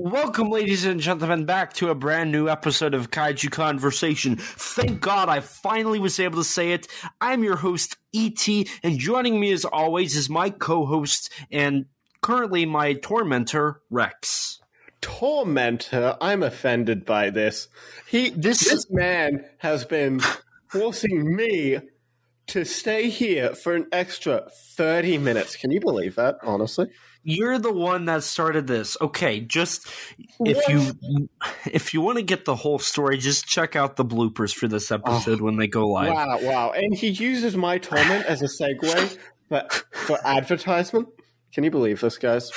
Welcome, ladies and gentlemen, back to a brand new episode of Kaiju Conversation. Thank God I finally was able to say it. I'm your host, E.T., and joining me as always is my co host and currently my tormentor, Rex. Tormentor? I'm offended by this. He, this, this man has been forcing me to stay here for an extra 30 minutes. Can you believe that, honestly? You're the one that started this. Okay, just if what? you if you want to get the whole story, just check out the bloopers for this episode oh, when they go live. Wow, wow. And he uses my torment as a segue for, for advertisement. Can you believe this, guys?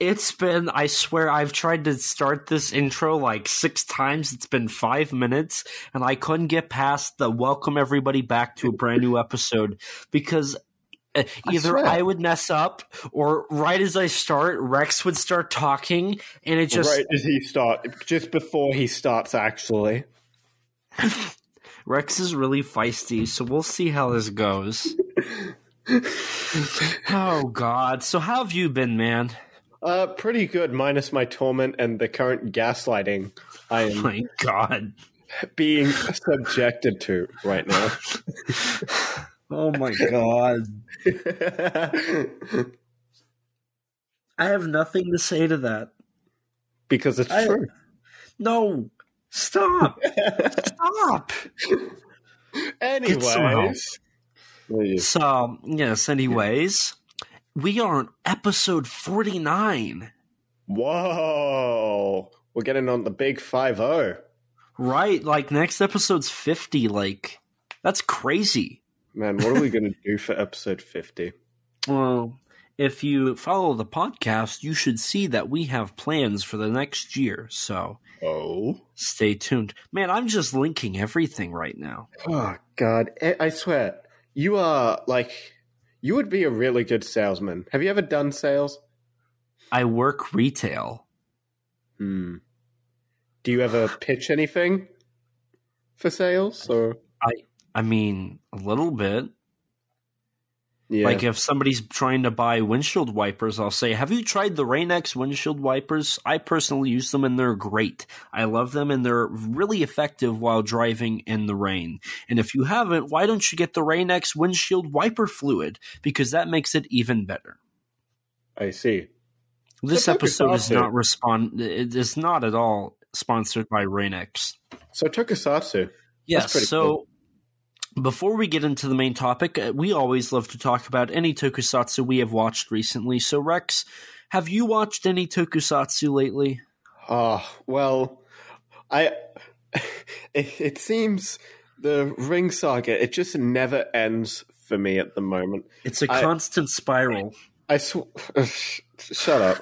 It's been, I swear, I've tried to start this intro like six times. It's been five minutes, and I couldn't get past the welcome everybody back to a brand new episode because either I, I, would mess up or right as I start, Rex would start talking, and it just. Right as he start, just before he starts, actually. Rex is really feisty, so we'll see how this goes. oh, God. So, how have you been, man? Uh, pretty good, minus my torment and the current gaslighting I am. Oh my God, being subjected to right now. Oh my God. I have nothing to say to that because it's I, true. No, stop, stop. Anyways, so yes. Anyways we are on episode 49. Whoa. We're getting on the big 5 0. Right. Like, next episode's 50. Like, that's crazy. Man, what are we going to do for episode 50? Well, if you follow the podcast, you should see that we have plans for the next year. So, oh, stay tuned, man. I'm just linking everything right now. Oh God, I swear, you are like you would be a really good salesman. Have you ever done sales? I work retail. Hmm. Do you ever pitch anything for sales or I I mean a little bit. Yeah. Like if somebody's trying to buy windshield wipers, I'll say, "Have you tried the Rain-X windshield wipers? I personally use them and they're great. I love them and they're really effective while driving in the rain. And if you haven't, why don't you get the Rain-X windshield wiper fluid because that makes it even better." I see. This so episode is not respond. It is not at all sponsored by Rain-X. So Tokusatsu. Yes. So cool. Before we get into the main topic, uh, we always love to talk about any tokusatsu we have watched recently. So, Rex, have you watched any tokusatsu lately? Oh, well, I. It, it seems the Ring Saga, it just never ends for me at the moment. It's a constant spiral. I, I sw- shut up.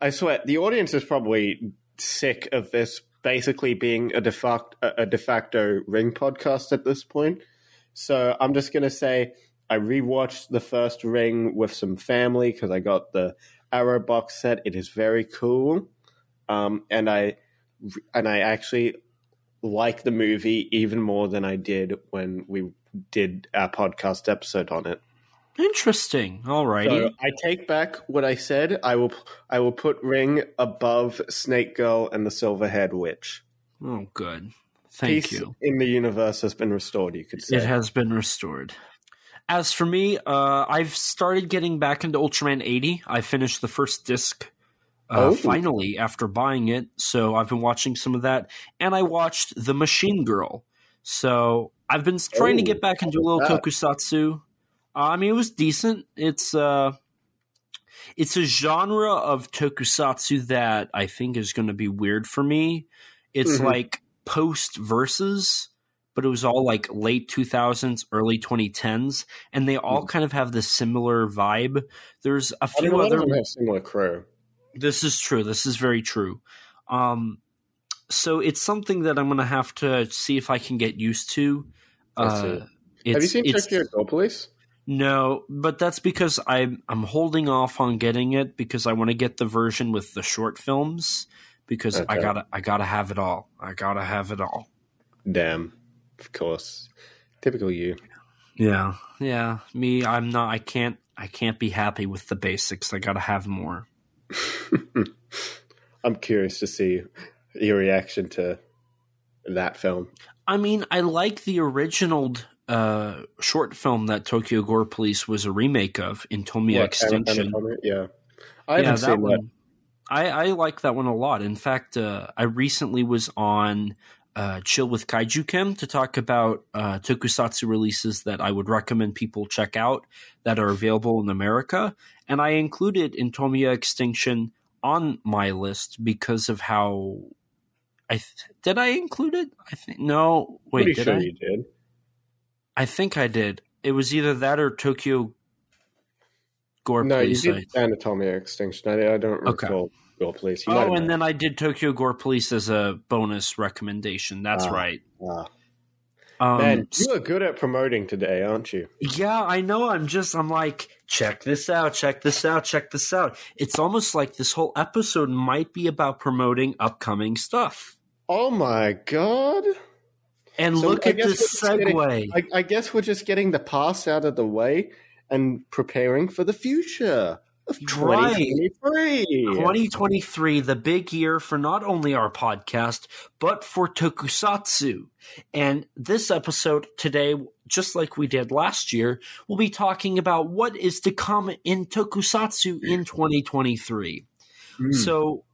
I swear, the audience is probably sick of this basically being a de facto, a de facto Ring podcast at this point. So I'm just going to say I rewatched the first Ring with some family because I got the Arrow box set. It is very cool, um, and I and I actually like the movie even more than I did when we did our podcast episode on it. Interesting. All righty. So I take back what I said. I will I will put Ring above Snake Girl and the Silver-Haired Witch. Oh, good. Thank Peace you. In the universe has been restored. You could say it has been restored. As for me, uh, I've started getting back into Ultraman 80. I finished the first disc uh, oh. finally after buying it, so I've been watching some of that, and I watched The Machine Girl. So I've been trying oh, to get back into a little that? tokusatsu. I mean, it was decent. It's uh, it's a genre of tokusatsu that I think is going to be weird for me. It's mm-hmm. like post verses, but it was all like late 2000s, early 2010s, and they all mm. kind of have this similar vibe. There's a few I other have similar crew. This is true. This is very true. Um, so it's something that I'm going to have to see if I can get used to. Uh, have you seen Tokyo Police? No, but that's because I'm I'm holding off on getting it because I want to get the version with the short films because okay. I gotta I gotta have it all. I gotta have it all. Damn, of course, typical you. Yeah, yeah. Me, I'm not. I can't. I can't be happy with the basics. I gotta have more. I'm curious to see your reaction to that film. I mean, I like the original uh, short film that Tokyo Gore Police was a remake of, Anatomia What, Extinction. Yeah, I yeah, haven't that seen that. one. I, I like that one a lot. In fact, uh, I recently was on uh, Chill with Kaiju Kim to talk about uh, tokusatsu releases that I would recommend people check out that are available in America. And I included Anatomia Extinction on my list because of how. I th- did I include it? I think no. Wait, Pretty did sure I? you did. I think I did. It was either that or Tokyo Gore No, Police. you I- did Anatomia Extinction. I, I don't Okay. recall Gore Police. You Oh, and then I did Tokyo Gore Police as a bonus recommendation. That's Ah. right. Ah. Um, Man, you are good at promoting today, aren't you? yeah, I know. I'm just, I'm like, check this out, check this out, check this out. It's almost like this whole episode might be about promoting upcoming stuff. Oh my god! And So look at this we're getting- segue. I, I guess we're just getting the past out of the way and preparing for the future of Right. 2023. 2023, the big year for not only our podcast, but for tokusatsu. And this episode today, just like we did last year, we'll be talking about what is to come in tokusatsu in 2023. Mm. So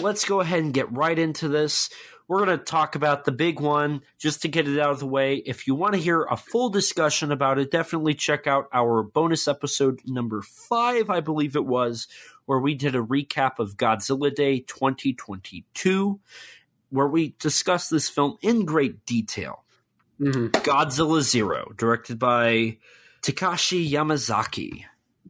let's go ahead and get right into this. We're going to talk about the big one just to get it out of the way. If you want to hear a full discussion about it, definitely check out our bonus episode number five, I believe it was, where we did a recap of Godzilla Day 2022, where we discussed this film in great detail. Mhm. Godzilla Zero, directed by Takashi Yamazaki.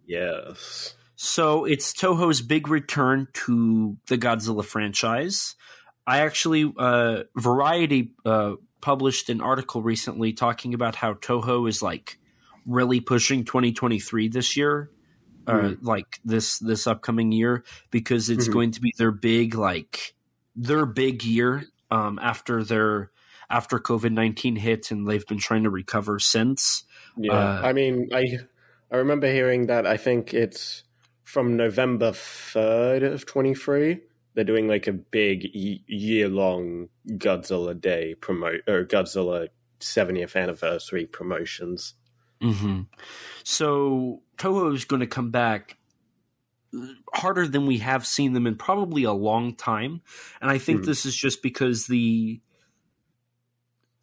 Yes. So it's Toho's big return to the Godzilla franchise. I actually, uh, Variety uh, published an article recently talking about how Toho is like really pushing 2023 this year, uh, Mhm. like this this upcoming year, because it's Mhm. going to be their big like their big year um, after their after COVID 19 hit, and they've been trying to recover since. Yeah. Uh, I mean, I I remember hearing that. I think it's from November third of twenty three. They're doing like a big year long Godzilla Day promote or Godzilla 70th anniversary promotions. hmm So Toho is going to come back harder than we have seen them in probably a long time, and I think Hmm. this is just because the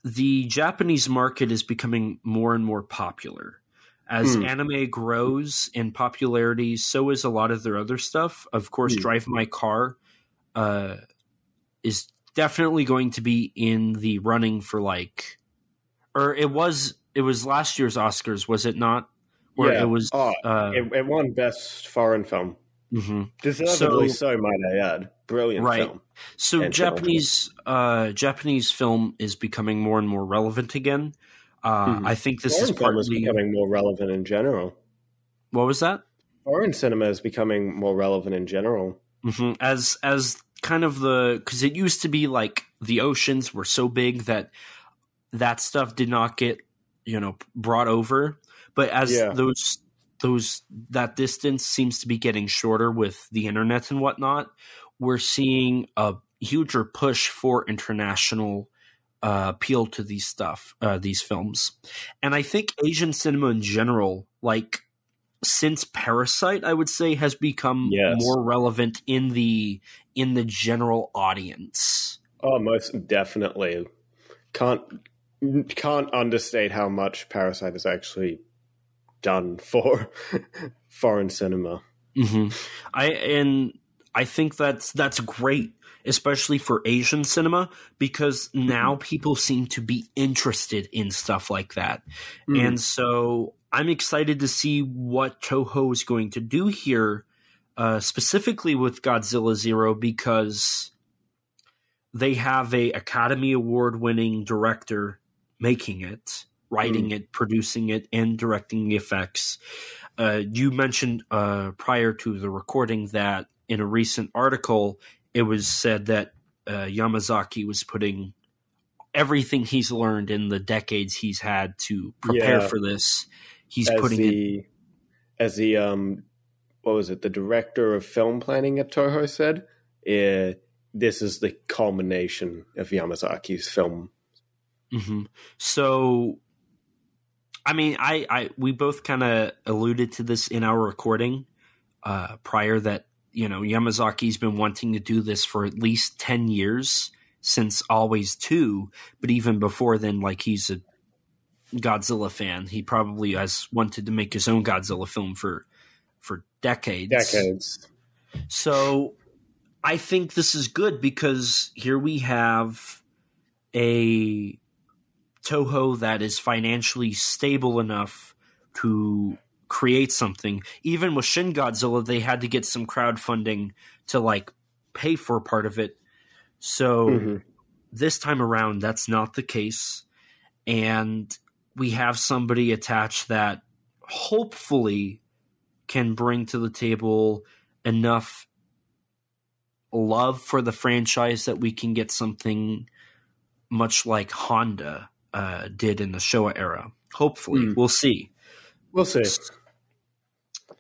the Japanese market is becoming more and more popular. As Hmm. anime grows in popularity, so is a lot of their other stuff. Of course, Hmm. Drive My Car uh, is definitely going to be in the running for like, or it was it was last year's Oscars, was it not? Where Yeah. it was. Oh, Uh, it, it won best foreign film. mhm. Deservedly So- so, might I add. Brilliant Right. film. So And Japanese uh, Japanese film is becoming more and more relevant again. Uh, Mhm. I think this Foreign is film is becoming more relevant in general. What was that? Foreign cinema is becoming more relevant in general. hmm As as kind of the because it used to be like the oceans were so big that that stuff did not get you know brought over, but as Yeah. those those that distance seems to be getting shorter with the internet and whatnot, we're seeing a huger push for international uh, appeal to these stuff, uh, these films, and I think Asian cinema in general, like since Parasite, I would say has become Yes. more relevant in the in the general audience. Oh, most definitely. Can't can't understate how much Parasite has actually done for foreign cinema. hmm I and I think that's that's great, especially for Asian cinema, because now people seem to be interested in stuff like that, Mm. and so I'm excited to see what Toho is going to do here, uh, specifically with Godzilla Zero, because they have a Academy Award winning director making it, writing it, producing it, and directing the effects. Uh, you mentioned uh, prior to the recording that in a recent article, it was said that uh, Yamazaki was putting everything he's learned in the decades he's had to prepare Yeah. for this. He's as putting the as the um what was it? The director of film planning at Toho said uh, this is the culmination of Yamazaki's film. Mm-hmm. So, I mean, I, I we both kind of alluded to this in our recording uh, prior that you know Yamazaki's been wanting to do this for at least ten years since Always Two, but even before then, like he's a Godzilla fan. He probably has wanted to make his own Godzilla film for for decades. Decades. So I think this is good because here we have a Toho that is financially stable enough to create something. Even with Shin Godzilla, they had to get some crowdfunding to like pay for part of it. So mm-hmm. this time around, that's not the case. And we have somebody attached that hopefully can bring to the table enough love for the franchise that we can get something much like Honda uh, did in the Showa era. Hopefully, mm. we'll see. We'll see.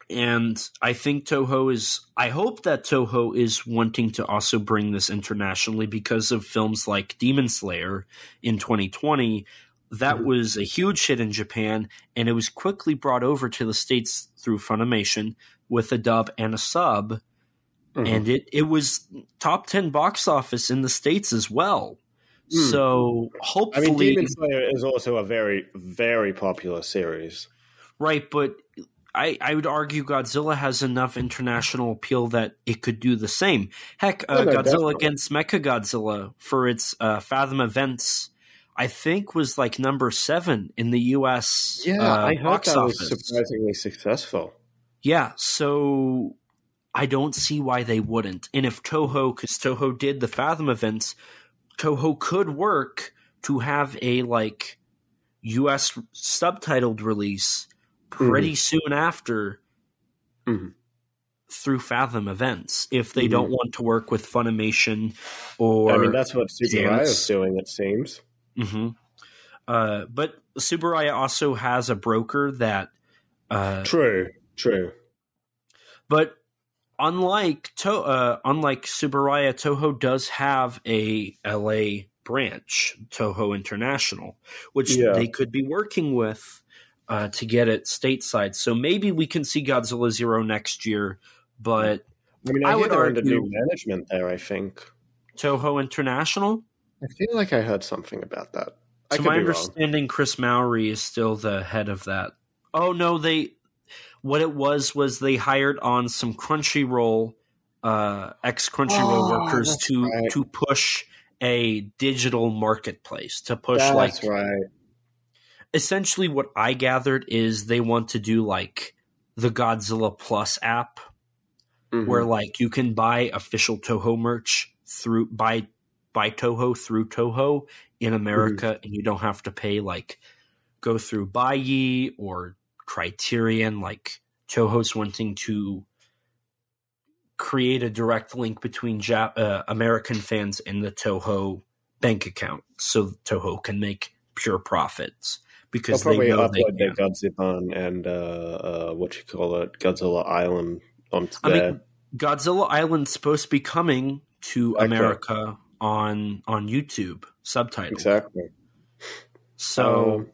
And I think Toho is. I hope that Toho is wanting to also bring this internationally because of films like Demon Slayer in 2020. That mm. was a huge hit in Japan, and it was quickly brought over to the States through Funimation with a dub and a sub mm-hmm. and it it was top ten box office in the states as well. Mm. So hopefully, I mean, Demon Slayer is also a very very popular series, right? But I, I would argue Godzilla has enough international appeal that it could do the same. Heck, uh, no, Godzilla definitely. against Mechagodzilla for its uh, Fathom events, I think was like number seven in the U.S. Yeah, uh, I heard that office. was surprisingly successful. Yeah, so I don't see why they wouldn't. And if Toho, because Toho did the Fathom events, Toho could work to have a like U.S. subtitled release pretty mm-hmm. soon after mm-hmm. through Fathom events. If they mm-hmm. don't want to work with Funimation or I mean that's what Tsuburaya is doing. It seems. Mm-hmm. Uh, but Tsuburaya also has a broker that. Uh, true. True. But unlike to, uh, unlike Tsuburaya, Toho does have a LA branch, Toho International, which yeah. they could be working with uh, to get it stateside. So maybe we can see Godzilla Zero next year. But I mean, I, I would argue new management there. I think Toho International. I feel like I heard something about that. To my understanding, wrong. Chris Mowry is still the head of that. Oh no, they what it was was they hired on some Crunchyroll uh, ex Crunchyroll oh, workers to right. to push a digital marketplace to push that's like right. Essentially, what I gathered is they want to do like the Godzilla Plus app, mm-hmm. where like you can buy official Toho merch through by by Toho through Toho in America, mm-hmm. and you don't have to pay like go through Buyee or criterion, like Toho's wanting to create a direct link between Jap- uh, American fans and the Toho bank account, so Toho can make pure profits because They'll they know upload their Godzilla and uh, uh, what you call it, Godzilla Island onto I there. Mean, Godzilla Island's supposed to be coming to okay. America on on YouTube subtitled. Exactly. So um,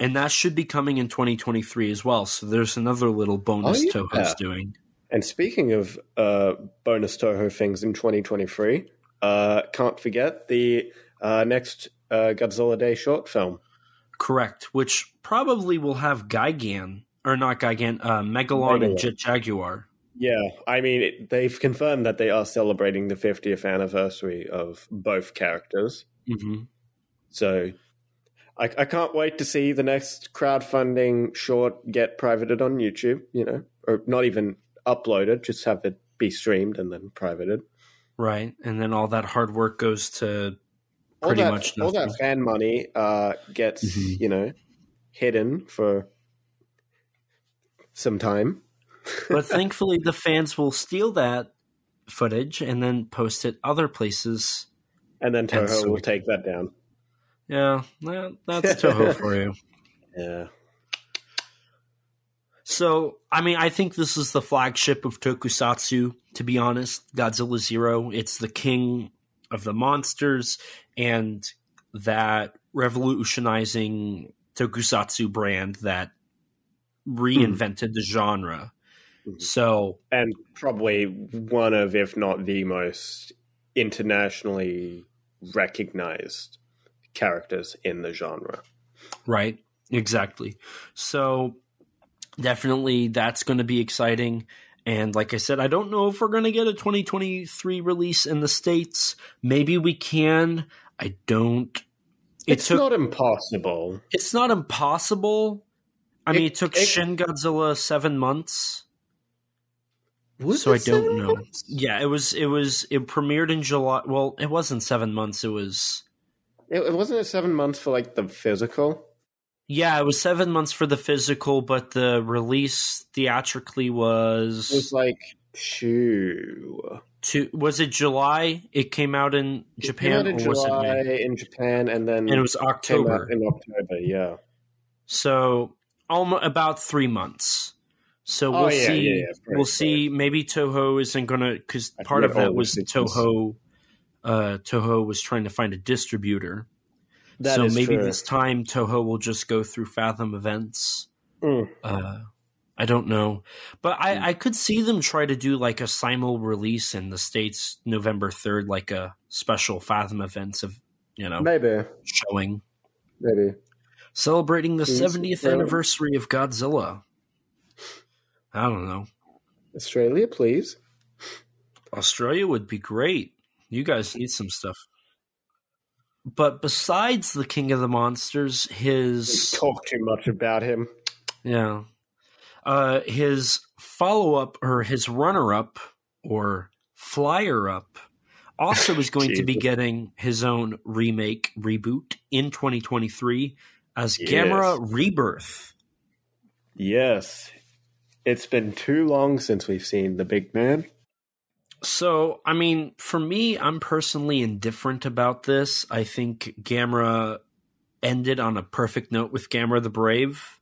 and that should be coming in 2023 as well. So there's another little bonus oh, yeah. Toho's doing. And speaking of uh, bonus Toho things in 2023, uh, can't forget the uh, next uh, Godzilla Day short film. Correct, which probably will have Gigan or not Gigan, uh, Megalon, Megalon, and Jet Jaguar. Yeah, I mean it, they've confirmed that they are celebrating the 50th anniversary of both characters. Mm-hmm. So I, I can't wait to see the next crowdfunding short get privated on YouTube, you know, or not even uploaded, just have it be streamed and then privated. Right. And then all that hard work goes to pretty all that, much nothing. All that fan money uh, gets, mm-hmm. you know, hidden for some time. But thankfully, the fans will steal that footage and then post it other places. And then Toho and so will take that down. Yeah, that, that's Toho for you. Yeah. So, I mean, I think this is the flagship of Tokusatsu. to be honest. Godzilla Zero. It's the king of the monsters and that revolutionizing tokusatsu brand that reinvented the genre. Mhm. So and probably one of, if not the most internationally recognized characters in the genre. Right. Exactly. So definitely that's going to be exciting. And like I said, I don't know if we're going to get a 2023 release in the States. Maybe we can. I don't. It it's took, not impossible. it's not impossible. I It- mean, it took it- Shin Godzilla seven months. Was So it I don't seven know. months? Yeah, it was, it was, it premiered in July. Well, it wasn't seven months. It was, It, it wasn't it seven months for like the physical. yeah, it was seven months for the physical, but the release theatrically was. It was like two. to was it July? It came out in It came Japan, out in or was it July May? in Japan, and then And it was came out October, in October. Yeah. so almost about three months. So Oh, we'll yeah, see. yeah, yeah, very we'll see. Maybe Toho isn't gonna because part of it that was Toho. Uh, Toho was trying to find a distributor, That so maybe true. this time Toho will just go through Fathom events. Mm. Uh, I don't know, but. I, I could see them try to do like a simul release in the states November third, like a special Fathom events of you know Maybe, showing maybe. celebrating the seventieth anniversary of Godzilla. I don't know. Australia, please. Australia would be great. You guys need some stuff. But besides the King of the Monsters, his Talk too much about him. Yeah. Uh, his follow up or his runner up or flyer up also is going to be getting his own remake reboot in 2023 as Yes. Gamera Rebirth. Yes, it's been too long since we've seen the big man. So, I mean, for me, I'm personally indifferent about this. I think Gamera ended on a perfect note with Gamera the Brave.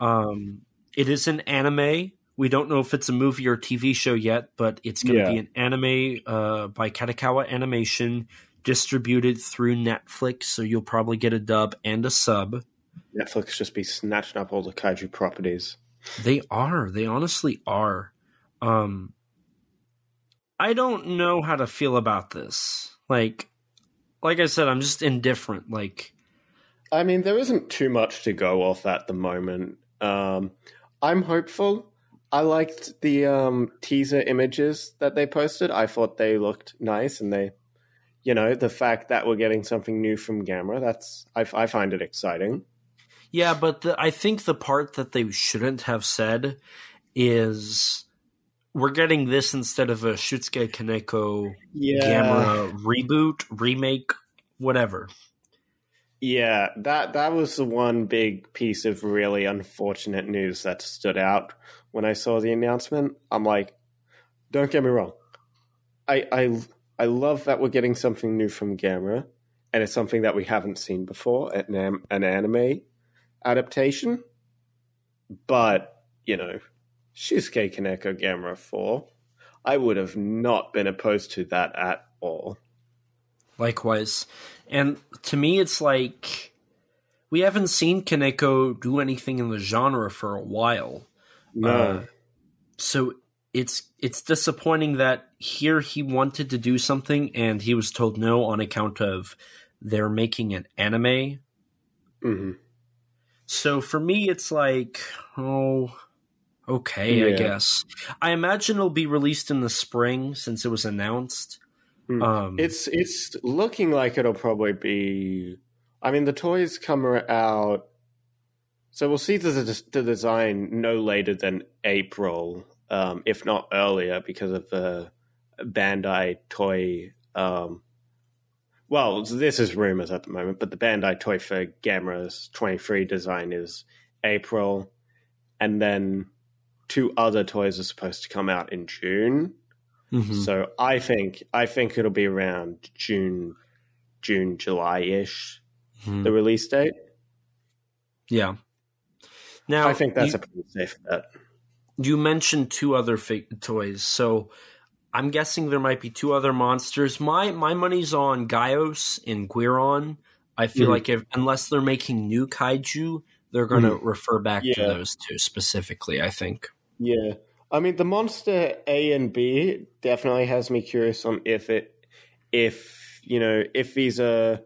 Um, it is an anime. We don't know if it's a movie or TV show yet, but it's going to Yeah. be an anime uh, by Kadokawa Animation, distributed through Netflix. So you'll probably get a dub and a sub. Netflix just be snatching up all the kaiju properties. They are. They honestly are. Um, I don't know how to feel about this. Like, like I said, I'm just indifferent. Like, I mean, there isn't too much to go off at the moment. Um, I'm hopeful. I liked the um, teaser images that they posted. I thought they looked nice, and they, you know, the fact that we're getting something new from Gamera, that's I, I find it exciting. Yeah, but the, I think the part that they shouldn't have said is we're getting this instead of a Shusuke Kaneko Gamera reboot, remake, whatever. Yeah, that that was the one big piece of really unfortunate news that stood out when I saw the announcement. I'm like, don't get me wrong, I I I love that we're getting something new from Gamera, and it's something that we haven't seen before an an anime adaptation. But you know, Shusuke Kaneko Gamera four, I would have not been opposed to that at all. Likewise. And to me, it's like we haven't seen Kaneko do anything in the genre for a while. No. Uh, so it's it's disappointing that here he wanted to do something and he was told no on account of they're making an anime. hmm So for me, it's like, oh, okay, I guess. I imagine it'll be released in the spring since it was announced. Hmm. Um, It's it's looking like it'll probably be. I mean, the toys come out, so we'll see the, the design no later than April, um, if not earlier, because of the Bandai toy. Um, well, this is rumors at the moment, but the Bandai toy for Gamera's twenty three design is April, and then two other toys are supposed to come out in June. mhm. So I think I think it'll be around June, June, July ish. Mhm. The release date. yeah. Now I think that's you, a pretty safe bet. you mentioned two other fake toys. So I'm guessing there might be two other monsters. My my money's on Gyaos and Guiron. I feel Mhm. like if unless they're making new kaiju, they're going to Mhm. refer back to those two specifically. I think. Yeah. I mean, the monster A and B definitely has me curious on if it, if, you know, if these are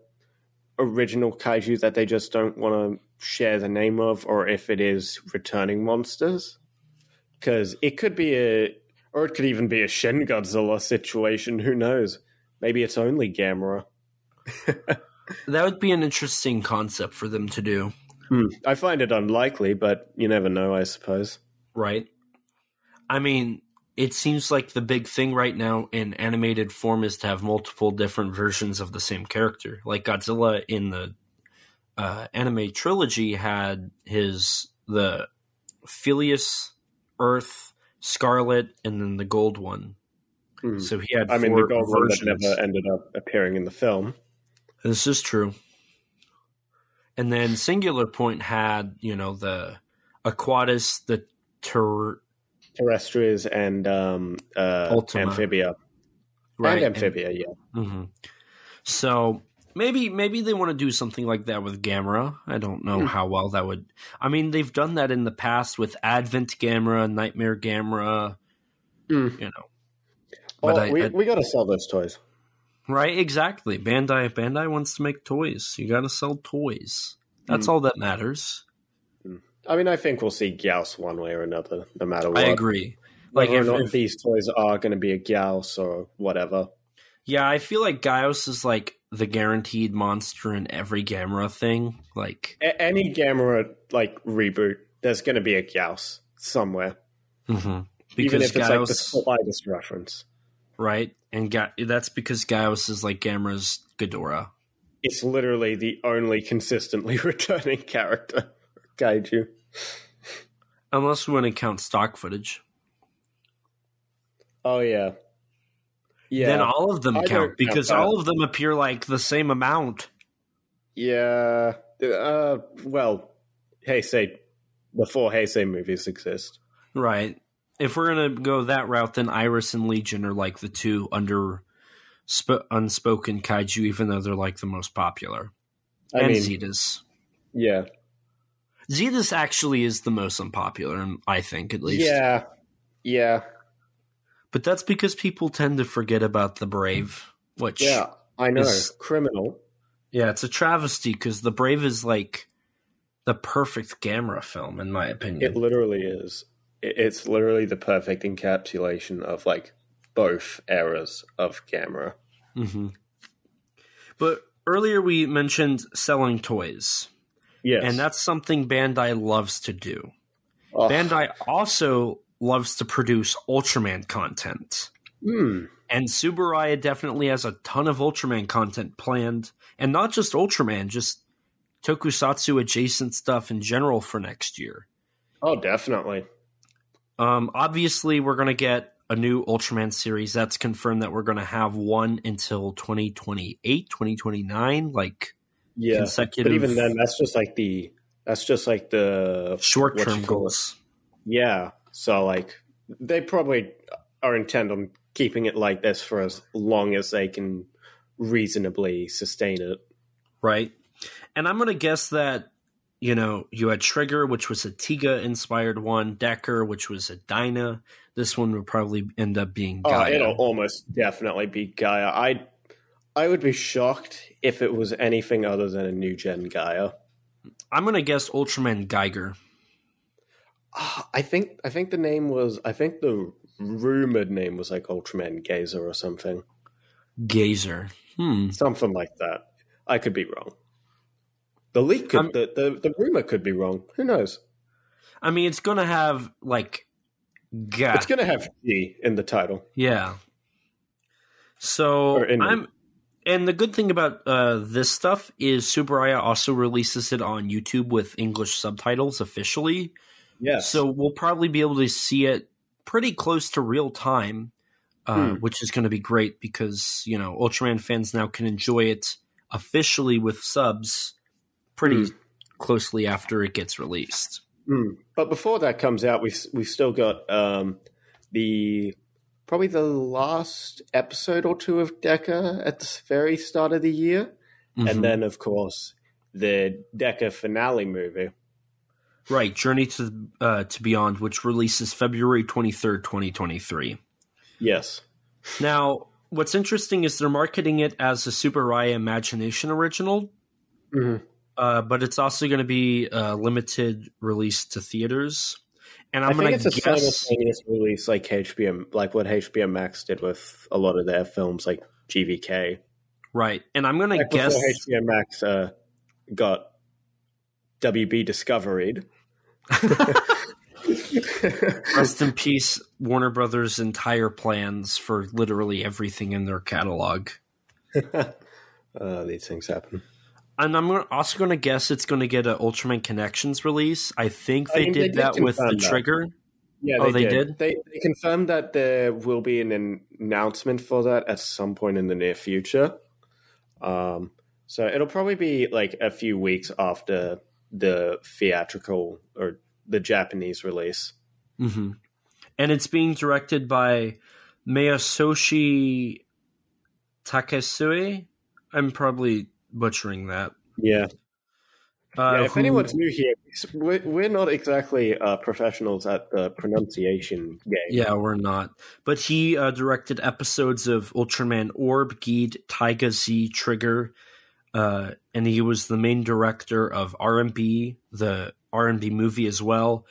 original kaiju that they just don't want to share the name of, or if it is returning monsters. Because it could be a, or it could even be a Shin Godzilla situation. Who knows? Maybe it's only Gamera. That would be an interesting concept for them to do, Hmm. I find it unlikely, but you never know, I suppose. right? I mean, it seems like the big thing right now in animated form is to have multiple different versions of the same character. Like Godzilla in the uh, anime trilogy had his the Filius, Earth, Scarlet, and then the gold one. Hmm. So he had. I mean, the gold one that never ended up appearing in the film. This is true. And then Singular Point had, you know, the Aquatilis, the Ter, Terrestrials and um, uh, Ultima. Amphibia. right? And Amphibia, yeah. hmm So maybe maybe they want to do something like that with Gamera. I don't know Hmm. how well that would. I mean, they've done that in the past with Avant Gamera, Nightmare Gamera. Hmm. You know, But Oh, I- we, I- we got to sell those toys. right? Exactly. Bandai Bandai wants to make toys. You got to sell toys. That's Hmm. all that matters. I mean, I think we'll see Gyaos one way or another, no matter what. I agree. Like Like, if, or not if- these toys are going to be a Gyaos or whatever. yeah, I feel like Gyaos is like the guaranteed monster in every Gamera thing. Like, A- any Gamera like reboot, there's going to be a Gyaos somewhere, mhm. even because if it's like the slightest reference. right? And Ga- that's because Gyaos is like Gamera's Ghidorah. It's literally the only consistently returning character, Kaiju. Unless we want to count stock footage. Oh yeah, yeah. Then all of them I count count because that. all of them appear like the same amount. Yeah. Uh, well, Heisei, before Heisei movies exist. Right. If we're going to go that route, then Iris and Legion are like the two under sp- unspoken kaiju, even though they're like the most popular. I and mean, Zedus. yeah. Zedus actually is the most unpopular, I think, at least. Yeah. Yeah. But that's because people tend to forget about the Brave, which. Yeah. I know. Is- Criminal. Yeah, it's a travesty because the Brave is like the perfect Gamera film, in my opinion. It literally is. It's literally the perfect encapsulation of like both eras of Gamera. hmm But earlier we mentioned selling toys, Yes. and that's something Bandai loves to do. Oh, Bandai also loves to produce Ultraman content. hmm. And Tsuburaya definitely has a ton of Ultraman content planned. And not just Ultraman, just tokusatsu adjacent stuff in general for next year. Oh, definitely. Um, obviously, we're going to get a new Ultraman series. That's confirmed that we're going to have one until 2028, 2029, like Yeah. consecutive But even then, that's just like the that's just like the short term you call it? goals. Yeah. So like they probably are intent on keeping it like this for as long as they can reasonably sustain it. Right. And I'm going to guess that, you know, you had Trigger, which was a Tiga inspired one, Decker, which was a Dyna. This one would probably end up being Oh, Gaia. it'll almost definitely be Gaia. I I would be shocked if it was anything other than a new gen Gaia. I'm going to guess Ultraman Geiger. Ah, I think I think the name was I think the rumored name was like Ultraman Gazer or something. Gazer. Hmm. Something like that. I could be wrong. The leak could Um, the, the, the rumor could be wrong. Who knows? I mean, it's to have, like, Ga. It's gonna have G in the title. Yeah. So I'm, and the good thing about uh, this stuff is Tsuburaya also releases it on YouTube with English subtitles officially. Yes. So we'll probably be able to see it pretty close to real time, uh, Hmm. which is going to be great because you know Ultraman fans now can enjoy it officially with subs pretty Hmm. closely after it gets released. Mm. But before that comes out, we've we've still got um, the probably the last episode or two of Decker at the very start of the year, Mhm. and then of course the Decker finale movie. Right, Journey to uh, to Beyond, which releases February twenty third, twenty twenty three. Yes. Now, what's interesting is they're marketing it as a Tsuburaya Imagination original, Mhm. uh, but it's also going to be uh, limited release to theaters. And I I'm think going it's to a guess, simultaneous release, like HBO, like what HBO Max did with a lot of their films, like GVK. right? And I'm going to guess, HBO Max uh, got WB discovered. rest in peace, Warner Brothers' entire plans for literally everything in their catalog. uh, these things happen. And I'm also going to guess it's going to get an Ultraman Connections release. I think I they think did they did that with the that. trigger. Yeah, Oh, they did? They, they confirmed that there will be an announcement for that at some point in the near future. Um, so it'll probably be like a few weeks after the theatrical or the Japanese release. hmm And it's being directed by Masayoshi Takesue. I'm probably butchering that. Yeah. Uh, yeah if who- anyone's new here, we're, we're not exactly uh, professionals at the pronunciation game. Yeah, we're not. But he uh, directed episodes of Ultraman Orb, Geed, Taiga Z, Trigger, uh, and he was the main director of RMB, the RMB movie as well,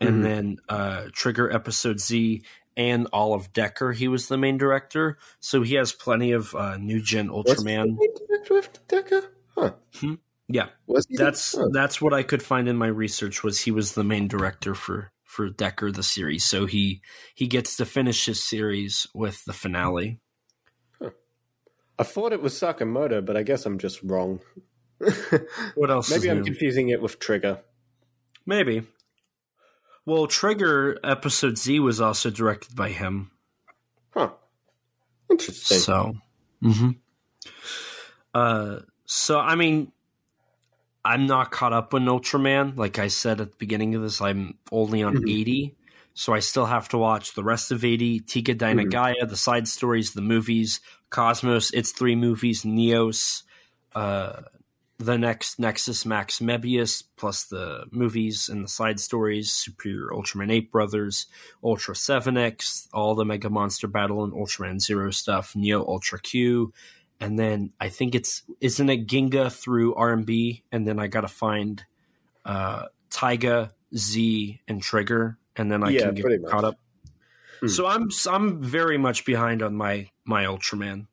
and Mhm. then uh, Trigger Episode Z and all of Decker. He was the main director, so he has plenty of uh, new gen Was he Ultraman. of Decker? Huh. Yeah, Was he? that's Huh. that's what I could find in my research was he was the main director for for Decker the series. So he he gets to finish his series with the finale. I thought it was Sakamoto, but I guess I'm just wrong. What else? Maybe I'm new? confusing it with Trigger. Maybe. Well, Trigger episode Z was also directed by him. Huh. Interesting. So, hmm uh, so I mean, I'm not caught up on Ultraman. Like I said at the beginning of this, I'm only on Mhm. 80, so I still have to watch the rest of 80. Tiga Mm-hmm. The side stories, the movies, Cosmos, its three movies, Neos, uh, the next Nexus Max Mebius, plus the movies and the side stories, Superior Ultraman 8 Brothers, Ultra 7X, all the Mega Monster Battle and Ultraman Zero stuff, Neo Ultra Q, and then I think it's isn't it Ginga through RMB, and then I gotta find uh Taiga, Z, and Trigger, and then I Yeah, can get much. caught up. Hmm. So I'm I'm very much behind on my my Ultraman.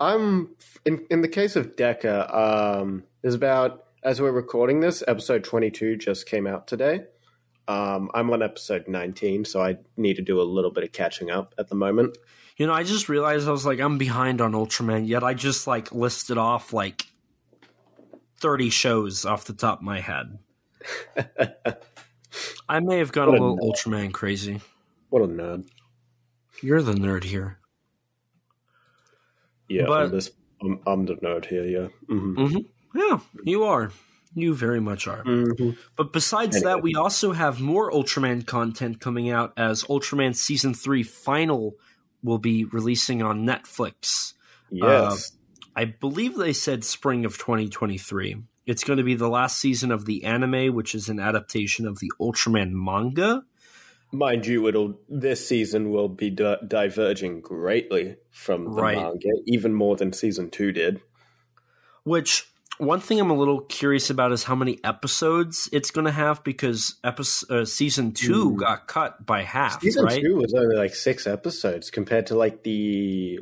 I'm in in the case of Decker. Um, there's about as we're recording this, episode 22 just came out today. Um, I'm on episode 19, so I need to do a little bit of catching up at the moment. You know, I just realized I was like I'm behind on Ultraman, yet I just like listed off like thirty shows off the top of my head. I may have gone a What a little nerd. Ultraman crazy. What a nerd! You're the nerd here. Yeah, But- I'm, this, I'm, I'm the nerd here. Yeah. hmm Yeah, you are. You very much are. hmm But besides Anyway. that, we also have more Ultraman content coming out as Ultraman Season 3 Final will be releasing on Netflix. Yes. I believe they said spring of 2023. It's going to be the last season of the anime, which is an adaptation of the Ultraman manga. Mind you, it'll this season will be di- diverging greatly from the Right. manga, even more than season two did. Which one thing I'm a little curious about is how many episodes it's going to have because episode, uh, season two Hmm. got cut by half, Season right? two was only like six episodes compared to like the.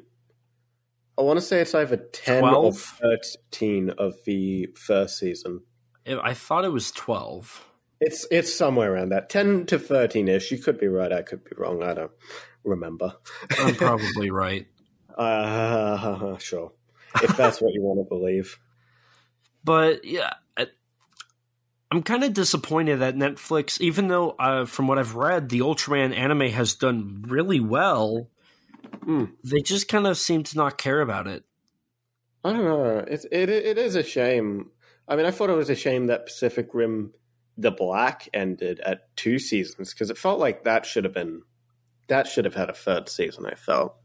I want to say it's either ten 12? or thirteen of the first season. I thought it was 12. It's it's somewhere around that ten to thirteen ish. You could be right. I could be wrong. I don't remember. I'm probably right. Uh, sure. If that's what you want to believe. But yeah, I- I'm kind of disappointed that Netflix, even though uh, from what I've read, the Ultraman anime has done really well, Hmm. they just kind of seem to not care about it. I don't know. It's it it is a shame. I mean, I thought it was a shame that Pacific Rim, the Black, ended at two seasons because it felt like that should have been that should have had a third season. I felt.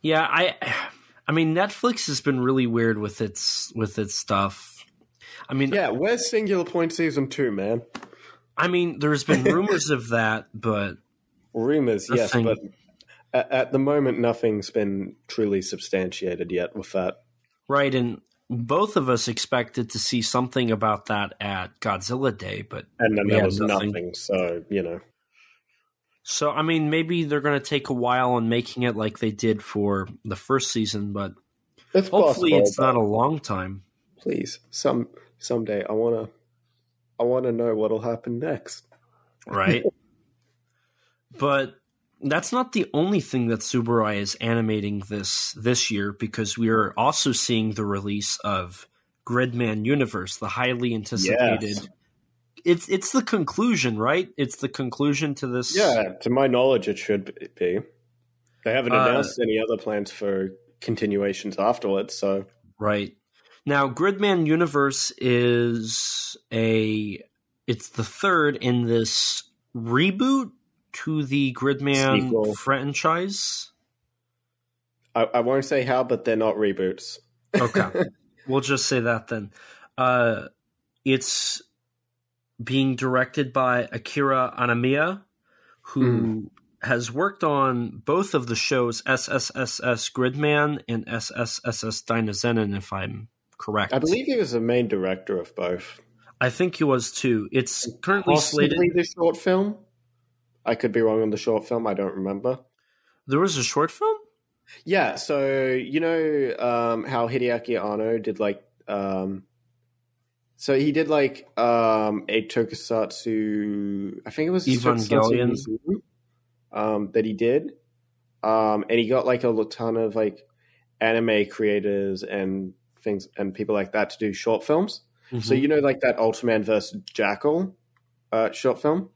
Yeah, I I mean Netflix has been really weird with its with its stuff. I mean, yeah, where's Singular Point season two, man? I mean, there's been rumors of that, but rumors, yes, thing, but at, at the moment, nothing's been truly substantiated yet with that. Right, and both of us expected to see something about that at Godzilla Day, but and then there was nothing. nothing. So you know, so I mean, maybe they're going to take a while on making it like they did for the first season, but it's hopefully possible, it's not a long time. Please, some someday I want to I want to know what'll happen next. Right. but that's not the only thing that Tsuburaya is animating this this year because we are also seeing the release of Gridman Universe, the highly anticipated yes. It's it's the conclusion, right? It's the conclusion to this Yeah, to my knowledge it should be. They haven't uh, announced uh, any other plans for continuations afterwards, so Right. Now, Gridman Universe is a it's the third in this reboot to the Gridman Sequel. franchise. I, I, won't say how, but they're not reboots. okay, we'll just say that then. Uh, it's being directed by Akira Amemiya, who mm. has worked on both of the shows SSSS Gridman and SSSS Dynazenon, if I'm correct. I believe he was the main director of both. I think he was too. It's currently Possibly slated. the short film. I could be wrong on the short film. I don't remember. There was a short film. Yeah, so you know um, how Hideaki Anno did like, um, so he did like um, a tokusatsu. I think it was Evangelion um, that he did, um, and he got like a ton of like anime creators and things and people like that to do short films. Mm-hmm. So you know, like that Ultraman versus Jackal uh, short film.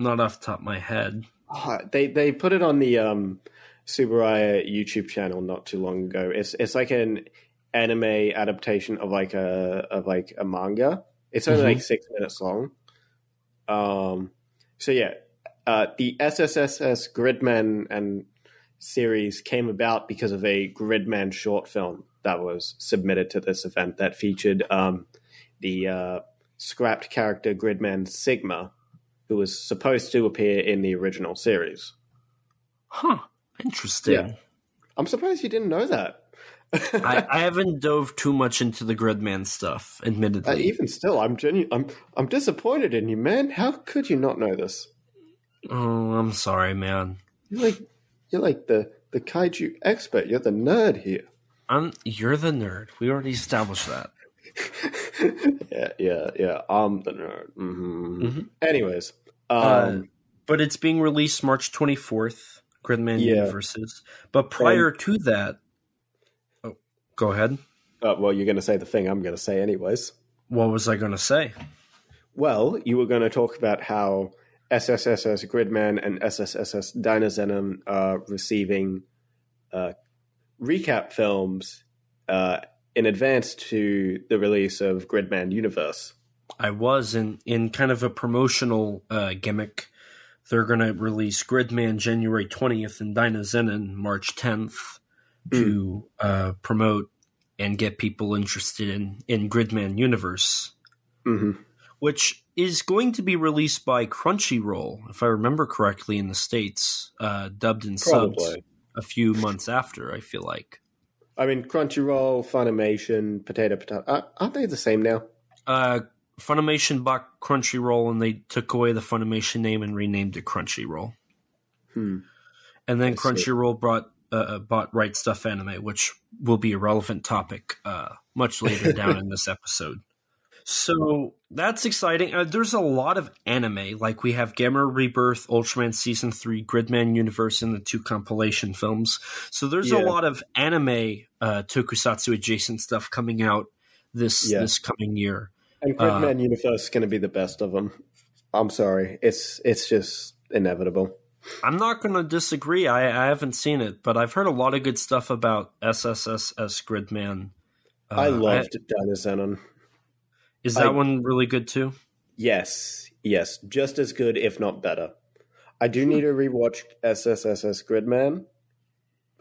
Not off the top of my head. Oh, they they put it on the um, Tsuburaya YouTube channel not too long ago. It's it's like an anime adaptation of like a of like a manga. It's only mm-hmm. like six minutes long. Um, so yeah, uh, the SSSS Gridman and series came about because of a Gridman short film that was submitted to this event that featured um, the uh, scrapped character Gridman Sigma, who was supposed to appear in the original series. Huh. Interesting. Yeah. I'm surprised you didn't know that. I, I, haven't dove too much into the Gridman stuff, admittedly. Uh, even still, I'm genu- I'm I'm disappointed in you, man. How could you not know this? Oh, I'm sorry, man. You're like you're like the the kaiju expert. You're the nerd here. I'm you're the nerd. We already established that. yeah, yeah, yeah. I'm the nerd. Mm-hmm. Mm-hmm. Anyways, um, uh, but it's being released March 24th. Gridman yeah. Universes. But prior and, to that, oh, go ahead. Uh, well, you're going to say the thing I'm going to say, anyways. What was I going to say? Well, you were going to talk about how SSSS Gridman and SSSS Dynazenon are receiving uh, recap films uh, in advance to the release of Gridman Universe. I was in in kind of a promotional uh, gimmick. They're going to release Gridman January 20th and Dynazenon March 10th to mm. uh, promote and get people interested in in Gridman Universe, mm-hmm. which is going to be released by Crunchyroll, if I remember correctly, in the states, uh, dubbed and Probably. subbed a few months after. I feel like. I mean, Crunchyroll, Funimation, Potato Potato, uh, aren't they the same now? Uh, Funimation bought Crunchyroll, and they took away the Funimation name and renamed it Crunchyroll. Hmm. And then I Crunchyroll brought uh, uh, bought Right Stuf Anime, which will be a relevant topic uh, much later down in this episode. So that's exciting. Uh, there's a lot of anime. Like we have Gamera Rebirth, Ultraman Season 3, Gridman Universe, and the two compilation films. So there's yeah. a lot of anime uh, tokusatsu adjacent stuff coming out this yeah. this coming year. And Gridman uh, Universe is going to be the best of them. I'm sorry. It's it's just inevitable. I'm not going to disagree. I, I haven't seen it, but I've heard a lot of good stuff about SSSS Gridman. Uh, I loved Dynazenon. Is that I, one really good too? Yes, yes, just as good, if not better. I do need to rewatch SSSS Gridman.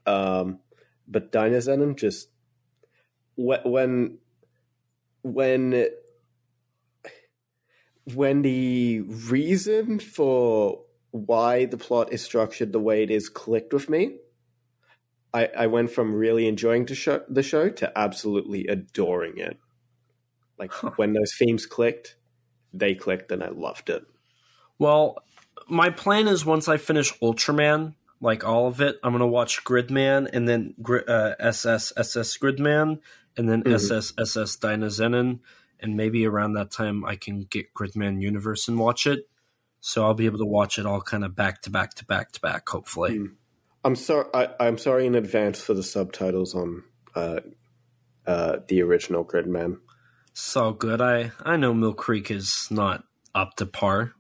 Um, but Dynazenon just when when when the reason for why the plot is structured the way it is clicked with me, I, I went from really enjoying to show, the show to absolutely adoring it. Like huh. when those themes clicked, they clicked and I loved it. Well, my plan is once I finish Ultraman, like all of it, I'm gonna watch Gridman and then uh, SS SS Gridman and then mm-hmm. SS SS Dynazenon, and maybe around that time I can get Gridman Universe and watch it. So I'll be able to watch it all kind of back to back to back to back. Hopefully. Mm. I'm sorry. I, am sorry in advance for the subtitles on uh, uh, the original Gridman. So good. I I know Mill Creek is not up to par.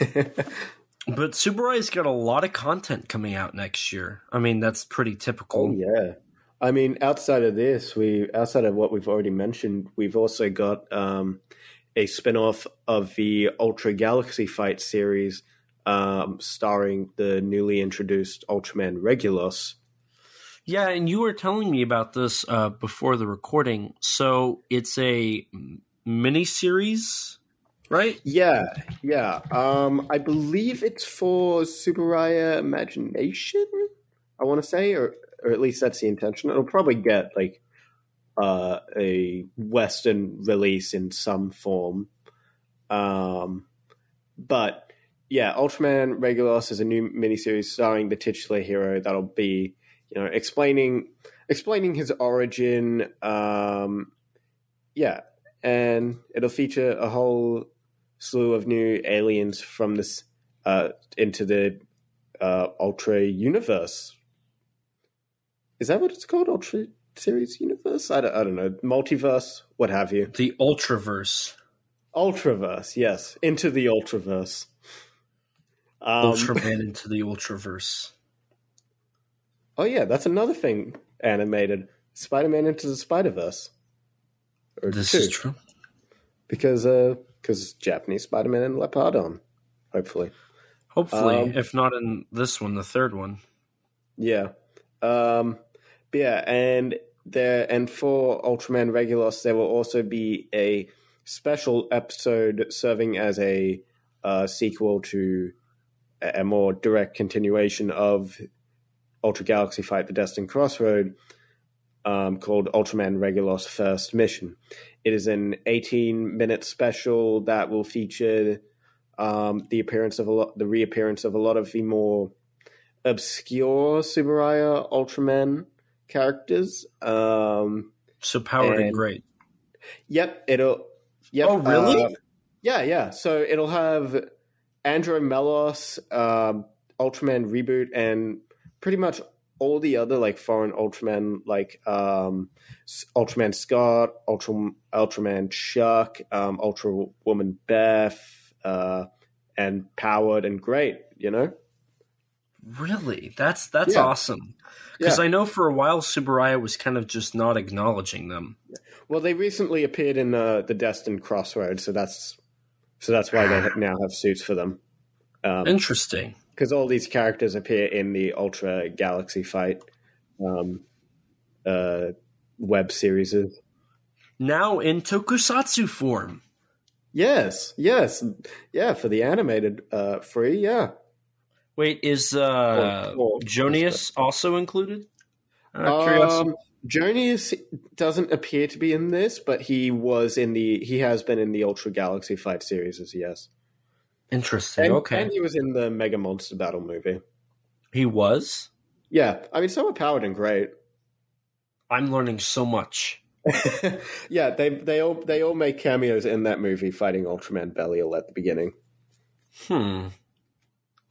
but Tsuburaya's got a lot of content coming out next year. I mean, that's pretty typical. Oh, yeah. I mean, outside of this, we outside of what we've already mentioned, we've also got um, a spin-off of the Ultra Galaxy Fight series um, starring the newly introduced Ultraman Regulus. Yeah, and you were telling me about this uh, before the recording. So it's a mini series, right? Yeah, yeah. Um, I believe it's for Tsuburaya Imagination. I want to say, or or at least that's the intention. It'll probably get like uh, a Western release in some form. Um, but yeah, Ultraman Regulus is a new miniseries starring the titular hero that'll be, you know, explaining explaining his origin. Um, yeah, and it'll feature a whole slew of new aliens from this uh, into the uh, Ultra universe. Is that what it's called? Ultra series universe? I don't, I don't know. Multiverse, what have you. The Ultraverse. Ultraverse, yes. Into the Ultraverse. Um, Ultraman into the Ultraverse. Oh yeah, that's another thing animated. Spider-Man into the Spider-Verse. This two. is true. Because uh because Japanese Spider-Man and Leopardon, hopefully. Hopefully, um, if not in this one, the third one. Yeah. Um yeah, and there and for Ultraman Regulus, there will also be a special episode serving as a uh, sequel to a, a more direct continuation of Ultra Galaxy Fight: The Destined Crossroad, um, called Ultraman Regulus First Mission. It is an 18-minute special that will feature um, the appearance of a lot, the reappearance of a lot of the more obscure Tsuburaya Ultraman characters. Um, so powered and, and great. Yep, it'll. Yep, oh, really? Uh, yeah, yeah. So it'll have Andro Melos, um, Ultraman Ribut, and pretty much all the other like foreign Ultraman, like um, Ultraman Scott, Ultra Ultraman Chuck, um, Ultra Woman Beth, uh, and powered and great. You know. Really, that's that's yeah. awesome. Because yeah. I know for a while Tsuburaya was kind of just not acknowledging them. Well, they recently appeared in uh, the Destined Crossroads, so that's so that's why they now have suits for them. Um, Interesting. Because all these characters appear in the Ultra Galaxy Fight um, uh, web series. Now in tokusatsu form. Yes, yes, yeah. For the animated uh, free, yeah. Wait, is uh, or, or, Jonius also included? Um, Jonius doesn't appear to be in this, but he was in the. He has been in the Ultra Galaxy Fight series, as yes. Interesting. And, okay, and he was in the Mega Monster Battle movie. He was. Yeah, I mean, so Powered and Great. I'm learning so much. yeah, they they all they all make cameos in that movie, fighting Ultraman Belial at the beginning. Hmm.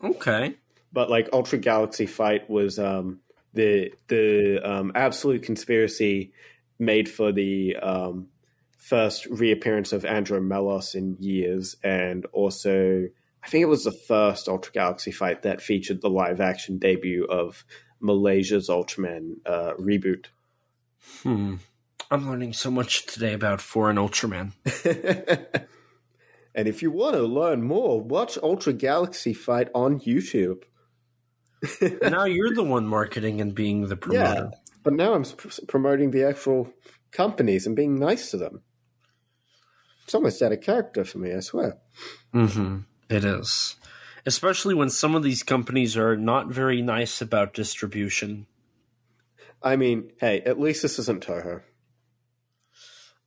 Okay. But like Ultra Galaxy Fight was um, the the um, absolute conspiracy made for the um, first reappearance of Andro Melos in years, and also I think it was the first Ultra Galaxy Fight that featured the live action debut of Malaysia's Ultraman uh, Ribut. Hmm. I'm learning so much today about foreign Ultraman. And if you want to learn more, watch Ultra Galaxy Fight on YouTube. now you're the one marketing and being the promoter. Yeah, but now I'm promoting the actual companies and being nice to them. It's almost out of character for me, I swear. Mm-hmm. It is. Especially when some of these companies are not very nice about distribution. I mean, hey, at least this isn't Toho.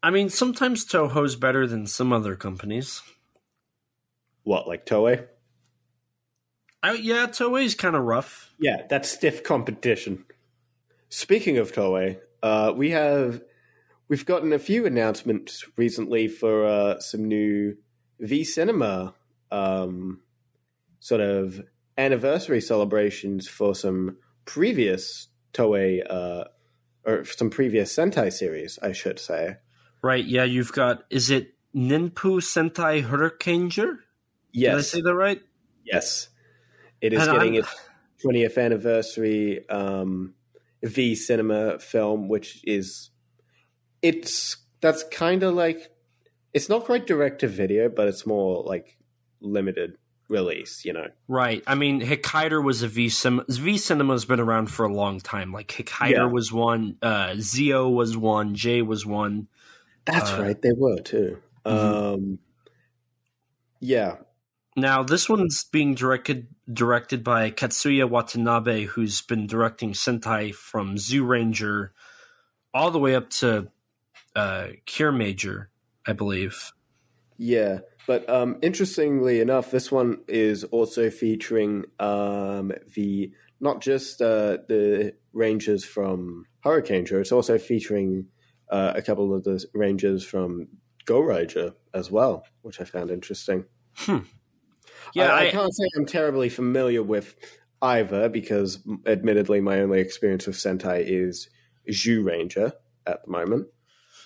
I mean, sometimes Toho's better than some other companies. What, like Toei? I, yeah, Toei's kind of rough. Yeah, that's stiff competition. Speaking of Toei, uh, we have we've gotten a few announcements recently for uh, some new V Cinema um, sort of anniversary celebrations for some previous Toei uh, or some previous Sentai series, I should say. Right. Yeah, you've got. Is it Ninpu Sentai Hurricaneger? Yes. Did I say that right? Yes. It is And getting I'm- its 20th anniversary um, V Cinema film, which is it's that's kind of like it's not quite direct to video, but it's more like limited release. You know, Right. I mean, Hikaider was a V Cinema. V Cinema's been around for a long time. Like Hikaider Yeah. was one, uh, Zio was one, J was one. that's Uh, right. They were too. Mhm. Um, yeah, Now this one's being directed directed by Katsuya Watanabe, who's been directing Sentai from Zyuranger all the way up to uh, Cure Major, I believe. Yeah, but um, interestingly enough, this one is also featuring um, the not just uh, the rangers from Hurricaneger, it's also featuring uh, a couple of the rangers from Goranger as well, which I found interesting. Yeah, I, I I- can't say I'm terribly familiar with either because, admittedly, my only experience with Sentai is Zyuranger at the moment.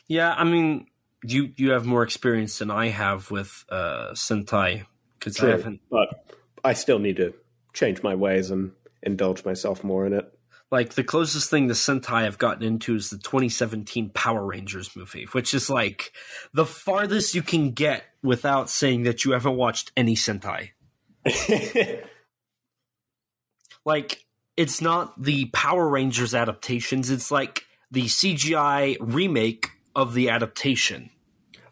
Yeah, I mean, you you have more experience than I have with uh, Sentai because I haven't. But I still need to change my ways and indulge myself more in it. Like the closest thing to Sentai I've gotten into is the 2017 Power Rangers movie, which is like the farthest you can get without saying that you haven't watched any Sentai. Like it's not the Power Rangers adaptations; it's like the CGI remake of the adaptation.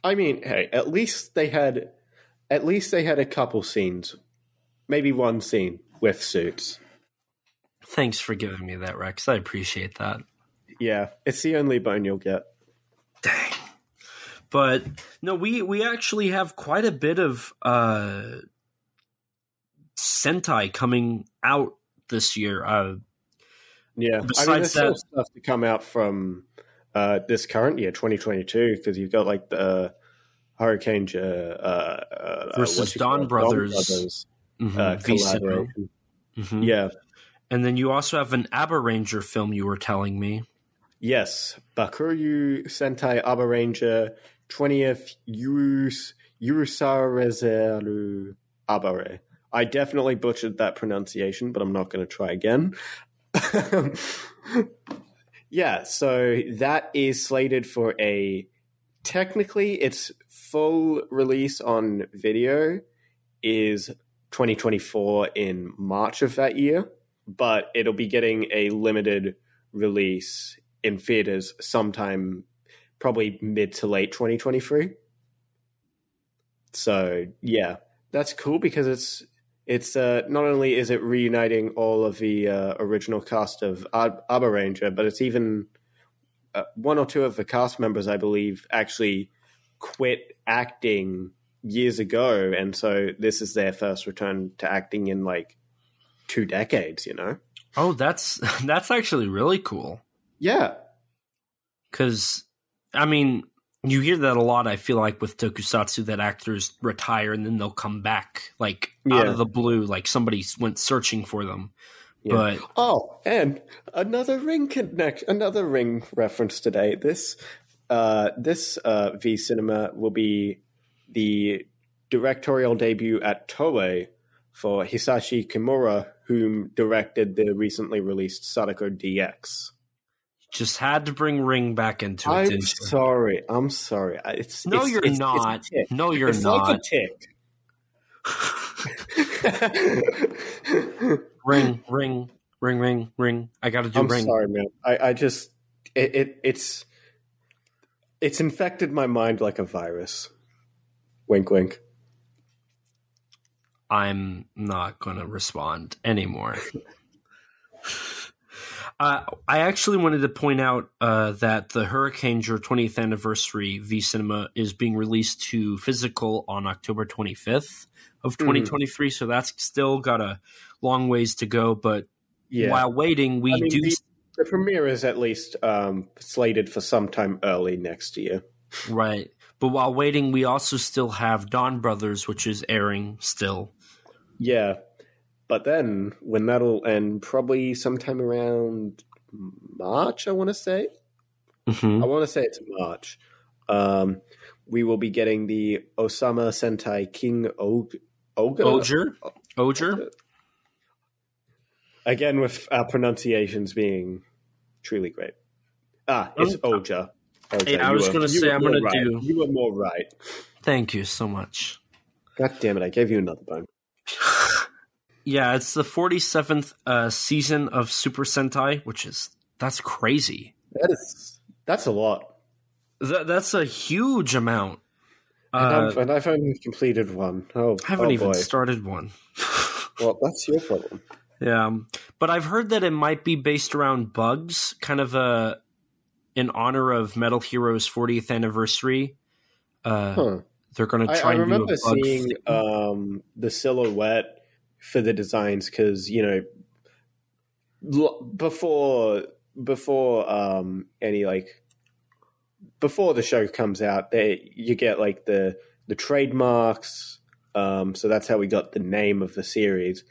I mean, hey, at least they had, at least they had a couple scenes, maybe one scene with suits. Thanks for giving me that, Rex. I appreciate that. Yeah, it's the only bone you'll get. Dang. But no, we we actually have quite a bit of uh Sentai coming out this year. Uh Yeah, I mean, Besides there's still that- stuff to come out from uh, this current year, 2022, because you've got like the Hurricane uh, uh, Versus Don call it? Brothers. Brothers, mhm, uh, collaboration. Mhm. Yeah, And then you also have an Abaranger film you were telling me. yes, Bakuryu Sentai Abaranger 20th Yurus Yurusarezeru Abare. I definitely butchered that pronunciation, but I'm not going to try again. yeah, so that is slated for a technically its full release on video is 2024 in March of that year, but it'll be getting a limited release in theaters sometime probably mid to late 2023. So, yeah, that's cool because it's it's uh, not only is it reuniting all of the uh, original cast of Ab- Abaranger, but it's even uh, one or two of the cast members, I believe, actually quit acting years ago, and so this is their first return to acting in like two decades. You know? Oh, that's that's actually really cool. Yeah, Cuz I mean, you hear that a lot I feel like with tokusatsu that actors retire and then they'll come back like out of the blue like somebody went searching for them. Yeah. But Oh, and another ring connect, another ring reference today. This, uh, this uh, V Cinema will be the directorial debut at Toei for Hisashi Kimura, whom directed the recently released Sadako DX. Just had to bring Ring back into it. I'm sorry. I'm sorry. It's No, it's- you're it's- it's not. tick. no, you're not. it's not. like a tick. ring, ring, ring, ring, ring. I got to do Ring. I'm ring. sorry, man. I, I just it, it it's it's infected my mind like a virus. Wink, wink. I'm not going to respond anymore. Uh, I actually wanted to point out uh, that the Hurricaneger 20th anniversary V Cinema is being released to physical on October 25th of Hmm. 2023. So that's still got a long ways to go. But Yeah. while waiting, we I mean, do. the, the premiere is at least um, slated for sometime early next year. Right. But while waiting, we also still have Donbrothers, which is airing still. Yeah. But then when that'll end, probably sometime around March, I want to say. Mm-hmm. I want to say it's March. Um, we will be getting the Osama Sentai King Og-. Oger? Oger? Again, with our pronunciations being truly great. Ah, it's Oja. Oja. Hey, I was gonna say, I'm more gonna do- You were more right. Thank you so much. God damn it! I gave you another bone. Yeah, it's the 47th uh, season of Super Sentai, which is that's crazy. That is that's a lot. That, that's a huge amount. And, Uh, and I've only completed one. Oh, I haven't oh even started one. Well, that's your problem. yeah, um, but I've heard that it might be based around bugs, kind of a in honor of Metal Heroes 40th anniversary. Uh, Huh. They're going to try I and remember do a bug seeing um, the silhouette for the designs because you know before before um, any like before the show comes out, they you get like the the trademarks. Um, so that's how we got the name of the series.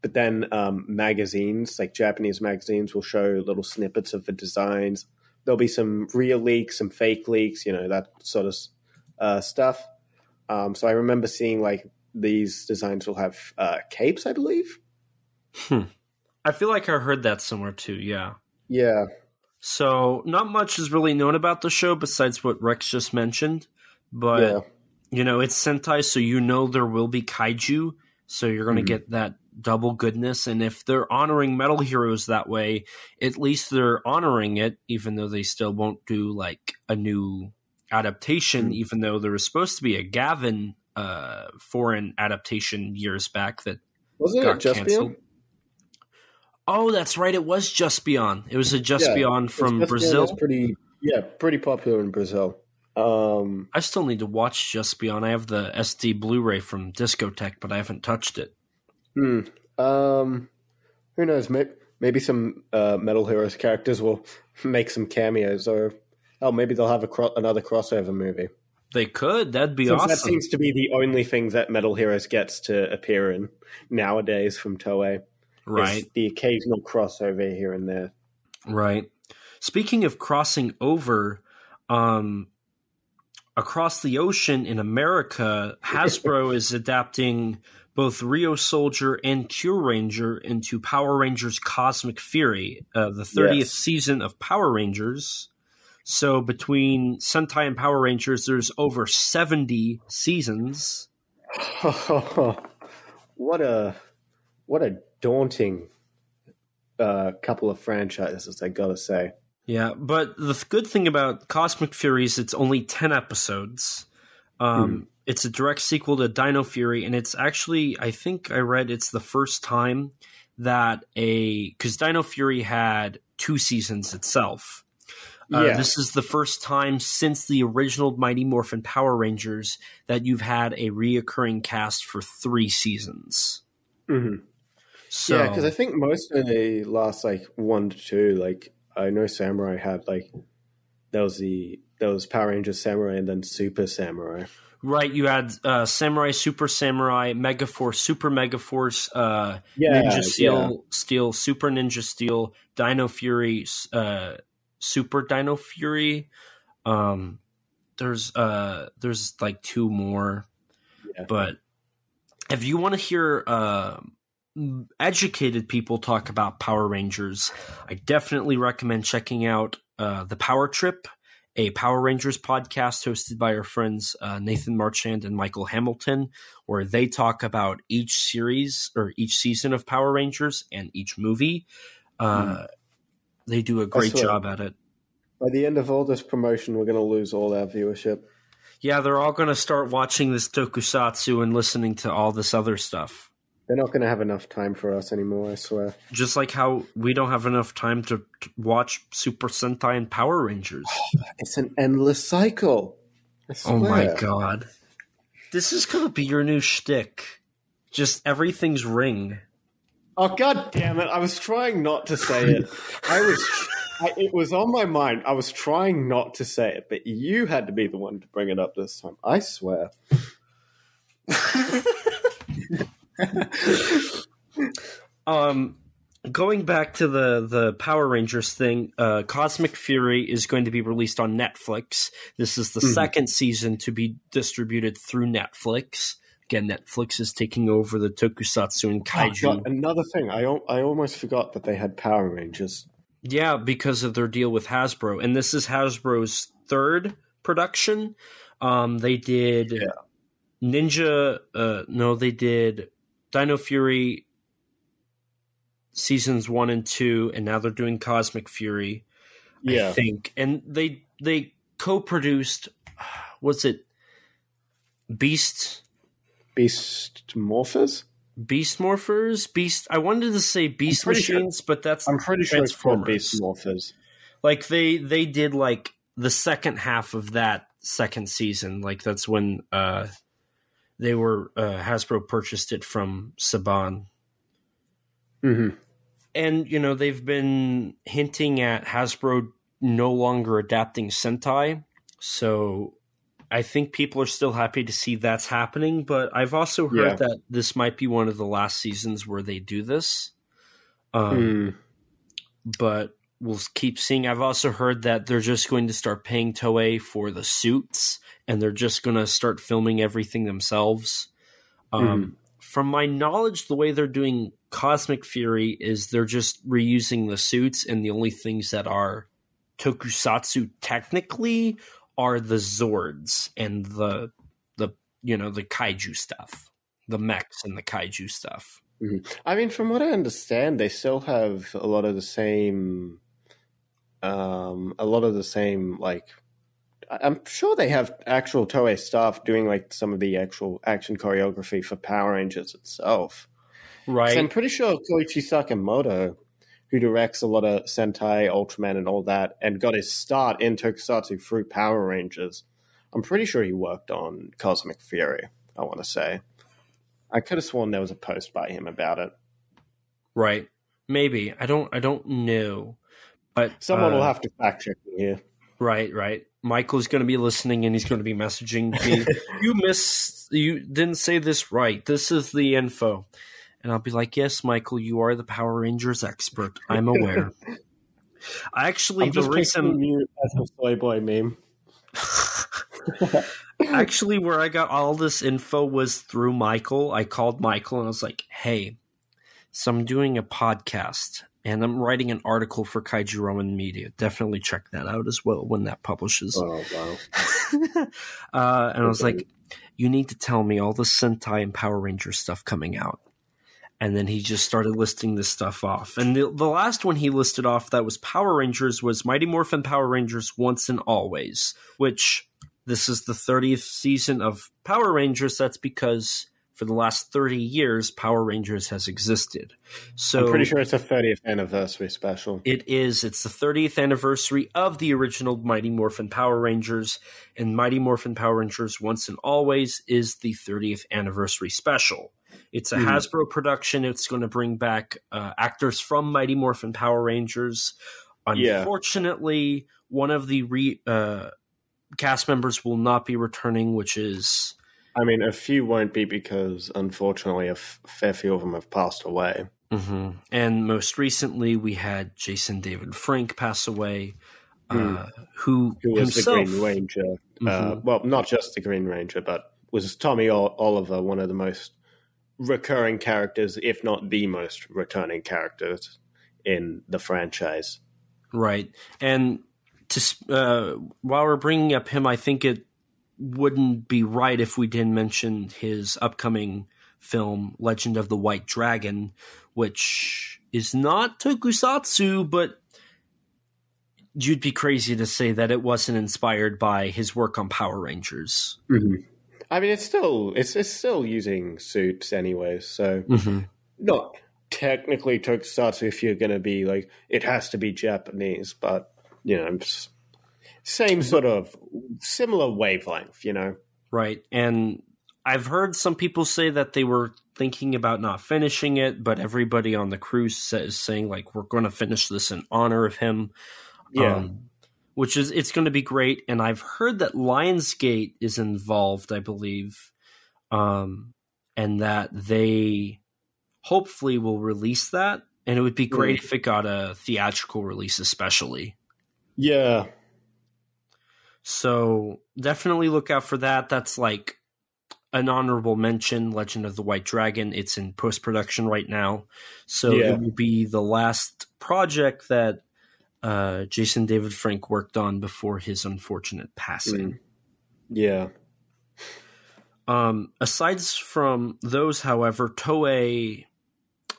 But then um, magazines, like Japanese magazines, will show little snippets of the designs. There'll be some real leaks, some fake leaks, you know that sort of uh, stuff. Um, so I remember seeing like these designs will have uh, capes, I believe. I feel like I heard that somewhere too. Yeah. Yeah, So not much is really known about the show besides what Rex just mentioned, but yeah, you know it's Sentai, so you know there will be kaiju, so you're going to Mhm. get that double goodness. And if they're honoring Metal Heroes that way, at least they're honoring it, even though they still won't do like a new adaptation. Mhm. Even though there was supposed to be a Gavan uh, foreign adaptation years back that wasn't got it just canceled. Beyond? Oh, that's right. It was Juspion. It was a Just Yeah, Beyond from Just Brazil. is pretty, yeah, pretty popular in Brazil. Um, I still need to watch Juspion. I have the SD Blu-ray from Discotek, but I haven't touched it. hmm, um, who knows? Maybe, maybe some uh, Metal Heroes characters will make some cameos, or oh, maybe they'll have a cro- another crossover movie. They could. That'd be Since awesome. that seems to be the only thing that Metal Heroes gets to appear in nowadays from Toei. right, the occasional crossover here and there. right. Speaking of crossing over, um, across the ocean in America, Hasbro is adapting both Ryusoulger and Kyuranger into Power Rangers Cosmic Fury, uh, the 30th Yes. season of Power Rangers. So between Sentai and Power Rangers, there's over 70 seasons. what a what a daunting uh, couple of franchises, I gotta say. Yeah, but the good thing about Cosmic Fury is it's only 10 episodes. Um, It's a direct sequel to Dino Fury, and it's actually, I think I read it's the first time that a. Because Dino Fury had two seasons itself. Uh, Yeah. This is the first time since the original Mighty Morphin Power Rangers that you've had a reoccurring cast for three seasons. Mm-hmm. So, yeah, because I think most of the last like one to two, like I know Samurai had like there was the there was Power Rangers Samurai and then Super Samurai. Right, you had uh, Samurai, Super Samurai, Megaforce, Super Megaforce, uh, Yeah, Ninja Steel, Steel, Super Ninja Steel, Dino Fury, uh, Super Dino Fury. Um, there's uh, there's like two more, Yeah. but if you want to hear uh, educated people talk about Power Rangers, I definitely recommend checking out uh, the Power Trip, a Power Rangers podcast hosted by our friends uh, Nathan Marchand and Michael Hamilton, where they talk about each series or each season of Power Rangers and each movie. Uh, mm. They do a great job at it. By the end of all this promotion, we're going to lose all our viewership. Yeah, they're all going to start watching this tokusatsu and listening to all this other stuff. They're not going to have enough time for us anymore, I swear. Just like how we don't have enough time to, to watch Super Sentai and Power Rangers. it's an endless cycle. Oh my god. This is going to be your new shtick. Just everything's ring. Oh god damn it! I was trying not to say it. I was. I, it was on my mind. I was trying not to say it, but you had to be the one to bring it up this time. I swear. um, going back to the the Power Rangers thing, uh, Cosmic Fury is going to be released on Netflix. This is the mm-hmm. second season to be distributed through Netflix. Again, Netflix is taking over the Tokusatsu and oh, Kaiju. Oh, God, another thing, I I almost forgot that they had Power Rangers. Yeah, because of their deal with Hasbro, and this is Hasbro's third production. Um, they did yeah. Ninja. Uh, no, they did Dino Fury seasons one and two, and now they're doing Cosmic Fury. Yeah, I think, and they they co-produced. What's it? Beast. Beast Morphers. Beast Morphers, Beast. I wanted to say Beast Machines, sure, but that's I'm pretty sure it's called Beast Morphers. Like they they did like the second half of that second season. Like that's when uh they were uh, Hasbro purchased it from Saban. Mm-hmm. And you know they've been hinting at Hasbro no longer adapting Sentai, so I think people are still happy to see that's happening, but I've also heard yeah. that this might be one of the last seasons where they do this. Um, mm. But we'll keep seeing. I've also heard that they're just going to start paying Toei for the suits, and they're just going to start filming everything themselves. Um, mm. From my knowledge, the way they're doing Cosmic Fury is they're just reusing the suits, and the only things that are tokusatsu technically are the Zords and the the you know the kaiju stuff, the mechs and the kaiju stuff. Mm-hmm. I mean, from what I understand, they still have a lot of the same, um, a lot of the same like. I'm sure they have actual Toei staff doing like some of the actual action choreography for Power Rangers itself. Right. I'm pretty sure Koichi Sakamoto who directs a lot of Sentai, Ultraman, and all that, and got his start in Tokusatsu through Power Rangers. I'm pretty sure he worked on Cosmic Fury. I want to say, I could have sworn there was a post by him about it. Right? Maybe I don't. I don't know, but someone uh, will have to fact check me here. Right, right. Michael's going to be listening and he's going to be messaging me. you miss. You didn't say this right. This is the info. And I'll be like, yes, Michael, you are the Power Rangers expert. I'm aware. I actually, I'm the reason. You as a soy boy meme. actually, where I got all this info was through Michael. I called Michael and I was like, hey, so I'm doing a podcast and I'm writing an article for Kaiju Roman Media. Definitely check that out as well when that publishes. Oh, wow. uh, and I was like, you need to tell me all the Sentai and Power Ranger stuff coming out and then he just started listing this stuff off. And the, the last one he listed off that was Power Rangers was Mighty Morphin Power Rangers Once and Always, which this is the 30th season of Power Rangers. That's because for the last 30 years, Power Rangers has existed. So I'm pretty sure it's a 30th anniversary special. It is. It's the 30th anniversary of the original Mighty Morphin Power Rangers, and Mighty Morphin Power Rangers Once and Always is the 30th anniversary special. It's a mm. Hasbro production. It's going to bring back uh, actors from Mighty Morphin Power Rangers. Unfortunately, yeah. one of the re, uh, cast members will not be returning, which is. I mean, a few won't be because, unfortunately, a f- fair few of them have passed away. Mm-hmm. And most recently, we had Jason David Frank pass away, mm. uh, who, who was himself, the Green Ranger. Uh, mm-hmm. well, not just the Green Ranger, but was Tommy Oliver, one of the most recurring characters, if not the most returning characters in the franchise. Right. And to uh, while we're bringing up him, I think it wouldn't be right if we didn't mention his upcoming film, Legend of the White Dragon, which is not tokusatsu, but you'd be crazy to say that it wasn't inspired by his work on Power Rangers. Mm-hmm. I mean, it's still it's, it's still using suits anyway, so mm-hmm. not technically tokusatsu if you're going to be like it has to be Japanese, but you know, same sort of similar wavelength, you know. Right, and I've heard some people say that they were thinking about not finishing it, but everybody on the crew is saying like we're going to finish this in honor of him. Yeah. Um, which is it's going to be great. And I've heard that Lionsgate is involved, I believe, um, and that they hopefully will release that. And it would be great mm. if it got a theatrical release, especially. Yeah. So definitely look out for that. That's like an honorable mention legend of the white dragon it's in post production right now so yeah. it will be the last project that uh, Jason David Frank worked on before his unfortunate passing. Mm. Yeah. Um, aside from those, however, Toei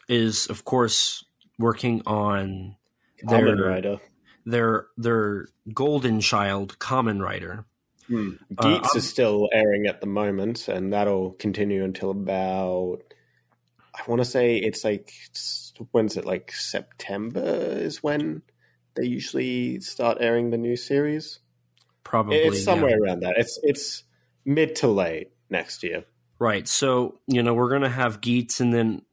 is, of course, working on their Rider. their their golden child, Kamen Rider. Hmm. Geats uh, is still airing at the moment, and that'll continue until about. I want to say it's like when's it like September is when they usually start airing the new series. Probably it's somewhere yeah. around that. It's it's mid to late next year. Right. So you know we're gonna have Geats, and then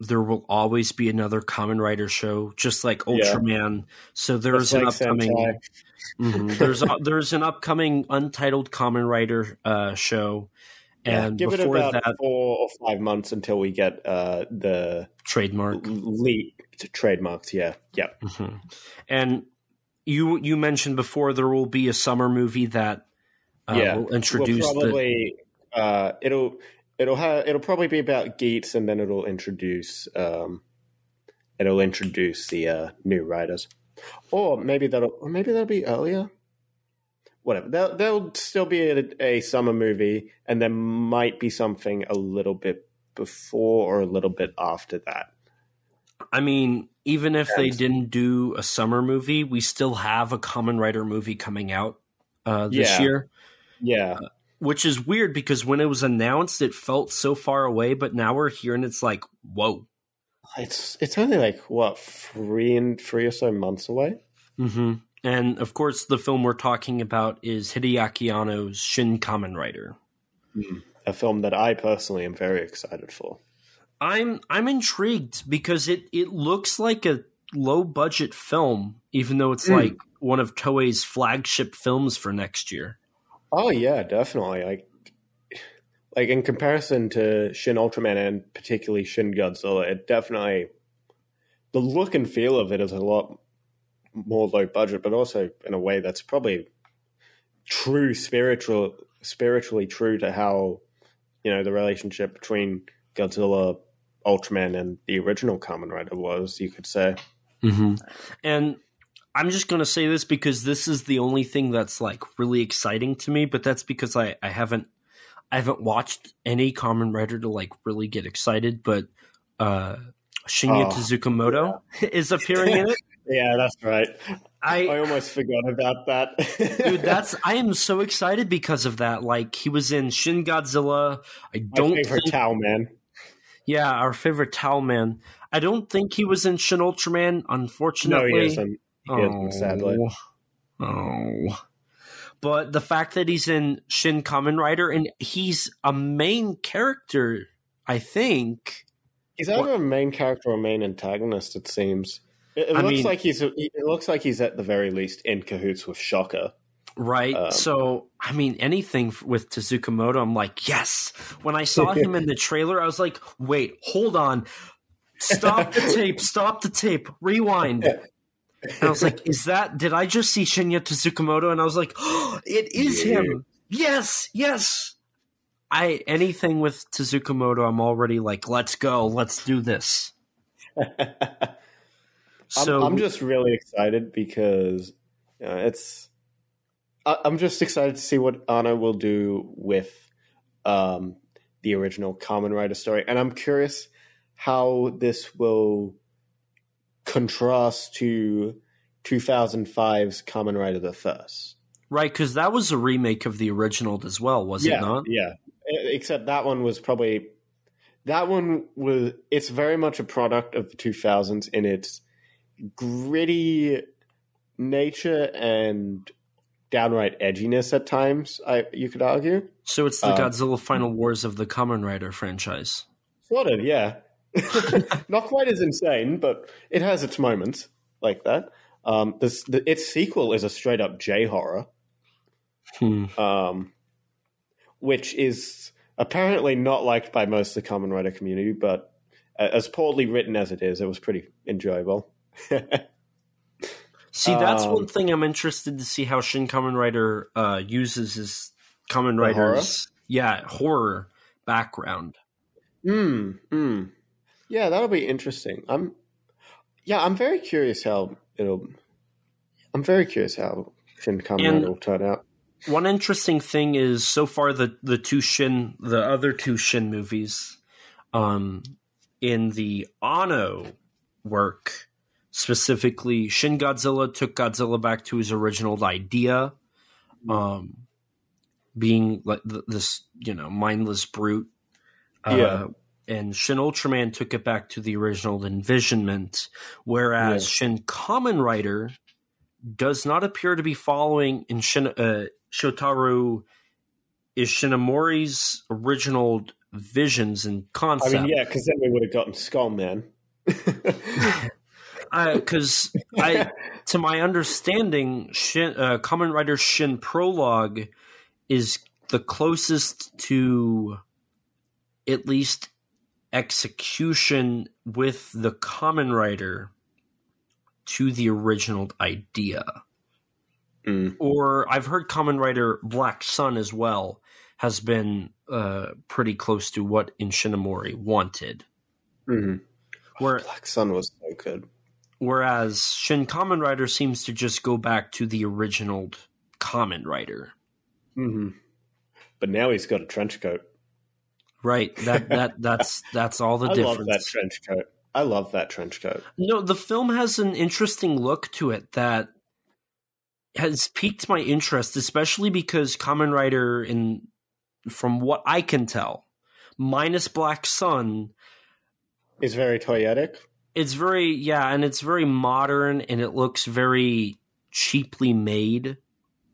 there will always be another Kamen Rider show, just like Ultraman. Yeah. So there's an like upcoming. mm-hmm, there's a, there's an upcoming untitled Kamen Rider uh, show, and yeah, give before it about that, four or five months until we get uh, the trademark leap to trademarks. Yeah, yeah. Mm-hmm. And you you mentioned before there will be a summer movie that uh, yeah. will introduce we'll probably the... uh, it'll it'll have it'll probably be about Geats and then it'll introduce um, it'll introduce the uh, new riders, or maybe that'll or maybe that'll be earlier whatever. There'll, there'll still be a, a, summer movie, and there might be something a little bit before or a little bit after that. I mean, even if they didn't do a summer movie, we still have a Kamen Rider movie coming out uh, this yeah. year. Yeah. Uh, which is weird because when it was announced, it felt so far away, but now we're here and it's like, whoa. It's it's only like what three and three or so months away. Mm-hmm. And of course, the film we're talking about is Hideaki Anno's Shin Kamen Rider. Mm, a film that I personally am very excited for. I'm I'm intrigued because it it looks like a low budget film, even though it's mm. like one of Toei's flagship films for next year. Oh yeah, definitely. Like like in comparison to Shin Ultraman and particularly Shin Godzilla, it definitely the look and feel of it is a lot more low budget, but also in a way that's probably true spiritual, spiritually true to how you know the relationship between Godzilla, Ultraman, and the original Kamen Rider was. You could say, mm-hmm. and I'm just going to say this because this is the only thing that's like really exciting to me, but that's because I, I haven't I haven't watched any Kamen Rider to like really get excited, but uh Shinya oh, Tsukamoto yeah. is appearing in it. Yeah, that's right. I, I almost forgot about that. dude, that's I am so excited because of that. Like he was in Shin Godzilla. I don't My favorite think, Towel Man. Yeah, our favorite Towel Man. I don't think he was in Shin Ultraman, unfortunately. No, he isn't. He oh, isn't, sadly. Oh. But the fact that he's in Shin Kamen Rider and he's a main character, I think. He's either a main character or main antagonist, it seems. It, it looks mean, like he's. It looks like he's at the very least in cahoots with Shocker. Right. Um, so, I mean, anything with Tsukamoto, I'm like, yes. When I saw him in the trailer, I was like, wait, hold on. Stop the tape. Stop the tape. Rewind. And I was like, is that, did I just see Shinya Tsukamoto? And I was like, oh, it is yeah. him. Yes, yes. I anything with Tezuka I'm already like, let's go, let's do this. so I'm, I'm, just really excited because you know, it's. I, I'm just excited to see what Anno will do with um, the original Kamen Rider story, and I'm curious how this will contrast to 2005's Kamen Rider the First. Right, because that was a remake of the original as well, was yeah, it not? Yeah, except that one was probably that one was. It's very much a product of the 2000s in its gritty nature and downright edginess at times. I you could argue. So it's the um, Godzilla Final Wars of the Kamen Rider franchise. Sort of, yeah. Not quite as insane, but it has its moments like that. Um, this, the, its sequel is a straight up J horror, hmm. um, which is apparently not liked by most of the Kamen Rider community, but as poorly written as it is, it was pretty enjoyable. see, that's um, one thing I'm interested to see how Shin Kamen Rider uh, uses his Kamen Rider's horror? yeah horror background. Hmm. Mm. Yeah, that'll be interesting. I'm. Yeah, I'm very curious how it'll. I'm very curious how Shin Kamen Rider will turn out. One interesting thing is so far the the two Shin the other two Shin movies, um, in the Anno work specifically, Shin Godzilla took Godzilla back to his original idea, um, being like this you know mindless brute. Uh, yeah and Shin Ultraman took it back to the original envisionment, whereas yeah. Shin Kamen Rider does not appear to be following in Shin uh, Shotaro Ishinomori's original visions and concept. I mean, yeah, because then we would have gotten Skullman. Because I, I, to my understanding, Shin, uh, Kamen Rider Shin Prologue is the closest to at least execution with the Kamen Rider to the original idea. Mm. Or I've heard Kamen Rider Black Sun as well has been uh, pretty close to what Ishinomori wanted. Mm-hmm. Where Black Sun was so good. Whereas Shin Kamen Rider seems to just go back to the original Kamen Rider. Mm-hmm. But now he's got a trench coat. Right. That that that's that's all the I difference. love that trench coat. I love that trench coat. No, the film has an interesting look to it that has piqued my interest, especially because Kamen Rider, in from what I can tell, minus Black Sun, is very toyetic. It's very yeah, and it's very modern, and it looks very cheaply made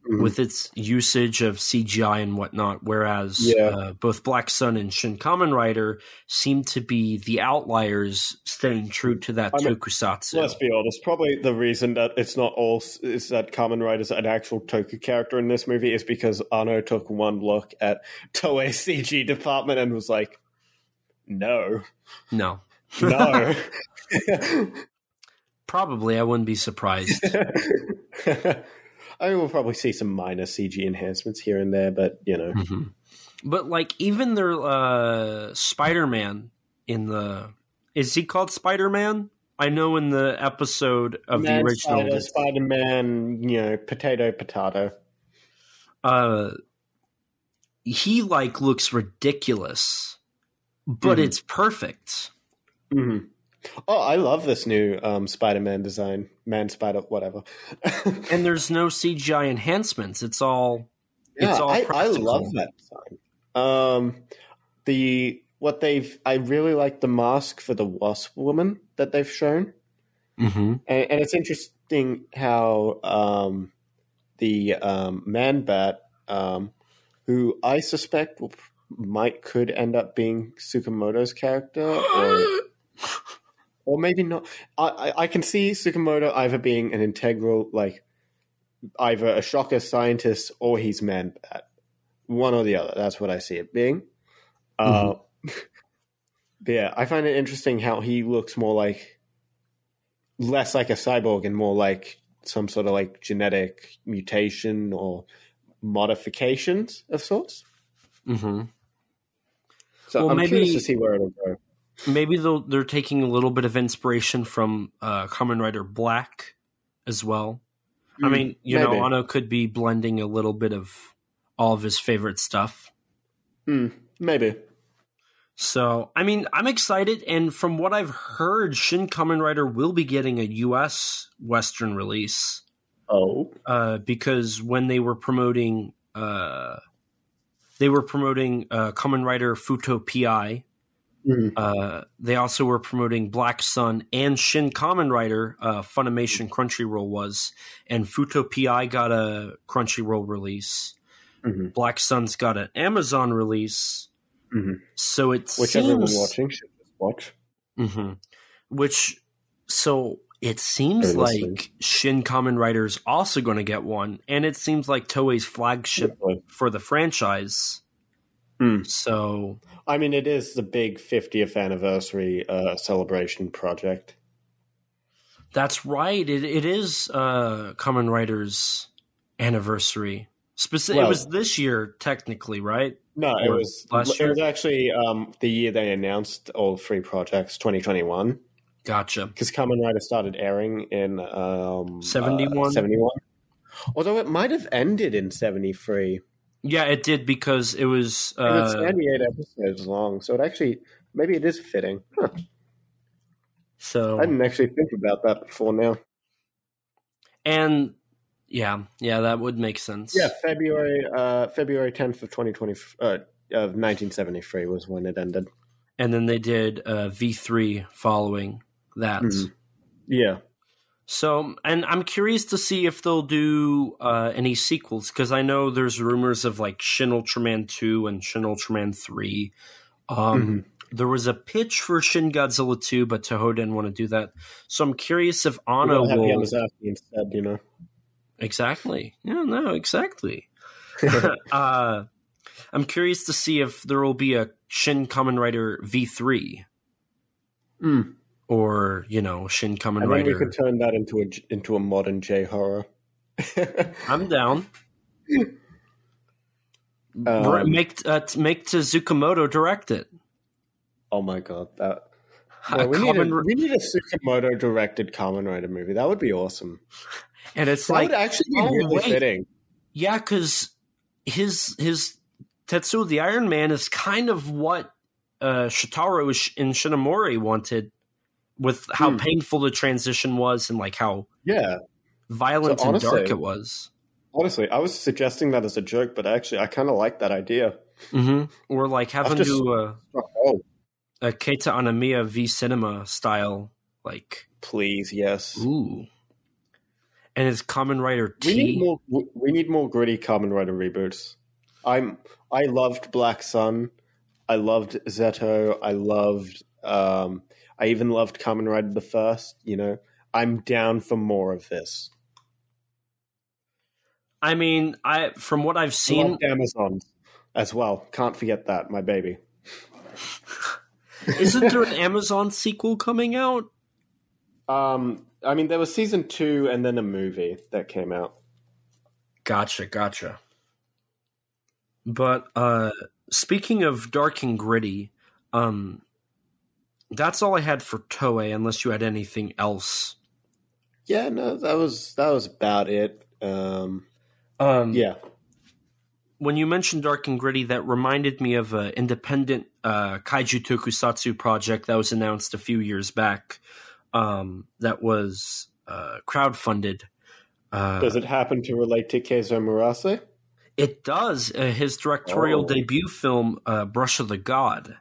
mm-hmm. with its usage of CGI and whatnot. Whereas yeah. uh, both Black Sun and Shin Kamen Rider seem to be the outliers, staying true to that I mean, tokusatsu. Let's be honest. Probably the reason that it's not all is that Kamen Rider is an actual toku character in this movie is because Anno took one look at Toei CG department and was like, "No, no, no." Probably, I wouldn't be surprised. I mean, we'll probably see some minor CG enhancements here and there, but you know. Mm-hmm. But like even their uh, Spider Man in the is he called Spider Man? I know in the episode of Man, the original Spider Man, you know, potato potato. Uh, he like looks ridiculous, but mm-hmm. it's perfect. Mm-hmm. Oh, I love this new um, Spider-Man design, Man Spider, whatever. and there's no CGI enhancements. It's all. Yeah, it's all I, I, love that design. Um, the what they've I really like the mask for the Wasp woman that they've shown, mm-hmm. and, and, it's interesting how um, the um, Man Bat, um, who I suspect will, might could end up being Tsukamoto's character, or or maybe not. I, I can see Tsukamoto either being an integral, like either a shocker scientist or he's man bat. One or the other. That's what I see it being. Uh, mm-hmm. Uh, yeah, I find it interesting how he looks more like less like a cyborg and more like some sort of like genetic mutation or modifications of sorts. Mm-hmm. So Well, I'm maybe- curious to see where it'll go. Maybe they'll, they're taking a little bit of inspiration from uh, Kamen Rider Black as well. I Hmm, mean, you know, maybe. Anno could be blending a little bit of all of his favorite stuff. Hmm, maybe. So, I mean, I'm excited, and from what I've heard, Shin Kamen Rider will be getting a U.S. Western release Oh, uh, because when they were promoting, uh, they were promoting uh, Kamen Rider Futo Pi. Hmm. Uh, they also were promoting Black Sun and Shin Kamen Rider. Uh, Funimation Crunchyroll was, and Futo Pi got a Crunchyroll release. Mhm. Black Sun's got an Amazon release. Mhm. So it which seems everyone watching should just watch. hmm Which, so it seems like Shin Kamen Rider's also going to get one, and it seems like Toei's flagship for the franchise. Hmm. So I mean, it is the big 50th anniversary uh, celebration project. that's right. It it is uh, Kamen Rider's anniversary. Speci- it was this year, technically, right? No, it was last year? it was actually um, the year they announced all three projects, 2021, Gotcha. because Kamen Rider started airing in um, 71? uh, 71. Although it might have ended in 73. Yeah, it did because it was. And it's Uh, 98 episodes long, so it actually maybe it is fitting. Huh. so I didn't actually think about that before now. and yeah, yeah, that would make sense. Yeah, February uh, February 10th of 2020 uh, of 1973 was when it ended. and then they did uh, V three following that. Mhm. Yeah. So, and I'm curious to see if they'll do uh, any sequels because I know there's rumors of like Shin Ultraman two and Shin Ultraman three. Um, Mhm. There was a pitch for Shin Godzilla two, but Toho didn't want to do that. So I'm curious if Anno will Yamazaki instead, you know. exactly. Yeah, no, exactly. uh, I'm curious to see if there will be a Shin Kamen Rider V three Mm. Or you know Shin Kamen And then we could turn that into a into a modern J horror. I'm down. Um, make uh, make Tsukamoto direct it. oh my god, that Yeah, we, need a, we need a Tsukamoto directed Kamen Rider movie. That would be awesome. and it's That like would actually be oh, really wait. fitting. yeah, because his his Tetsuo the Iron Man is kind of what uh, Shitaro in Shinamori wanted, with how Hmm. painful the transition was and like how Yeah, violent So and dark honestly- it was. honestly, I was suggesting that as a joke, but actually, I kind of like that idea. hmm Or like having to uh, Oh, a Keita Amemiya v Cinema style, like please, yes. ooh, and his Kamen Rider We need more. We need more gritty Kamen Rider reboots. I'm. I loved Black Sun. I loved Zeto. I loved. Um, I even loved Kamen Rider the first. You know, I'm down for more of this. I mean, I from what I've seen, loved Amazon as well. Can't forget that, my baby. isn't there an Amazon sequel coming out? Um, I mean, there was season two and then a movie that came out. Gotcha, gotcha. But uh speaking of dark and gritty, um that's all I had for Toei unless you had anything else. Yeah, no, that was that was about it. Um, Um yeah, when you mentioned dark and gritty that reminded me of an independent uh kaiju tokusatsu project that was announced a few years back um that was uh crowdfunded. Uh does it happen to relate to Keizo Murase? It does. Uh, his directorial Oh. debut film, uh, Brush of the God,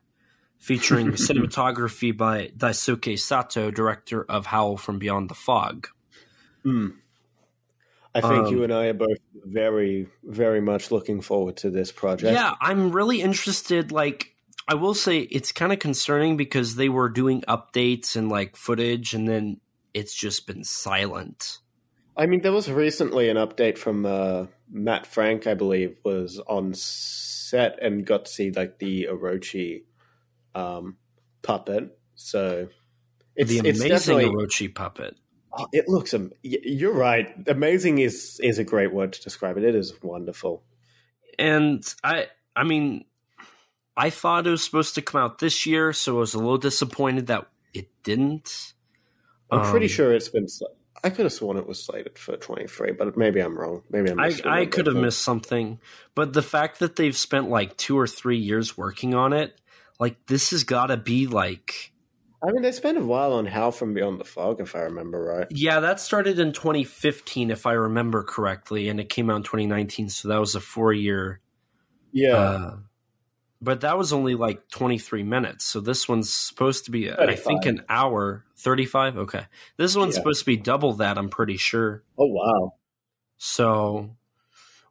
featuring cinematography by Daisuke Sato, director of Howl from Beyond the Fog. Hmm. I think Um, you and I are both very, very much looking forward to this project. Yeah, I'm really interested. Like, I will say it's kind of concerning because they were doing updates and like footage, and then it's just been silent. I mean, there was recently an update from uh, Matt Frank, I believe, was on set and got to see like the Orochi um, puppet. So it's the it's amazing definitely Orochi puppet. oh, it looks. You're right. Amazing is is a great word to describe it. It is wonderful. and I I mean I thought it was supposed to come out this year, so I was a little disappointed that it didn't. I'm pretty Um, sure it's been. sl- I could have sworn it was slated for 23, but maybe I'm wrong. Maybe I'm. I, I could have missed something, but the fact that they've spent like two or three years working on it, like this has got to be like, I mean, they spent a while on Howl from Beyond the Fog, if I remember right. yeah, that started in 2015 if I remember correctly, and it came out in 2019, so that was a four year. Yeah, Uh, but that was only like 23 minutes, so this one's supposed to be, I think, an hour. 35. Okay, this one's Yeah. supposed to be double that. I'm pretty sure. oh wow. So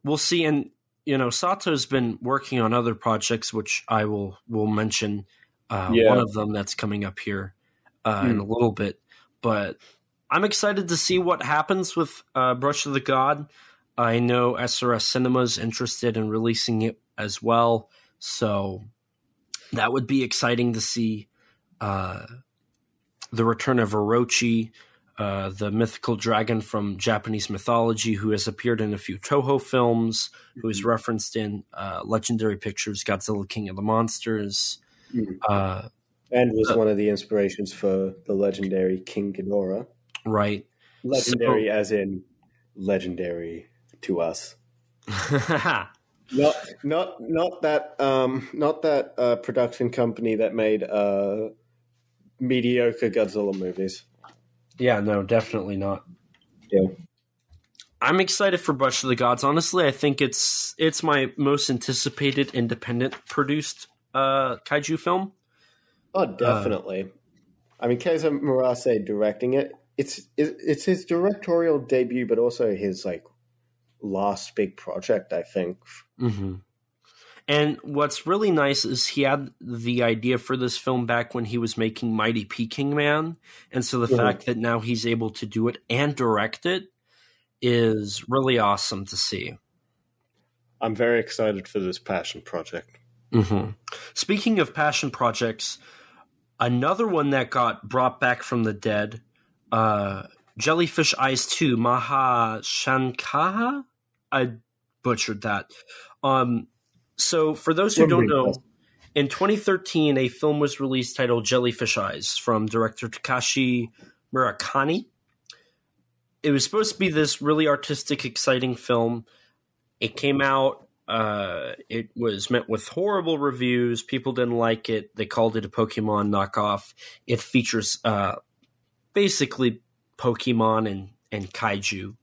we'll see. And you know, Sato's been working on other projects, which I will will mention. Uh, Yeah. One of them that's coming up here uh, in Hmm. a little bit, but I'm excited to see what happens with uh, Brush of the God. I know SRS Cinema's interested in releasing it as well, so that would be exciting to see. Uh, the return of Orochi, uh, the mythical dragon from Japanese mythology, who has appeared in a few Toho films, who is referenced in uh, Legendary Pictures' Godzilla King of the Monsters. Mhm. Uh, And was Uh, one of the inspirations for the legendary King Ghidorah. right. Legendary, as in legendary to us. Not, not, not that, um, not that uh, production company that made uh, mediocre Godzilla movies. Yeah, no, definitely not. Yeah. I'm excited for Brush of the Gods. Honestly, I think it's it's my most anticipated independent produced uh, kaiju film. Oh, definitely. I mean, Keizo Murase directing it. It's it's his directorial debut, but also his like last big project. I think. Mm-hmm. And what's really nice is he had the idea for this film back when he was making Mighty Peking Man, and so the Mhm. fact that now he's able to do it and direct it is really awesome to see. I'm very excited for this passion project. Mm-hmm. Speaking of passion projects, another one that got brought back from the dead, uh, Jellyfish Eyes 2, Maha Shankaha? I butchered that. Um, so, for those who don't know, in 2013, a film was released titled Jellyfish Eyes from director Takashi Murakami. It was supposed to be this really artistic, exciting film. It came out uh, it was met with horrible reviews. People didn't like it. They called it a Pokemon knockoff. It features uh, basically Pokemon and, and kaiju.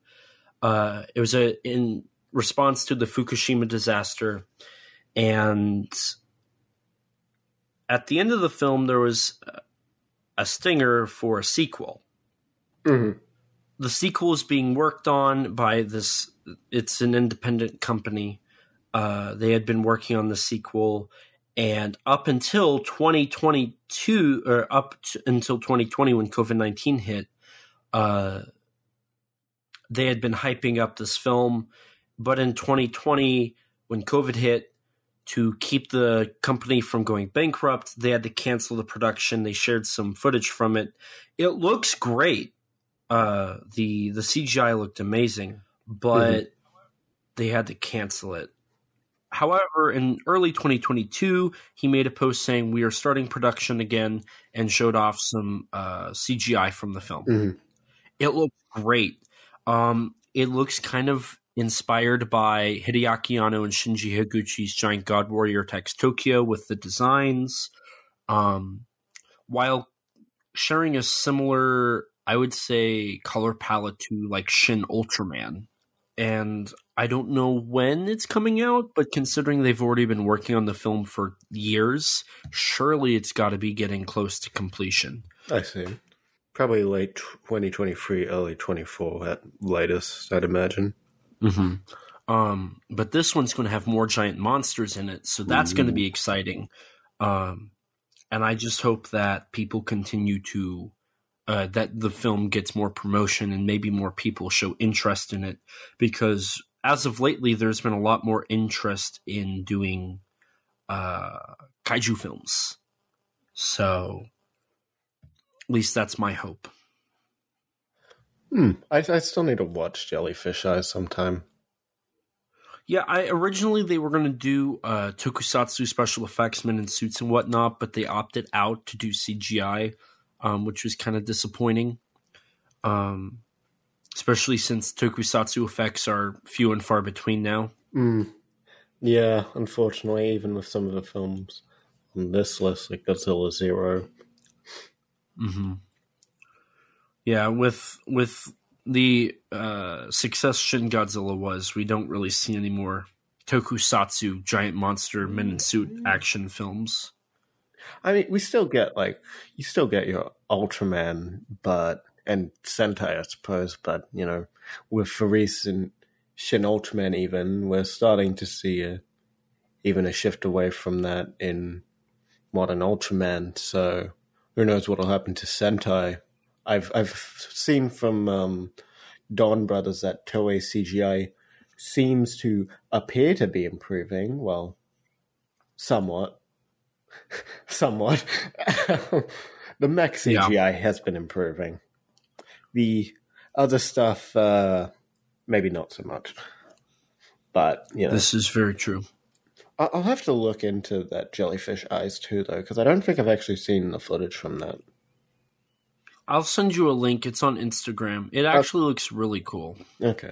Uh, it was a in response to the Fukushima disaster, and at the end of the film, there was a stinger for a sequel. Mhm. the sequel is being worked on by this it's an independent company. Uh, they had been working on the sequel. And up until 2022 or up to, until 2020 when covid-19 hit uh, they had been hyping up this film. But in 2020 when covid hit to keep the company from going bankrupt they had to cancel the production they shared some footage from it it looks great uh the the CGI looked amazing, but they had to cancel it. However, in early 2022, he made a post saying we are starting production again and showed off some uh, CGI from the film. Mhm. It looks great. Um, it looks kind of inspired by Hideaki Anno and Shinji Higuchi's Giant God Warrior Attacks Tokyo with the designs, um, while sharing a similar, I would say, color palette to like Shin Ultraman. And I don't know when it's coming out, but considering they've already been working on the film for years, surely it's got to be getting close to completion. I see. Probably late 2023, early 24 at latest, I'd imagine. Mm-hmm. Um, but this one's going to have more giant monsters in it, so that's going to be exciting. Um, and I just hope that people continue to uh, that the film gets more promotion and maybe more people show interest in it because as of lately, there's been a lot more interest in doing uh, kaiju films. So, at least that's my hope. Hmm. I, I still need to watch Jellyfish Eyes sometime. Yeah, I originally they were going to do uh, tokusatsu special effects, men in suits and whatnot, but they opted out to do CGI, um, which was kind of disappointing. Um, especially since tokusatsu effects are few and far between now. Mm. Yeah, unfortunately, even with some of the films on this list, like Godzilla 0 mm-hmm. Yeah, with with the uh, success Shin Godzilla was, we don't really see any more tokusatsu giant monster men in suit action films. I mean, we still get like you still get your Ultraman, but and Sentai, I suppose. But you know, with Faris and Shin Ultraman, even we're starting to see a, even a shift away from that in modern Ultraman. So who knows what'll happen to Sentai? I've I've seen from um, Donbrothers that Toei CGI seems to appear to be improving. Well, somewhat, somewhat. the mech CGI yeah. has been improving. The other stuff, uh, maybe not so much. But you know, this is very true. I'll have to look into that jellyfish eyes too, though, because I don't think I've actually seen the footage from that. I'll send you a link. It's on Instagram. It actually uh, looks really cool. Okay.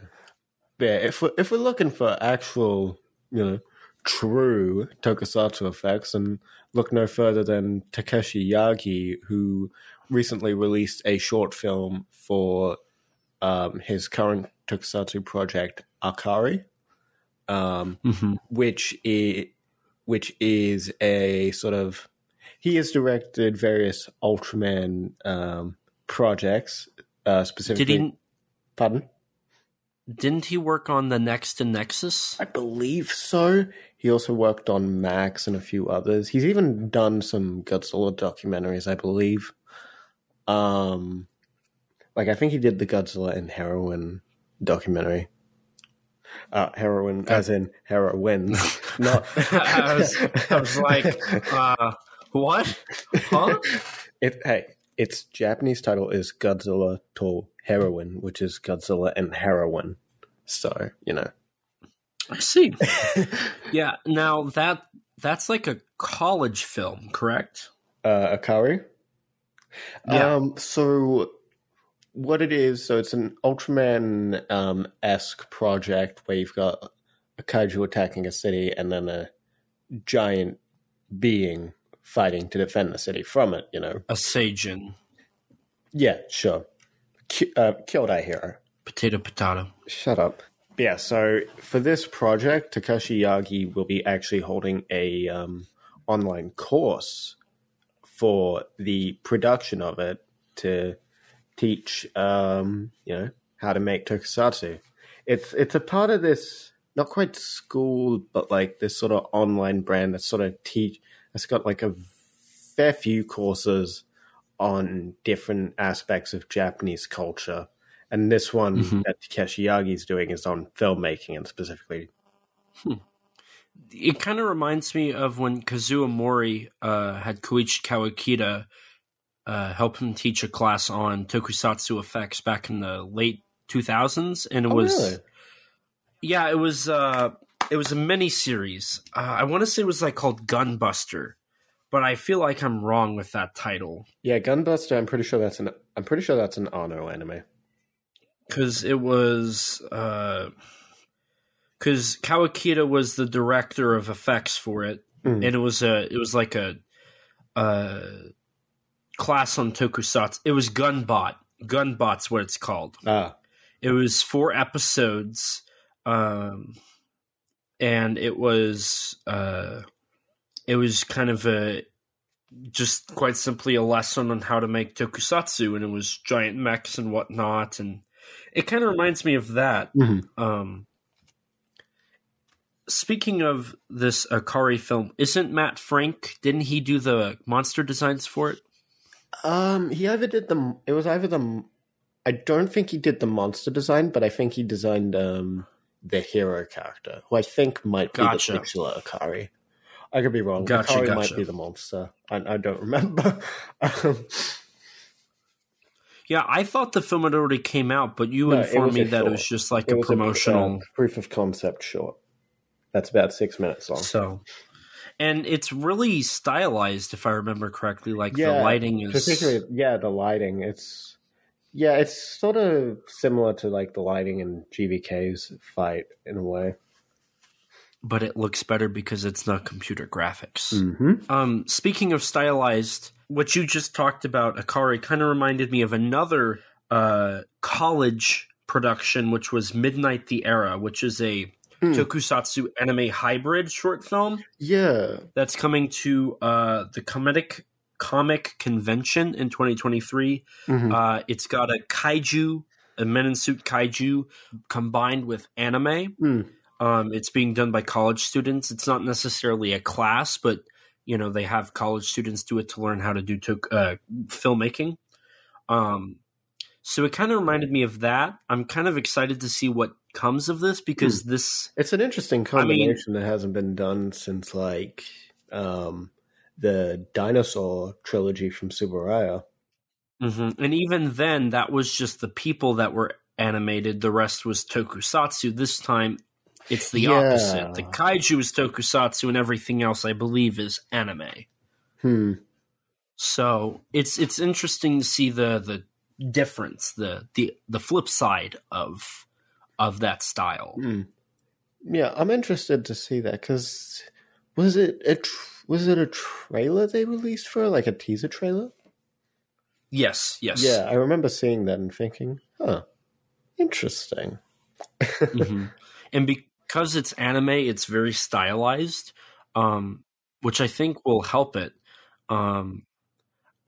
Yeah, if we're, if we're looking for actual, you know, true tokusatsu effects, and look no further than Takeshi Yagi, who recently released a short film for um, his current tokusatsu project, Akari, um, mm-hmm. which is which is a sort of he has directed various Ultraman um, projects, uh, specifically. Did he? Pardon. Didn't he work on the Next and Nexus? I believe so. He also worked on Max and a few others. He's even done some Godzilla documentaries, I believe. Um, like I think he did the Godzilla and heroin documentary. Uh, heroin, as in heroin, not. I, was, I was like, uh, what? Huh? It, hey, its Japanese title is Godzilla to Heroine, which is Godzilla and Heroine. So you know, I see. yeah. Now that that's like a college film, correct? Uh, Akari. Yeah. Um. So what it is, so it's an Ultraman um, esque project where you've got a kaiju attacking a city and then a giant being fighting to defend the city from it, you know. A Seijin. Yeah, sure. Ki- uh, Kyodai Hero. Potato, potato. Shut up. Yeah, so for this project, Takeshi Yagi will be actually holding a um, online course for the production of it to teach, um, you know, how to make tokusatsu. It's it's a part of this not quite school, but like this sort of online brand that sort of teach it's got like a fair few courses on different aspects of Japanese culture. And this one mm-hmm. that Takeshi Yagi is doing is on filmmaking and specifically. Hmm. It kind of reminds me of when Kazuo Mori uh, had Koichi Kawakita uh, help him teach a class on tokusatsu effects back in the late 2000s. And it oh, was. Really? Yeah, it was. Uh, it was a mini series. Uh, I want to say it was like called Gunbuster, but I feel like I'm wrong with that title. Yeah, Gunbuster. I'm pretty sure that's an. I'm pretty sure that's an Anno anime. Because it was. Because uh, Kawakita was the director of effects for it, mm. and it was a. It was like a. Uh, class on Tokusatsu. It was Gunbot. Gunbot's what it's called. Ah. It was four episodes. Um, and it was uh, it was kind of a just quite simply a lesson on how to make tokusatsu, and it was giant mechs and whatnot, and it kind of reminds me of that. Mm-hmm. Um, speaking of this Akari film, isn't Matt Frank? Didn't he do the monster designs for it? Um, he either did the. It was either the. I don't think he did the monster design, but I think he designed um the hero character, who I think might be gotcha. the titular Akari. I could be wrong. Gotcha, Akari gotcha. might be the monster. I, I don't remember. yeah, I thought the film had already came out, but you no, informed me that short. it was just like it a promotional a, uh, proof of concept short. That's about six minutes long. So, and it's really stylized, if I remember correctly. Like the lighting is particularly yeah, the lighting. It's yeah, it's sort of similar to like the lighting in GVK's fight in a way. But it looks better because it's not computer graphics. Mm-hmm. Um, speaking of stylized, what you just talked about, Akari, kind of reminded me of another uh, college production, which was Midnight the Era, which is a mm. tokusatsu anime hybrid short film. Yeah. That's coming to uh, the comedic comic convention in 2023. Mm-hmm. Uh, it's got a kaiju, a men in suit kaiju combined with anime. Mm. Um, it's being done by college students. It's not necessarily a class, but you know they have college students do it to learn how to do to, uh, filmmaking. Um, so it kind of reminded me of that. I'm kind of excited to see what comes of this because hmm. this it's an interesting combination I mean, that hasn't been done since like um, the dinosaur trilogy from Tsuburaya. Mm-hmm. And even then, that was just the people that were animated. The rest was tokusatsu. This time, it's the yeah. opposite. The kaiju is tokusatsu, and everything else, I believe, is anime. Hmm. So it's it's interesting to see the the difference, the the the flip side of of that style. Hmm. Yeah, I'm interested to see that because was it a tr- was it a trailer they released for like a teaser trailer? Yes, yes. Yeah, I remember seeing that and thinking, huh, interesting. mm-hmm. And because it's anime, it's very stylized, um, which I think will help it. Um,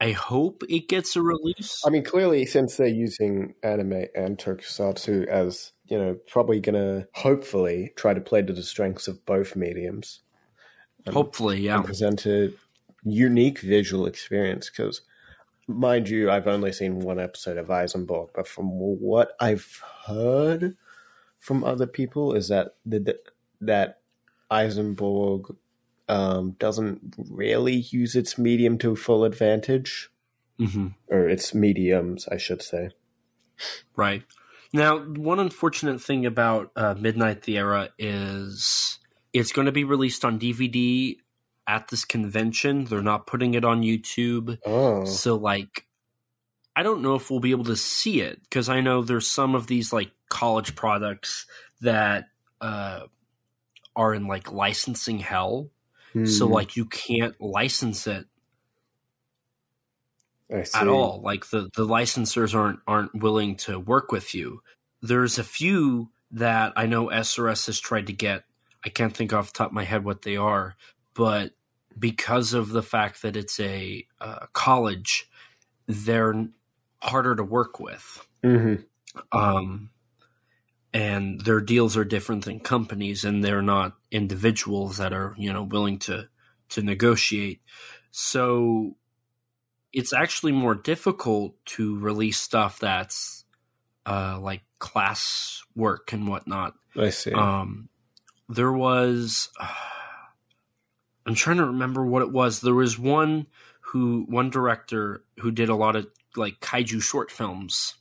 I hope it gets a release. I mean, clearly, since they're using anime and tokusatsu as you know, probably gonna hopefully try to play to the strengths of both mediums. Hopefully, yeah. present a unique visual experience because, mind you, I've only seen one episode of Aizenborg, but from what I've heard from other people, is that the, that Aizenborg um, doesn't really use its medium to full advantage, mm-hmm. or its mediums, I should say. Right. Now, one unfortunate thing about uh, Midnight the Era is it's going to be released on DVD at this convention. They're not putting it on YouTube. Oh. So, like, I don't know if we'll be able to see it because I know there's some of these, like, college products that uh, are in, like, licensing hell. Mm. So, hmm. like, you can't license it at all. Like the the licensors aren't aren't willing to work with you. There's a few that I know SRS has tried to get. I can't think off the top of my head what they are, but because of the fact that it's a uh, college, they're harder to work with. Mm-hmm. Um, and their deals are different than companies, and they're not individuals that are you know willing to to negotiate. So it's actually more difficult to release stuff that's uh, like class work and whatnot. I see. Um, there was, uh, I'm trying to remember what it was. There was one who, one director who did a lot of like kaiju short films,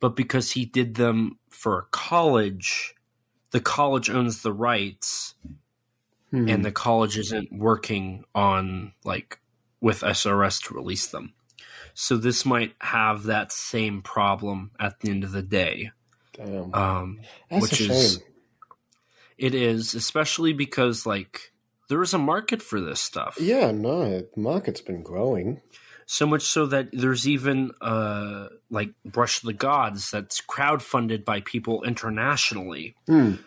but because he did them for a college, the college owns the rights, hmm. and the college isn't working on like with SRS to release them. So this might have that same problem at the end of the day. Damn. Um, That's which is shame. It is, especially because like there is a market for this stuff. Yeah, no, the market's been growing. So much so that there's even uh, like Brush the Gods that's crowdfunded by people internationally. Mm.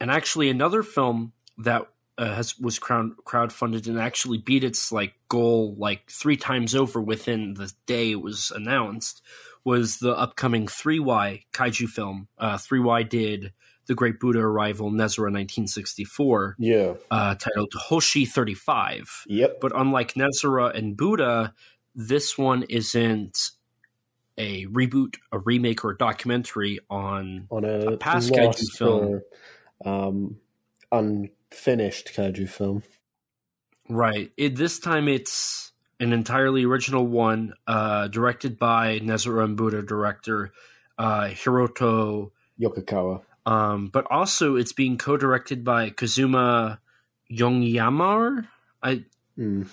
And actually, another film that uh, has was crowd crowdfunded and actually beat its like goal like three times over within the day it was announced was the upcoming 3Y kaiju film. Uh, 3Y did The Great Buddha Arrival Nezura 1964. Yeah. Uh, titled Hoshi 35. Yep. But unlike Nezura and Buddha, this one isn't a reboot, a remake, or a documentary on, on a, a past kaiju film. Or, um, un- finished kaiju film. Right. It, this time it's an entirely original one, uh, directed by Nezura and Buddha director uh, Hiroto Yokokawa. Um, but also, it's being co-directed by Kazuma Yongyamar. I, Mm.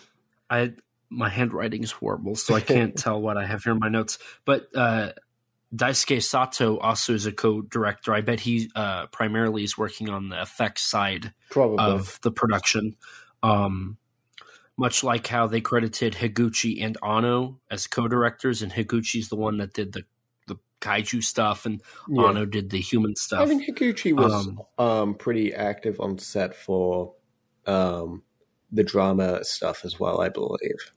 I, my handwriting is horrible, so I can't tell what I have here in my notes. But uh, Daisuke Sato also is a co-director. I bet he uh, primarily is working on the effects side Probably. of the production. Um, much like how they credited Higuchi and Anno as co-directors, and Higuchi's the one that did the kaiju stuff, and Yeah. Anno did the human stuff. I think Higuchi was Um, um, pretty active on set for um, the drama stuff as well, I believe.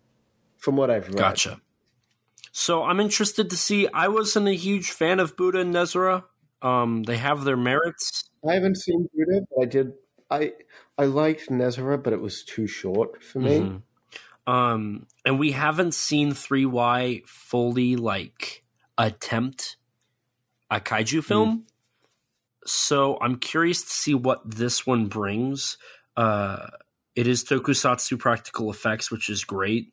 From what I've read. Gotcha. So I'm interested to see. I wasn't a huge fan of Buddha and Nezura. Um, they have their merits. I haven't seen Buddha, but I did. I I liked Nezura, but it was too short for me. Mhm. Um, and we haven't seen 3Y fully like attempt a kaiju film. So I'm curious to see what this one brings. Uh, it is tokusatsu practical effects, which is great.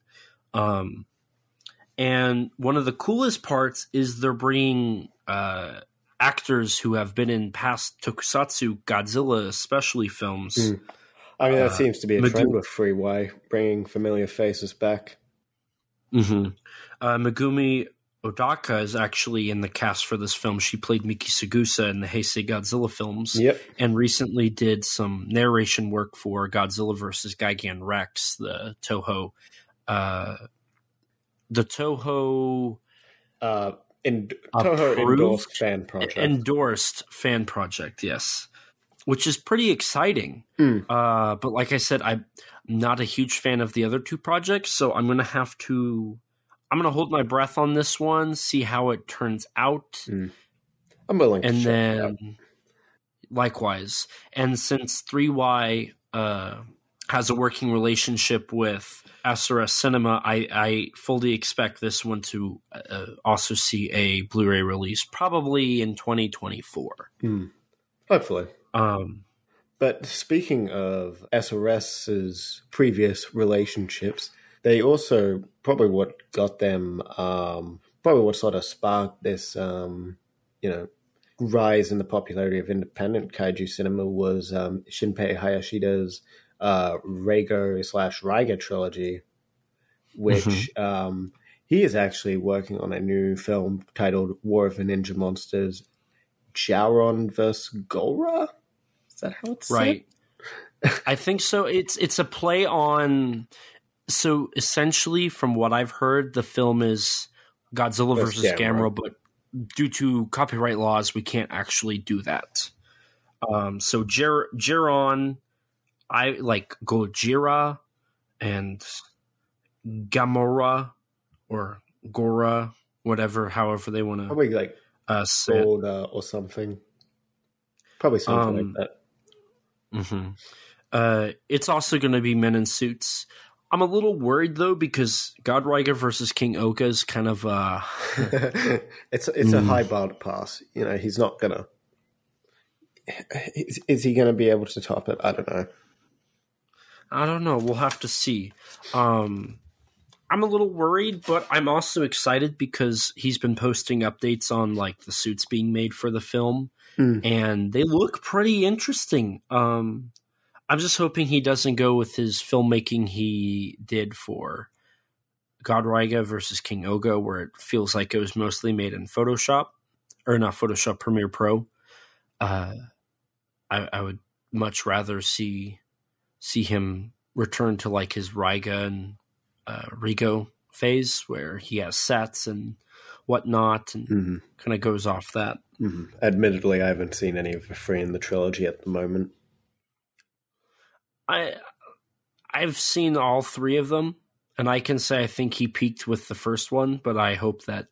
Um, and one of the coolest parts is they're bringing uh, actors who have been in past tokusatsu, Godzilla especially films. Mm. I mean, that Uh, seems to be a Magoo- trend with 3Y, bringing familiar faces back. hmm Uh, Megumi Odaka is actually in the cast for this film. She played Miki Saegusa in the Heisei Godzilla films, Yep. and recently did some narration work for Godzilla vs. Gigan Rex, the Toho, uh, the Toho Uh, Toho endorsed fan project. endorsed fan project. Yes, which is pretty exciting. Hmm. Uh, but like I said, I'm not a huge fan of the other two projects, so I'm gonna have to. I'm gonna hold my breath on this one, see how it turns out, I'm willing and check it out. then likewise. And since 3Y uh, has a working relationship with SRS Cinema, I, I fully expect this one to uh, also see a Blu-ray release, probably in 2024. Hmm. Hopefully. Um, But speaking of SRS's previous relationships, they also probably what got them, um, probably what sort of sparked this, um, you know, rise in the popularity of independent kaiju cinema was um, Shinpei Hayashida's uh, Reigo slash Raiga trilogy, which um, he is actually working on a new film titled War of the Ninja Monsters, Jauron vs. Gora. Is that how it's said? right. I think so. It's it's a play on. So essentially, from what I've heard, the film is Godzilla Versus versus Gamera. Gamera, but due to copyright laws, we can't actually do that. Um, so Jer- Jiron, I like Gojira and Gamora or Gora, whatever, however they want to Probably like uh. Golda or something. Probably something Um, like hmm Uh, it's also going to be men in suits. I'm a little worried though because Godriger versus King Oka is kind of uh, that. it's it's a Mm. high bar to pass. You know, he's not gonna. Is, is he gonna be able to top it? I don't know. I don't know. We'll have to see. Um, I'm a little worried, but I'm also excited because he's been posting updates on like the suits being made for the film, Mm. and they look pretty interesting. Um, I'm just hoping he doesn't go with his filmmaking he did for Godriga versus King Oga, where it feels like it was mostly made in Photoshop or not Photoshop Premiere Pro. Uh, I, I would much rather see see him return to like his Riga and uh, Rigo phase, where he has sets and whatnot, and hmm kind of goes off that. hmm Admittedly, I haven't seen any of the three in the trilogy at the moment. I I've seen all three of them, and I can say I think he peaked with the first one, but I hope that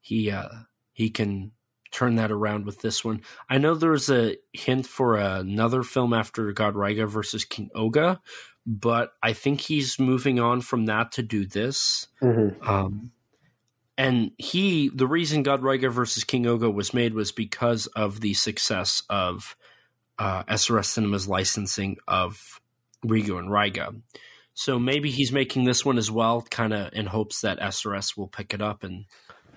he uh, he can turn that around with this one. I know there's a hint for another film after Godriga versus King Oga, but I think he's moving on from that to do this. Mm-hmm. Um, and he, the reason Godriga versus King Oga was made was because of the success of uh, SRS Cinema's licensing of Rigo and Riga. So maybe he's making this one as well, kind of in hopes that SRS will pick it up and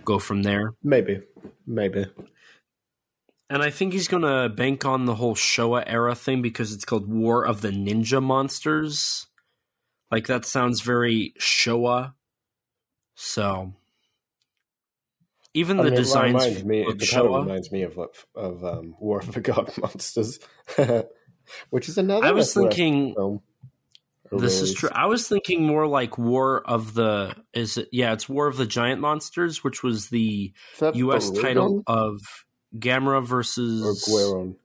go from there. Maybe, maybe. and I think he's gonna bank on the whole Showa era thing because it's called War of the Ninja Monsters. Like that sounds very Showa. So even I the mean, it designs reminds me, it kind of Showa. reminds me of of um, War of the God Monsters, which is another. I was thinking film. this is true. I was thinking more like War of the is it yeah, it's War of the Giant Monsters, which was the US Barugon title of Gamera or versus Gueron.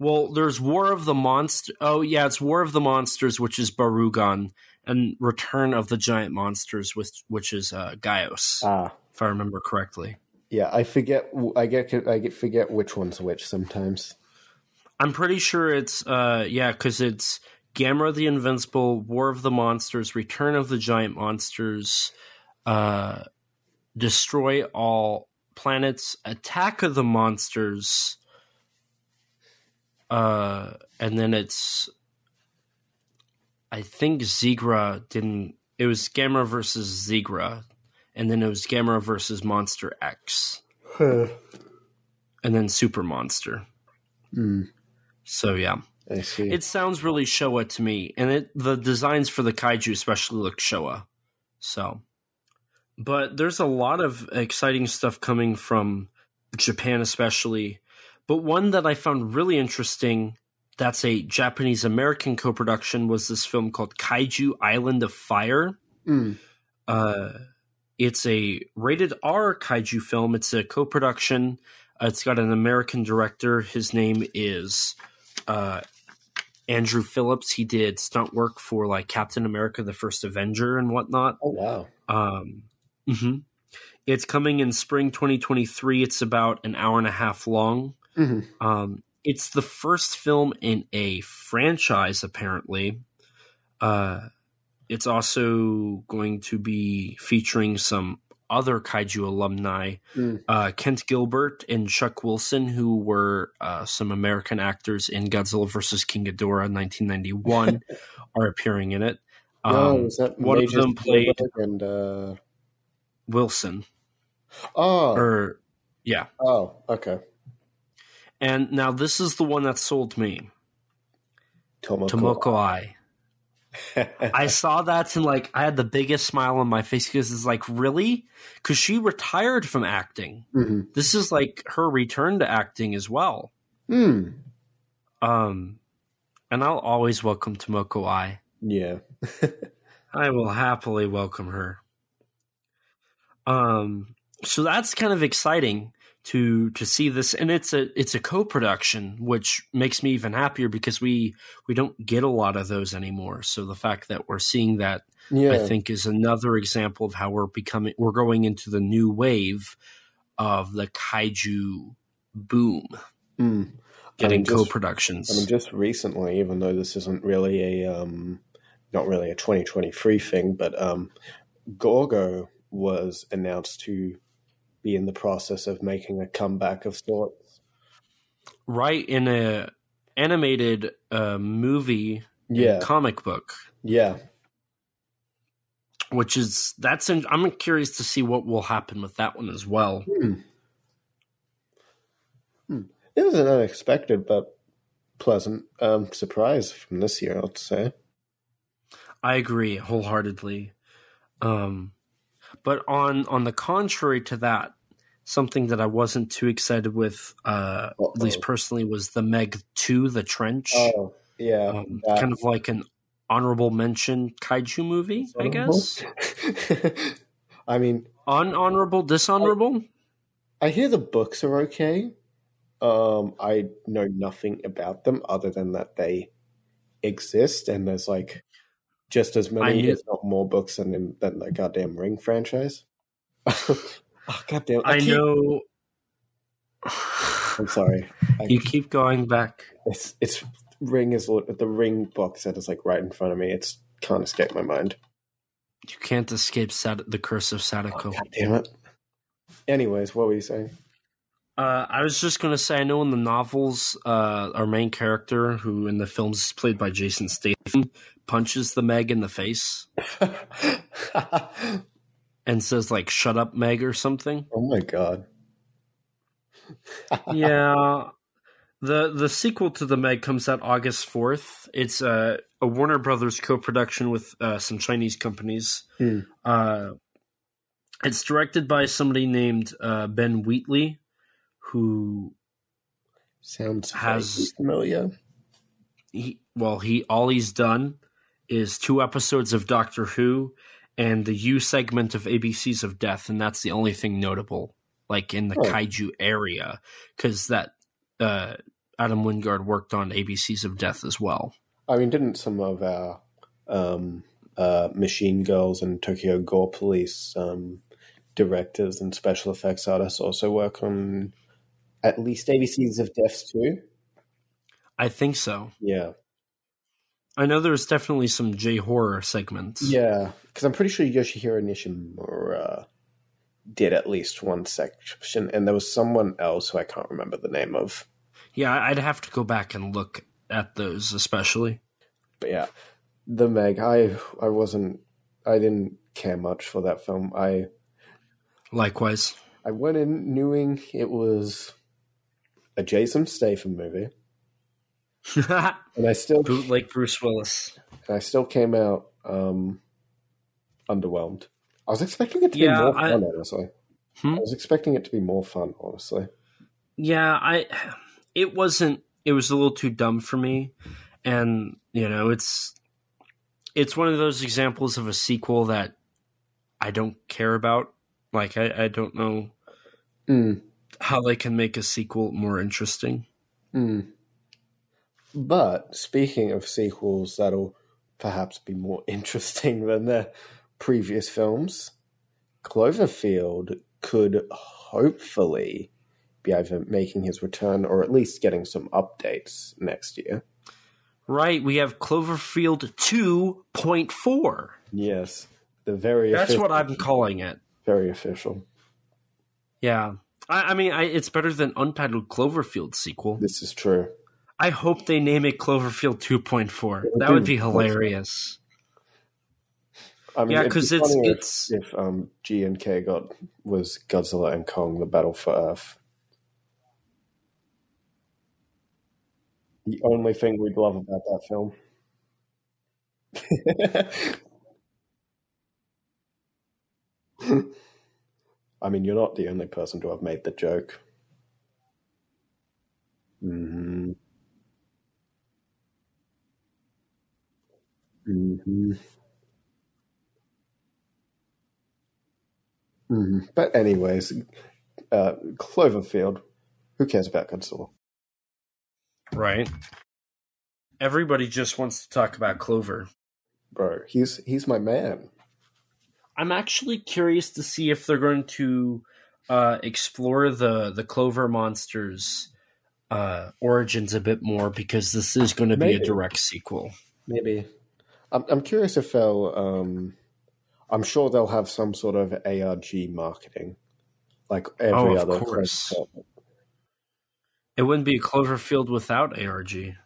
Well, there's War of the Monster. Oh yeah, it's War of the Monsters, which is Barugon, and Return of the Giant Monsters, which which is uh, Gyaos, Ah, if I remember correctly. yeah. I forget. I get. I get forget which one's which sometimes. I'm pretty sure it's uh yeah, because it's Gamera the Invincible, War of the Monsters, Return of the Giant Monsters, uh, Destroy All Planets, Attack of the Monsters, uh, and then it's I think Zigra didn't. It was Gamera versus Zigra, and then it was Gamera versus Monster X, and then Super Monster. Hmm, So yeah. I see. It sounds really Showa to me, and it the designs for the kaiju especially look Showa. So, but there's a lot of exciting stuff coming from Japan, especially. But one that I found really interesting that's a Japanese American co production was this film called Kaiju Island of Fire. Hmm, Uh, it's a rated R kaiju film. It's a co production. Uh, it's got an American director. His name is uh, Andrew Phillips. He did stunt work for like Captain America, the First Avenger, and whatnot. Oh wow. Um, mhm. It's coming in spring 2023. It's about an hour and a half long. Mhm. Um, it's the first film in a franchise, apparently. Uh, it's also going to be featuring some other kaiju alumni, Mm. uh, Kent Gilbert and Chuck Wilson, who were uh, some American actors in Godzilla vs. King Ghidorah in 1991, are appearing in it. Um, no, that one of them played and uh, Wilson, oh or yeah. oh okay And now this is the one that sold me, Tomoko. Tomoko Ai. I saw that and like I had the biggest smile on my face because it's like really because she retired from acting. Mhm. This is like her return to acting as well. Hmm. Um, and I'll always welcome Tomoko Ai. Yeah. I will happily welcome her. Um, so that's kind of exciting to to see this, and it's a it's a co-production, which makes me even happier because we we don't get a lot of those anymore. So the fact that we're seeing that, Yeah. I think, is another example of how we're becoming we're going into the new wave of the kaiju boom, Hmm. getting just- co-productions. I mean, just recently, even though this isn't really a um, not really a 2023 thing, but um, Gorgo was announced to be in the process of making a comeback of sorts. right in a animated uh, movie Yeah, comic book yeah, which is that's in, i'm curious to see what will happen with that one as well Hmm. Hmm. It was an unexpected but pleasant um, surprise from this year, I'd say. i agree wholeheartedly um but on on the contrary to that something that i wasn't too excited with uh at least personally was the meg 2 the trench Oh, yeah. um, kind of like an honorable mention kaiju movie i guess I mean, unhonorable dishonorable I hear the books are okay. Um, I know nothing about them other than that they exist, and there's like just as many, knew- if not more, books than than the goddamn Ring franchise. oh, goddamn! i, keep- know I'm sorry. I, you keep going back it's it's Ring is the Ring box set is like right in front of me. It's can't escape my mind. You can't escape Sad- the curse of Sadako. God damn it. Anyways, what were you saying? Uh, I was just going to say, I know in the novels, uh, our main character, who in the films is played by Jason Statham, punches the Meg in the face and says, like, shut up, Meg, or something. oh my god. yeah. The the sequel to The Meg comes out August 4th. It's a, a Warner Brothers co-production with uh, some Chinese companies. Hmm. Uh, it's directed by somebody named uh, Ben Wheatley, who Sounds Has- familiar. he well he all he's done is two episodes of Doctor Who and the U segment of ABCs of Death, and that's the only thing notable, like in the Oh. kaiju area, because that uh, Adam Wingard worked on ABCs of Death as well. I mean, didn't some of our um, uh, Machine Girls and Tokyo Gore Police um, directors and special effects artists also work on at least ABCs of Deaths too? I think so. Yeah. I know there's definitely some J horror segments. Yeah, because I'm pretty sure Yoshihiro Nishimura did at least one section, and there was someone else who I can't remember the name of. yeah. I'd have to go back and look at those, especially. But yeah, the Meg. I I wasn't. I didn't care much for that film. I Likewise. I went in knowing it was a Jason Statham movie, and I still like Bruce Willis. and I still came out um, underwhelmed. I was expecting it to Yeah, be more I- fun, honestly. Hmm? I was expecting it to be more fun, honestly. Yeah, I it wasn't it was a little too dumb for me and you know, it's it's one of those examples of a sequel that I don't care about. Like I, I don't know Mm, how they can make a sequel more interesting. mm. But speaking of sequels that'll perhaps be more interesting than their previous films, Cloverfield could hopefully be either making his return or at least getting some updates next year. Right, we have Cloverfield 2.4. Yes, the very That's official, what I'm calling it. very official. Yeah. I, I mean, I, it's better than Untitled Cloverfield sequel. This is true. I hope they name it Cloverfield 2.4. That would be hilarious. I mean, Yeah, it'd it's- if- it's- if, um, G and K got was Godzilla and Kong: The Battle for Earth. The only thing we'd love about that film. I mean, you're not the only person to have made the joke. hmm hmm hmm But anyways, uh, Cloverfield. Who cares about Godzilla? Right. Everybody just wants to talk about Clover. Bro, he's he's my man. I'm actually curious to see if they're going to uh, explore the the Clover monsters uh, origins a bit more because this is going to be a direct sequel. Maybe. I'm I'm curious if they'll. Um, I'm sure they'll have some sort of ARG marketing, like every Oh, of other. course. It wouldn't be a Cloverfield without ARG. Did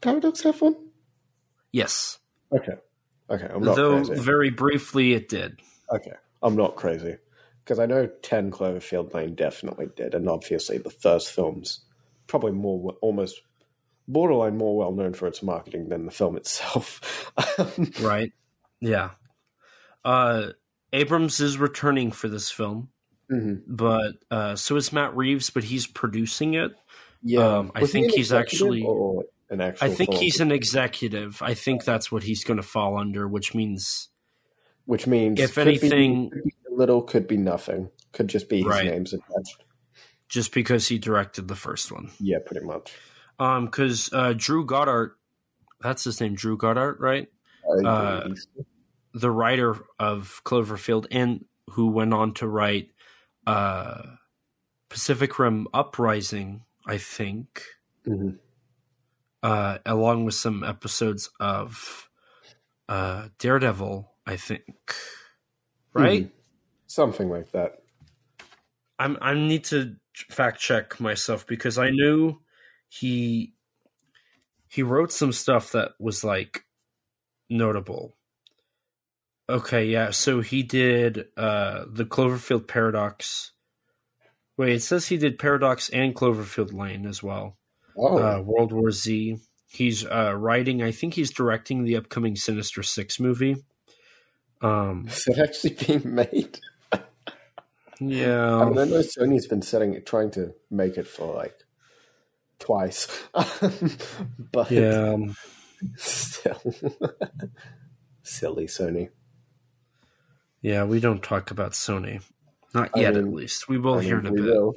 Paradox have one? Yes, Okay. Okay, I'm not though crazy. very briefly it did. Okay, I'm not crazy because I know Ten Cloverfield Lane definitely did, and obviously the first film's probably more almost borderline more well known for its marketing than the film itself. Right? Yeah. Uh, Abrams is returning for this film, Mhm. but uh, so is Matt Reeves, but he's producing it. Yeah, Um, I Was he think an he's actually- an actual. I think film? he's an executive. I think that's what he's going to fall under, which means which means if could be- anything- could be little could be nothing. Could just be his Right. names attached. just because he directed the first one. Yeah, pretty much. Um, because uh, Drew Goddard, that's his name, Drew Goddard, right? Uh. The writer of Cloverfield, and who went on to write uh, Pacific Rim Uprising, I think, Mhm. uh, along with some episodes of uh, Daredevil, I think. Right? Mhm. Something like that. I'm I need to fact check myself because I knew he he wrote some stuff that was like notable. Okay, yeah, so he did uh the Cloverfield Paradox Wait, it says he did Paradox and Cloverfield Lane as well. Oh, Uh, World War Z. He's uh, writing. I think he's directing the upcoming Sinister Six movie. Um, is it actually being made? yeah, I mean, I know Sony's been setting, trying to make it for like twice, but yeah. still, silly Sony. Yeah, we don't talk about Sony. Not I yet, mean- at least. We will I here mean, in a bit. will.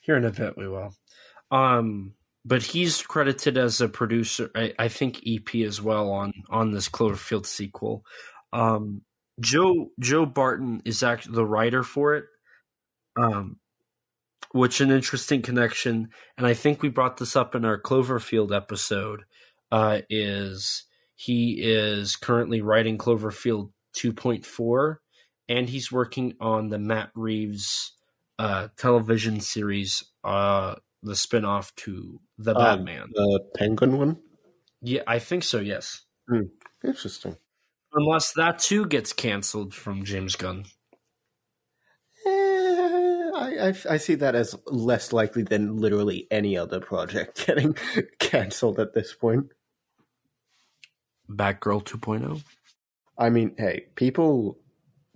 Here in a bit, we will. Um, but he's credited as a producer. I, I think EP as well on on this Cloverfield sequel. Um, Joe Joe Barton is actually the writer for it. Um, which an interesting connection, and I think we brought this up in our Cloverfield episode. Uh, is he is currently writing Cloverfield 2.4, and he's working on the Matt Reeves uh, television series, uh, the spinoff to the Um, Batman. The penguin one. yeah, I think so. Yes, Interesting. unless that too gets canceled from James Gunn. I, I I see that as less likely than literally any other project getting cancelled at this point. Batgirl 2.0. I mean, hey, people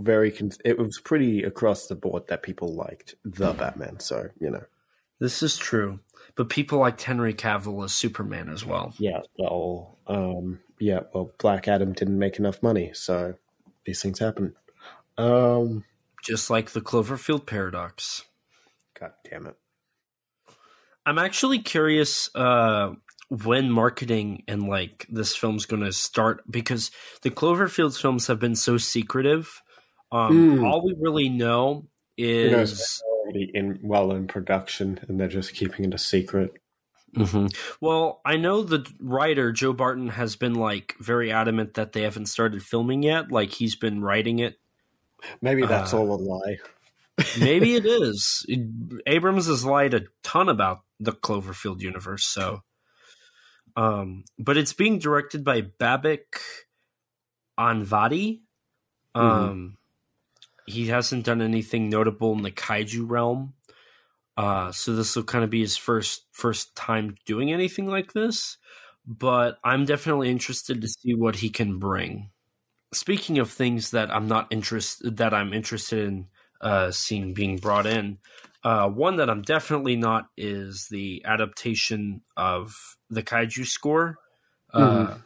very con- it was pretty across the board that people liked the Batman. So you know, This is true, but people liked Henry Cavill as Superman as well. yeah, well, um, yeah, well, Black Adam didn't make enough money, so these things happen. Um, Just like the Cloverfield paradox. God damn it! I'm actually curious uh, when marketing and like this film's going to start because the Cloverfield films have been so secretive. Um, Mm. All we really know is already in well in production, and they're just keeping it a secret. Mhm. well, I know the writer Joe Barton has been like very adamant that they haven't started filming yet. Like he's been writing it. Maybe that's Uh, all a lie. Maybe it is. Abrams has lied a ton about the Cloverfield universe, so. Um, but it's being directed by Babak Anvari. Um, he hasn't done anything notable in the kaiju realm. Uh, so this will kind of be his first first time doing anything like this. But I'm definitely interested to see what he can bring. Speaking of things that I'm not interested that I'm interested in uh, seeing being brought in, uh, one that I'm definitely not is the adaptation of the kaiju score. Uh,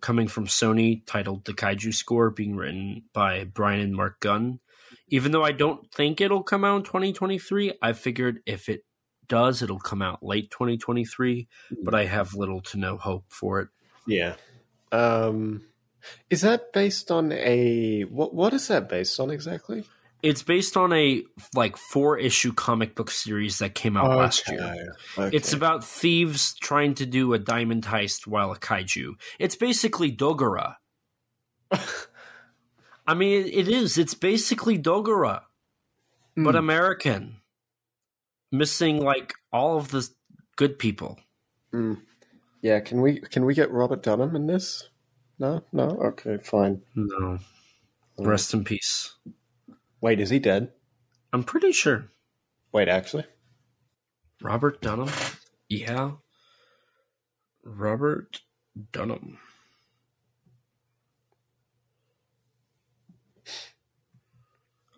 coming from Sony, titled "The Kaiju Score," being written by Brian and Mark Gunn. Even though I don't think it'll come out in 2023, I figured if it does, it'll come out late 2023. But I have little to no hope for it. Yeah. Um, is that based on a what? What is that based on exactly? It's based on a like four issue comic book series that came out last year. Okay. It's about thieves trying to do a diamond heist while a kaiju. It's basically Dogora. I mean, it is. It's basically Dogora, but Hmm. American, missing like all of the good people. Mm. yeah. Can we can we get Robert Dunham in this? No, no. Okay, fine. No, rest in peace. Wait, is he dead? I'm pretty sure Wait, actually, Robert Dunham. Yeah, Robert Dunham.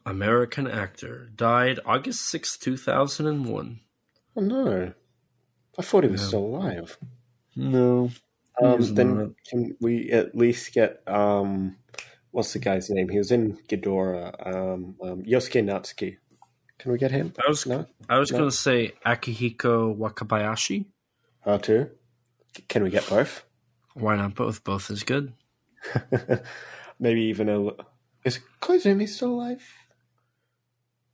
American actor died August sixth, two 2001. oh no. I thought he was still alive. No. Um, then can we at least get um, what's the guy's name? He was in Ghidorah. Um, um, Yosuke Natsuki. Can we get him? I was No, I was No. going to say Akihiko Wakabayashi. her too. Can we get both? Why not both? Both is good. Maybe even a. Is Koizumi still alive?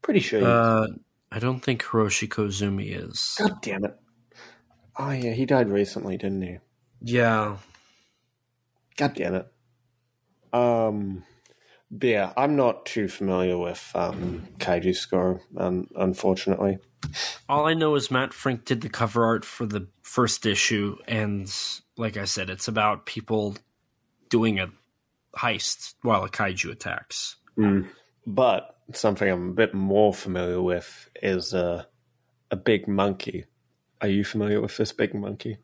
Pretty sure. Uh, I don't think Hiroshi Koizumi is. God damn it! Oh yeah, he died recently, didn't he? Yeah. God damn it. Um, yeah, I'm not too familiar with um, Kaiju Score, um, unfortunately. All I know is Matt Frank did the cover art for the first issue, and like I said, it's about people doing a heist while a kaiju attacks. Mm. But something I'm a bit more familiar with is uh, a big monkey. Are you familiar with this big monkey?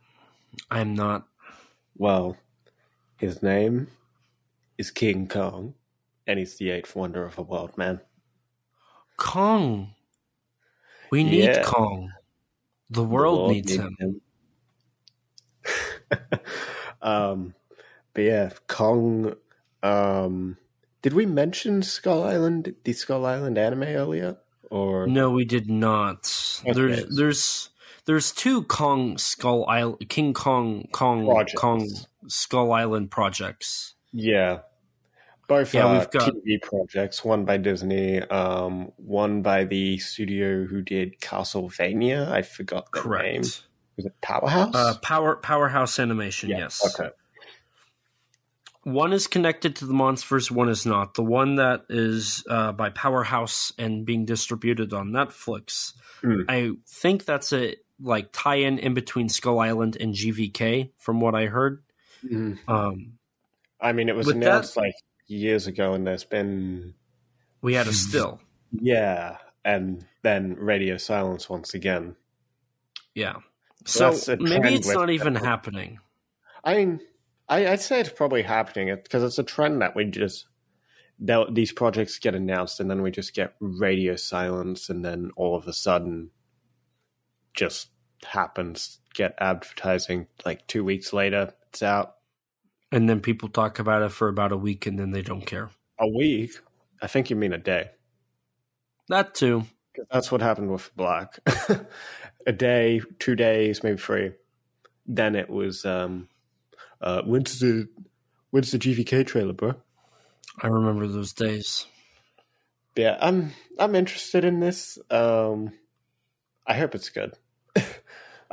I'm not. Well, his name is King Kong, and he's the eighth wonder of the world, man. Kong. We need Yeah. Kong. The world, needs him. um, but yeah, Kong. Um, did we mention Skull Island, the Skull Island anime earlier? Or No, we did not. Okay. there's there's two Kong Skull Island King Kong Kong Projects. Kong Skull Island projects. yeah, both Yeah, are we've got- TV projects. One by Disney, um, one by the studio who did Castlevania. I forgot the name. Correct. Was it Powerhouse? Uh, power Powerhouse Animation. Yeah, Yes. Okay. One is connected to the monsters. One is not. The one that is uh, by Powerhouse and being distributed on Netflix. Hmm. I think that's a like tie-in in between Skull Island and GVK, from what I heard. Mhm. Um, I mean, it was With that- announced like years ago, and there's been we had a still. yeah, and then radio silence once again. Yeah. So So maybe it's with- not even happening. I mean, I, I'd say it's probably happening because it's a trend that we just these projects get announced and then we just get radio silence, and then all of a sudden, just happens. Get advertising like two weeks later, it's out. And then people talk about it for about a week and then they don't care. A week? I think you mean a day. That too. That's what happened with Black. a day, two days, maybe three. Then it was um uh when's the when's the GVK trailer, bro? I remember those days. Yeah, I'm I'm interested in this. Um I hope it's good.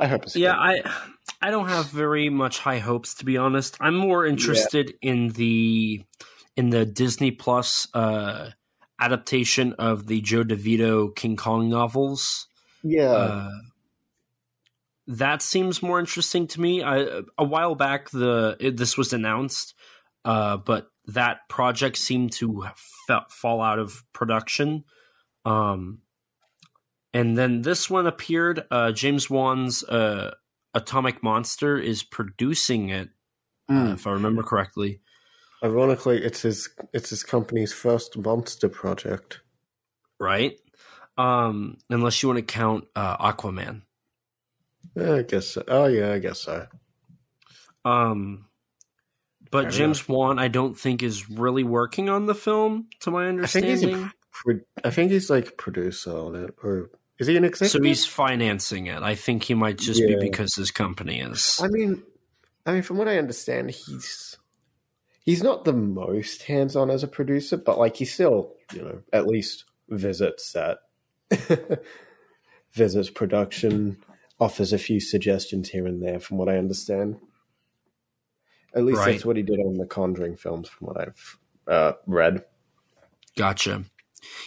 I hope it's Yeah, good. I I don't have very much high hopes to be honest. I'm more interested in the in the Disney Plus uh adaptation of the Joe DeVito King Kong novels. yeah. Uh, that seems more interesting to me. I, a while back, the it, this was announced, uh, but that project seemed to fa- fall out of production. Um, and then this one appeared. Uh, James Wan's uh, Atomic Monster is producing it, uh, Mm. if I remember correctly. Ironically, it's his it's his company's first monster project. Right? Um, unless you want to count uh, Aquaman. Yeah, I guess so. Oh yeah, I guess so. Um, but Fair James Wan, I don't think is really working on the film, to my I think he's understanding. pro- I think he's like producer on it, or is he an executive? So he's financing it. I think he might just be because his company is. I mean, I mean, from what I understand, he's he's not the most hands on as a producer, but like he still, you know, at least visits set, visits production, offers a few suggestions here and there. From what I understand, at least Right. that's what he did on the Conjuring films. From what I've uh, read. Gotcha.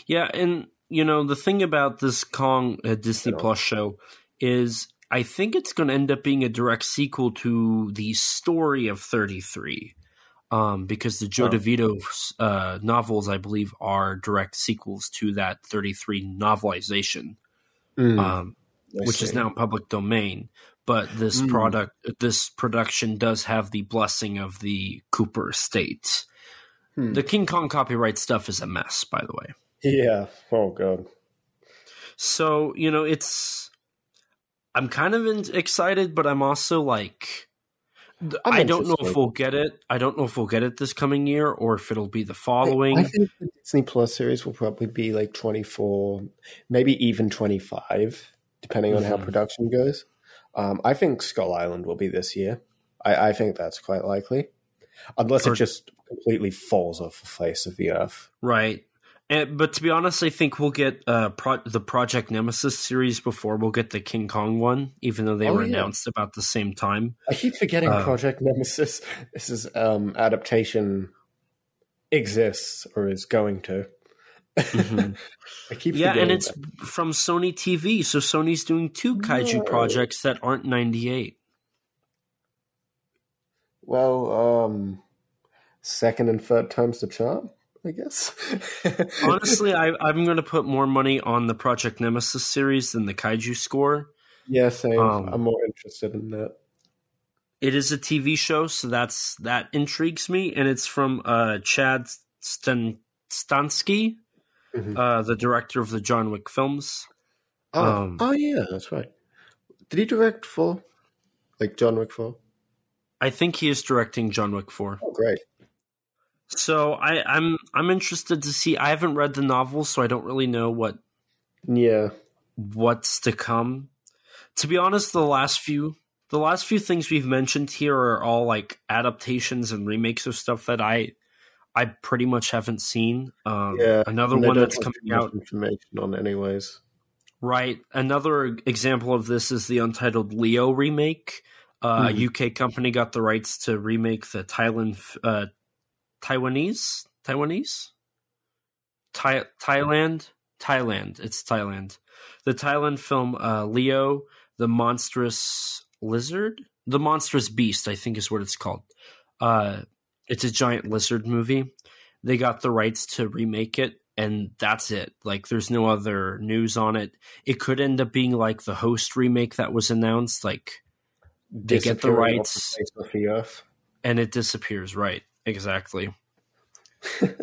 Yeah, and you know the thing about this Kong uh, Disney You know. Plus show is I think it's going to end up being a direct sequel to the story of Thirty Three, um, because the Joe Oh. DeVito uh, novels, I believe, are direct sequels to that Thirty Three novelization. Um, I which is now public domain. But this Mm. product, this production does have the blessing of the Cooper estate. Hmm. The King Kong copyright stuff is a mess, by the way. Yeah. Oh god. So you know, it's. I'm kind of in- excited, but I'm also like, I'm I don't know if we'll get it. I don't know if we'll get it this coming year or if it'll be the following. I think the Disney Plus series will probably be like 24, maybe even 25, depending on how Mhm. production goes. Um, I think Skull Island will be this year. I, I think that's quite likely. Unless Or- it just completely falls off the face of the earth. Right. And, but to be honest, I think we'll get uh, pro- the Project Nemesis series before we'll get the King Kong one, even though they Oh, were yeah. announced about the same time. I keep forgetting Uh, Project Nemesis. This is um, adaptation exists or is going to. Mhm. I keep yeah, and it's that. from Sony TV, so Sony's doing two kaiju No. projects that aren't 98. well, um, second and third times the charm. I guess. Honestly, I, I'm going to put more money on the Project Nemesis series than the Kaiju score. Yeah, same. Um, I'm more interested in that. It is a TV show, so that's that intrigues me, and it's from uh, Chad Stan, Stansky, Mhm. uh, the director of the John Wick films. Oh, Um, oh yeah, that's right. Did he direct for like John Wick Four? I think he is directing John Wick four. Oh, great. So I, I'm I'm interested to see. I haven't read the novel, so I don't really know what Yeah, what's to come. To be honest, the last few the last few things we've mentioned here are all like adaptations and remakes of stuff that I I pretty much haven't seen. Um, yeah. another one that's coming out Information on, anyways. right. Another example of this is the Untitled Leo remake. Uh, Mhm. A UK company got the rights to remake the Thailand uh, Taiwanese Taiwanese Thai, Thailand Thailand. It's Thailand. The Thailand film uh, Leo, the monstrous lizard, the monstrous beast. I think is what it's called. Uh, it's a giant lizard movie. They got the rights to remake it, and that's it. Like, there's no other news on it. It could end up being like the host remake that was announced. Like, They get the rights. the earth. and it disappears. Right? Exactly.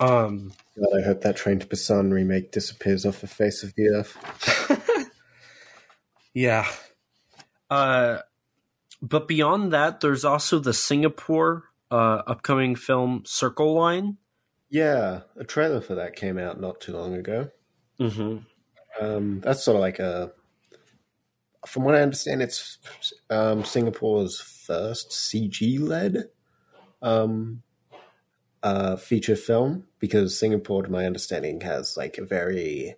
Um. God, I hope that Train to Busan remake disappears off the face of the earth. Yeah. Uh, but beyond that, there's also the Singapore uh, upcoming film Circle Line. Yeah, a trailer for that came out not too long ago. Mm-hmm. Um, that's sort of like a, from what I understand, it's um, Singapore's first CG led um, uh, feature film because Singapore, to my understanding, has like a very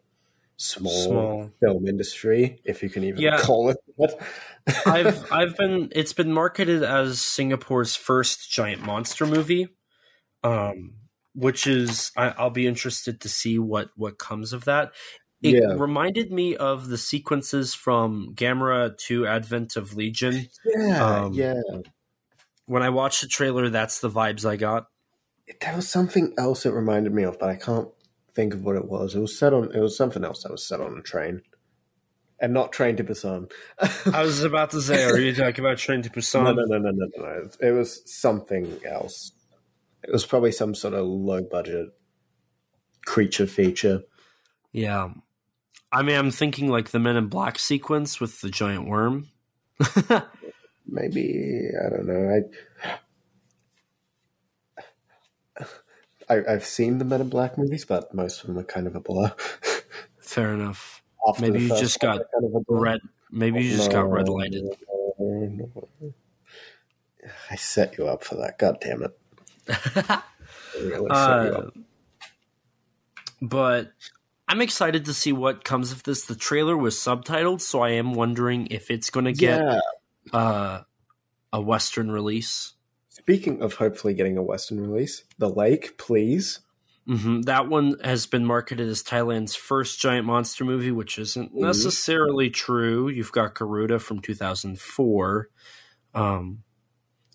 small, Small. film industry, if you can even Yeah. call it that. I've I've been it's been marketed as Singapore's first giant monster movie, um, which is I, I'll be interested to see what what comes of that. It Yeah. reminded me of the sequences from Gamera 2 Advent of Legion. yeah, Um, yeah. When I watched the trailer, that's the vibes I got. There was something else it reminded me of, but I can't think of what it was. It was set on. It was something else that was set on a train, and not Train to Busan. I was about to say, are you talking about Train to Busan? no, no, no, no, no, no, no. It was something else. It was probably some sort of low budget creature feature. Yeah. I mean, I'm thinking like the Men in Black sequence with the giant worm. Maybe I don't know. I, I I've seen the Men in Black movies, but most of them are kind of a blur. Fair enough. After Maybe you just got kind of a. Red. Maybe you just got red lighted. No. I set you up for that. God damn it! Really set you Uh, up. but I'm excited to see what comes of this. The trailer was subtitled, so I am wondering if it's going to get Yeah. uh, a Western release. Speaking of hopefully getting a Western release, The Lake, please. hmm That one has been marketed as Thailand's first giant monster movie, which isn't Mhm. necessarily true. You've got Garuda from 2004. Um,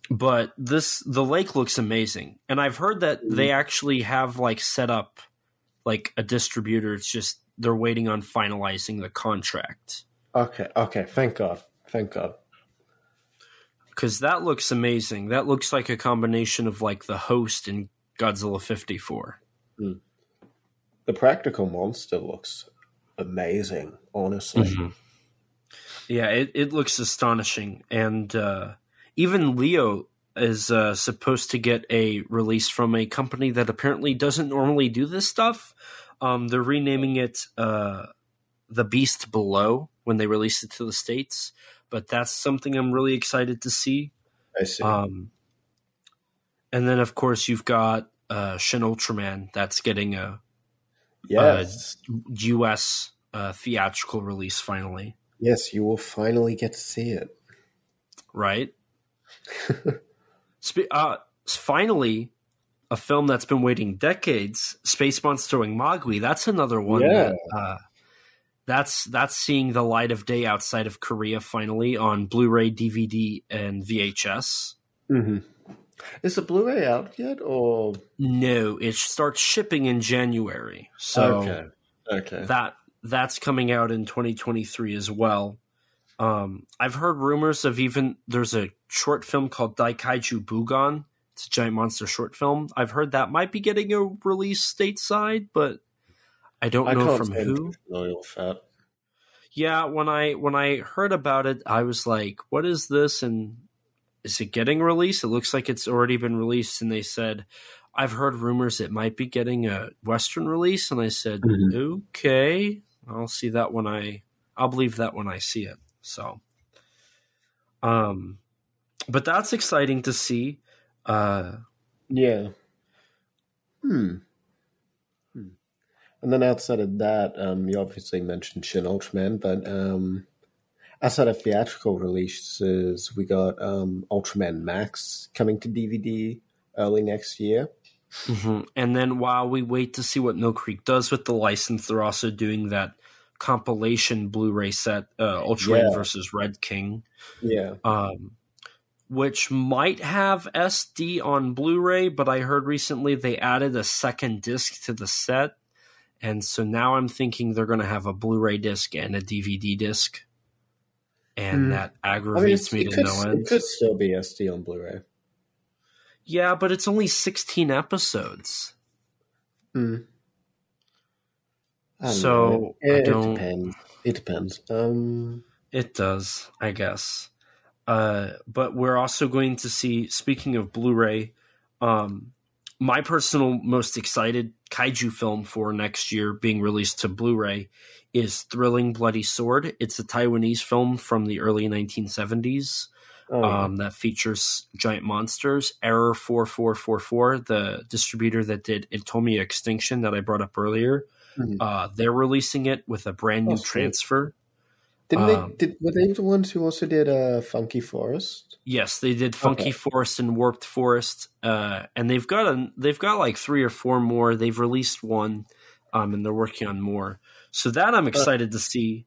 but this, the lake looks amazing. And I've heard that Mhm. they actually have like set up like a distributor. It's just they're waiting on finalizing the contract Okay, okay. Thank God. Thank God. because that looks amazing. That looks like a combination of like the host and Godzilla 54. The practical monster looks amazing, honestly. Mhm. Yeah, it, it looks astonishing. And uh, even Leo is uh, supposed to get a release from a company that apparently doesn't normally do this stuff. Um, they're renaming it uh, The Beast Below when they release it to the States. But that's something I'm really excited to see. I see. Um, and then, of course, you've got uh, Shin Ultraman that's getting a yes. U.S. Uh, theatrical release finally, yes, you will finally get to see it. right? Uh, finally, a film that's been waiting decades, Space Monster Wangmagwi. That's another one Yeah. that uh, that's that's seeing the light of day outside of Korea finally on Blu-ray, DVD, and VHS. hmm Is the Blu-ray out yet, or No, it starts shipping in January. So okay, okay, that that's coming out in 2023 as well. Um, I've heard rumors of even there's a short film called Daikaiju Bugon. It's a giant monster short film. I've heard that might be getting a release stateside, but I don't I know from who. too familiar with that. Yeah, when I when I heard about it, I was like, "What is this?" And is it getting released? It looks like it's already been released. And they said, "I've heard rumors it might be getting a Western release." And I said, Mhm. "Okay, I'll see that when I I'll believe that when I see it." So, um, but that's exciting to see. Uh, Yeah. Hmm. Hmm. And then outside of that, um, you obviously mentioned Shin Ultraman, but um, outside of theatrical releases, we got um, Ultraman Max coming to DVD early next year. mhm. And then while we wait to see what Mill Creek does with the license, they're also doing that compilation Blu-ray set, uh, Ultraman Yeah. versus Red King. Yeah. um, which might have SD on Blu-ray, but I heard recently they added a second disc to the set, and so now I'm thinking they're going to have a Blu-ray disc and a DVD disc, and Hmm. that I mean, aggravates me to could, no end. it could still be SD on Blu-ray. Yeah, but it's only 16 episodes. Hmm. So, know. It, it don't- depends. It depends. Um, It does, I guess. Uh, but we're also going to see, speaking of Blu ray, um, my personal most excited kaiju film for next year being released to Blu ray is Thrilling Bloody Sword. It's a Taiwanese film from the early 1970s oh, um, that features giant monsters. Error 4444, the distributor that did Itomi Extinction that I brought up earlier, Mhm. uh, they're releasing it with a brand new Oh, transfer. Didn't um, they? Did, were they the ones who also did uh, Funky Forest? Yes, they did Funky Okay. Forest and Warped Forest, uh, and they've got a they've got like three or four more. They've released one, um, and they're working on more. So that I'm excited to see.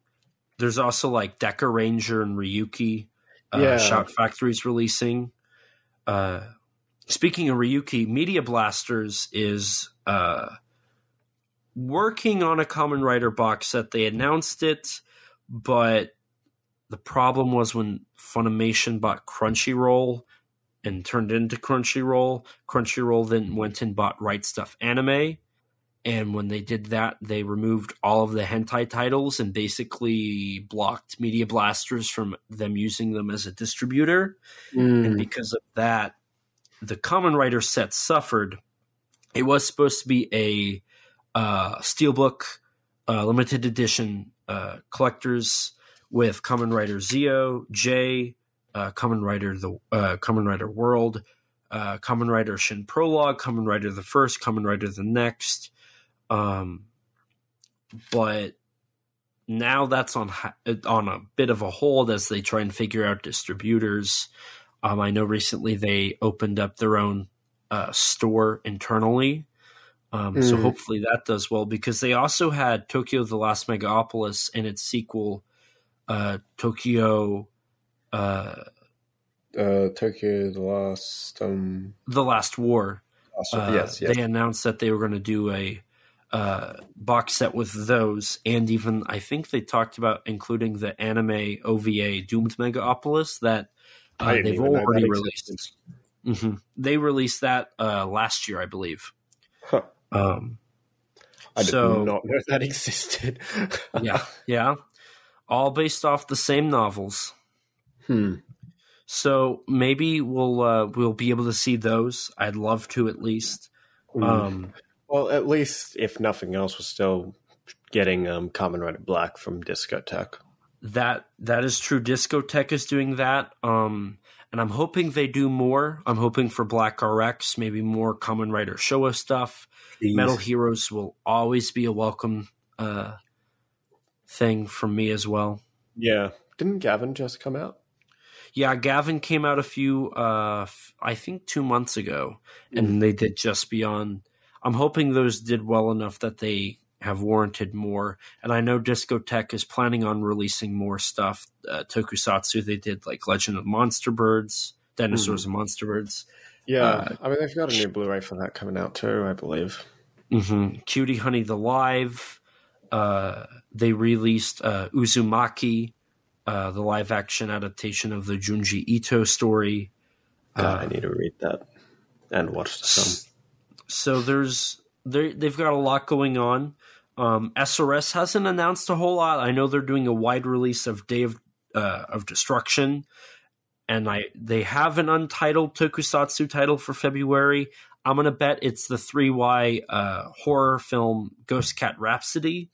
There's also like Dekaranger and Ryuki. Uh, Yeah. Shout Factory's releasing. Uh, speaking of Ryuki, Media Blasters is uh, working on a Kamen Rider box set. They announced it, but the problem was when Funimation bought Crunchyroll and turned into Crunchyroll. Crunchyroll then went and bought Right Stuf Anime. And when they did that, they removed all of the hentai titles and basically blocked Media Blasters from them using them as a distributor. Hmm. And because of that, the Kamen Rider set suffered. It was supposed to be a uh, steelbook uh, limited edition uh, collectors with Kamen Rider Zeo, J, uh, Kamen Rider the uh, Kamen Rider World, uh, Kamen Rider Shin Prologue, Kamen Rider the First, Kamen Rider the Next. Um, but now that's on on a bit of a hold as they try and figure out distributors. Um, I know recently they opened up their own uh, store internally. Um, So Mm. hopefully that does well because they also had Tokyo the Last Megapolis and its sequel, uh, Tokyo uh, uh, Tokyo the last. Um, the Last War. last Uh, yes, yes. They announced that they were going to do a uh, box set with those, and even I think they talked about including the anime OVA Doomed Megapolis that uh, they've already released. hmm They released that uh, last year, I believe. Huh. Um, I did so- not know that existed. yeah, yeah, all based off the same novels. Hmm. So maybe we'll uh, we'll be able to see those. I'd love to at least. Hmm. Um, well, at least if nothing else, we're still getting um, Kamen Rider Black from Discotek. that that is true. Discotek is doing that, um, and I'm hoping they do more. I'm hoping for Black RX, maybe more Kamen Rider Showa stuff. Metal Heroes will always be a welcome uh, thing from me as well. Yeah. Didn't Gavan just come out? Yeah, Gavan came out a few, uh, f- I think two months ago, and they did Juspion. I'm hoping those did well enough that they have warranted more. And I know Discotek is planning on releasing more stuff. Uh, Tokusatsu, they did like Legend of Monster Birds, Dinosaurs and Monster Birds. Yeah, uh, I mean they've got a new Blu-ray for that coming out too, I believe. Mm-hmm. Cutie Honey the Live. Uh, they released uh, Uzumaki, uh, the live-action adaptation of the Junji Ito story. God, I uh, need to read that and watch the film. So there's they've got a lot going on. Um, SRS hasn't announced a whole lot. I know they're doing a wide release of Day of uh, of Destruction, and I they have an untitled Tokusatsu title for February. I'm gonna bet it's the 3Y uh, horror film Ghost Cat Rhapsody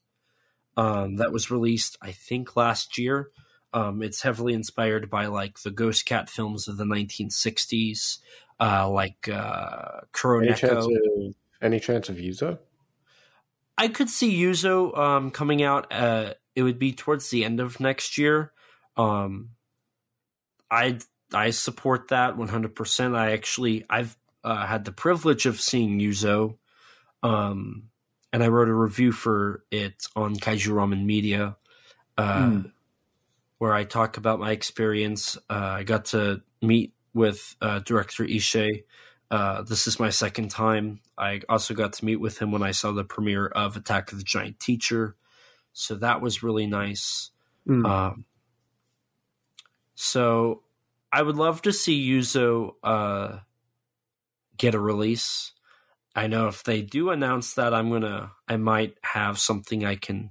um, that was released, I think, last year. Um, it's heavily inspired by like the Ghost Cat films of the 1960s, uh, like uh, Kuroneko. Any chance of, any chance of Yuzo? I could see Yuzo um, coming out. Uh, it would be towards the end of next year. Um, I I support that 100%. I actually I've uh, had the privilege of seeing Yuzo, um, and I wrote a review for it on Kaiju Ramen Media, uh, mm. where I talk about my experience. Uh, I got to meet with uh, director Ishii. Uh, this is my second time. I also got to meet with him when I saw the premiere of Attack of the Giant Teacher, so that was really nice. Mm. Um, so I would love to see Yuzo uh, get a release. I know if they do announce that, I'm gonna, I might have something I can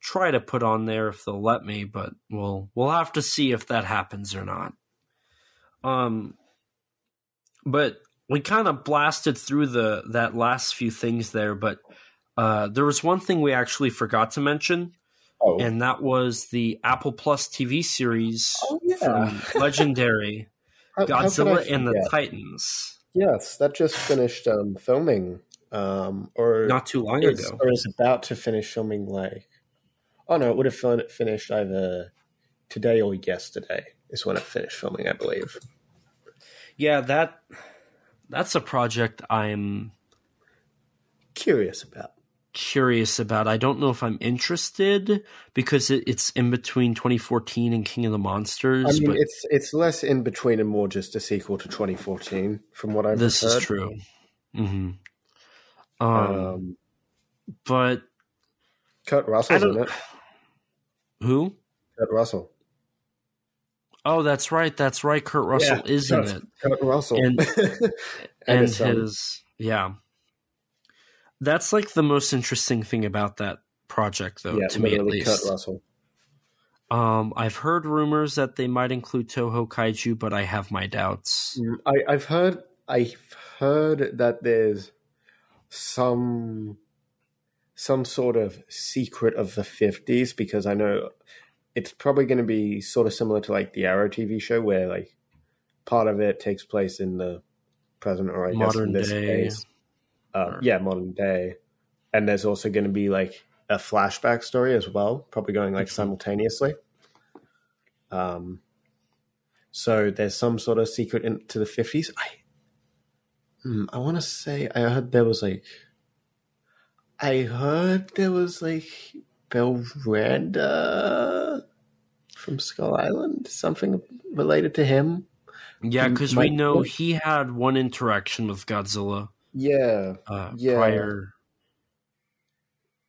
try to put on there if they'll let me, but we'll we'll have to see if that happens or not. Um, but we kind of blasted through the that last few things there, but uh, there was one thing we actually forgot to mention, Oh. And that was the Apple Plus TV series oh, yeah. from Legendary how, Godzilla how and the Titans. Yes, that just finished um, filming, um, or not too long ago, or is about to finish filming. Like, oh no, it would have finished either today or yesterday. Is when it finished filming, I believe. Yeah, that that's a project I'm curious about curious about. I don't know if I'm interested because it, it's in between 2014 and King of the Monsters. I mean, it's it's less in between and more just a sequel to 2014, from what I've heard. this heard. is true. Mm-hmm. Um, um, but Kurt Russell's in it. Who? Kurt Russell. Oh, that's right. That's right. Kurt Russell yeah, is in it. Kurt Russell and, and, his, yeah that's like the most interesting thing about that project, though, yeah, to me at least. Kurt Russell. Um, I've heard rumors that they might include Toho Kaiju, but I have my doubts. Mm, I, I've heard I've heard that there's some some sort of secret of the 50s because I know it's probably going to be sort of similar to like the Arrow TV show where like part of it takes place in the present or I modern guess in this day. Case, uh, yeah, modern day. And there's also going to be like a flashback story as well, probably going like simultaneously. Um, so there's some sort of secret into the 50s. I, hmm, I want to say I heard there was like, I heard there was like Bill Randa from Skull Island, something related to him. Yeah, because we know he had one interaction with Godzilla. Yeah, uh, yeah. Prior,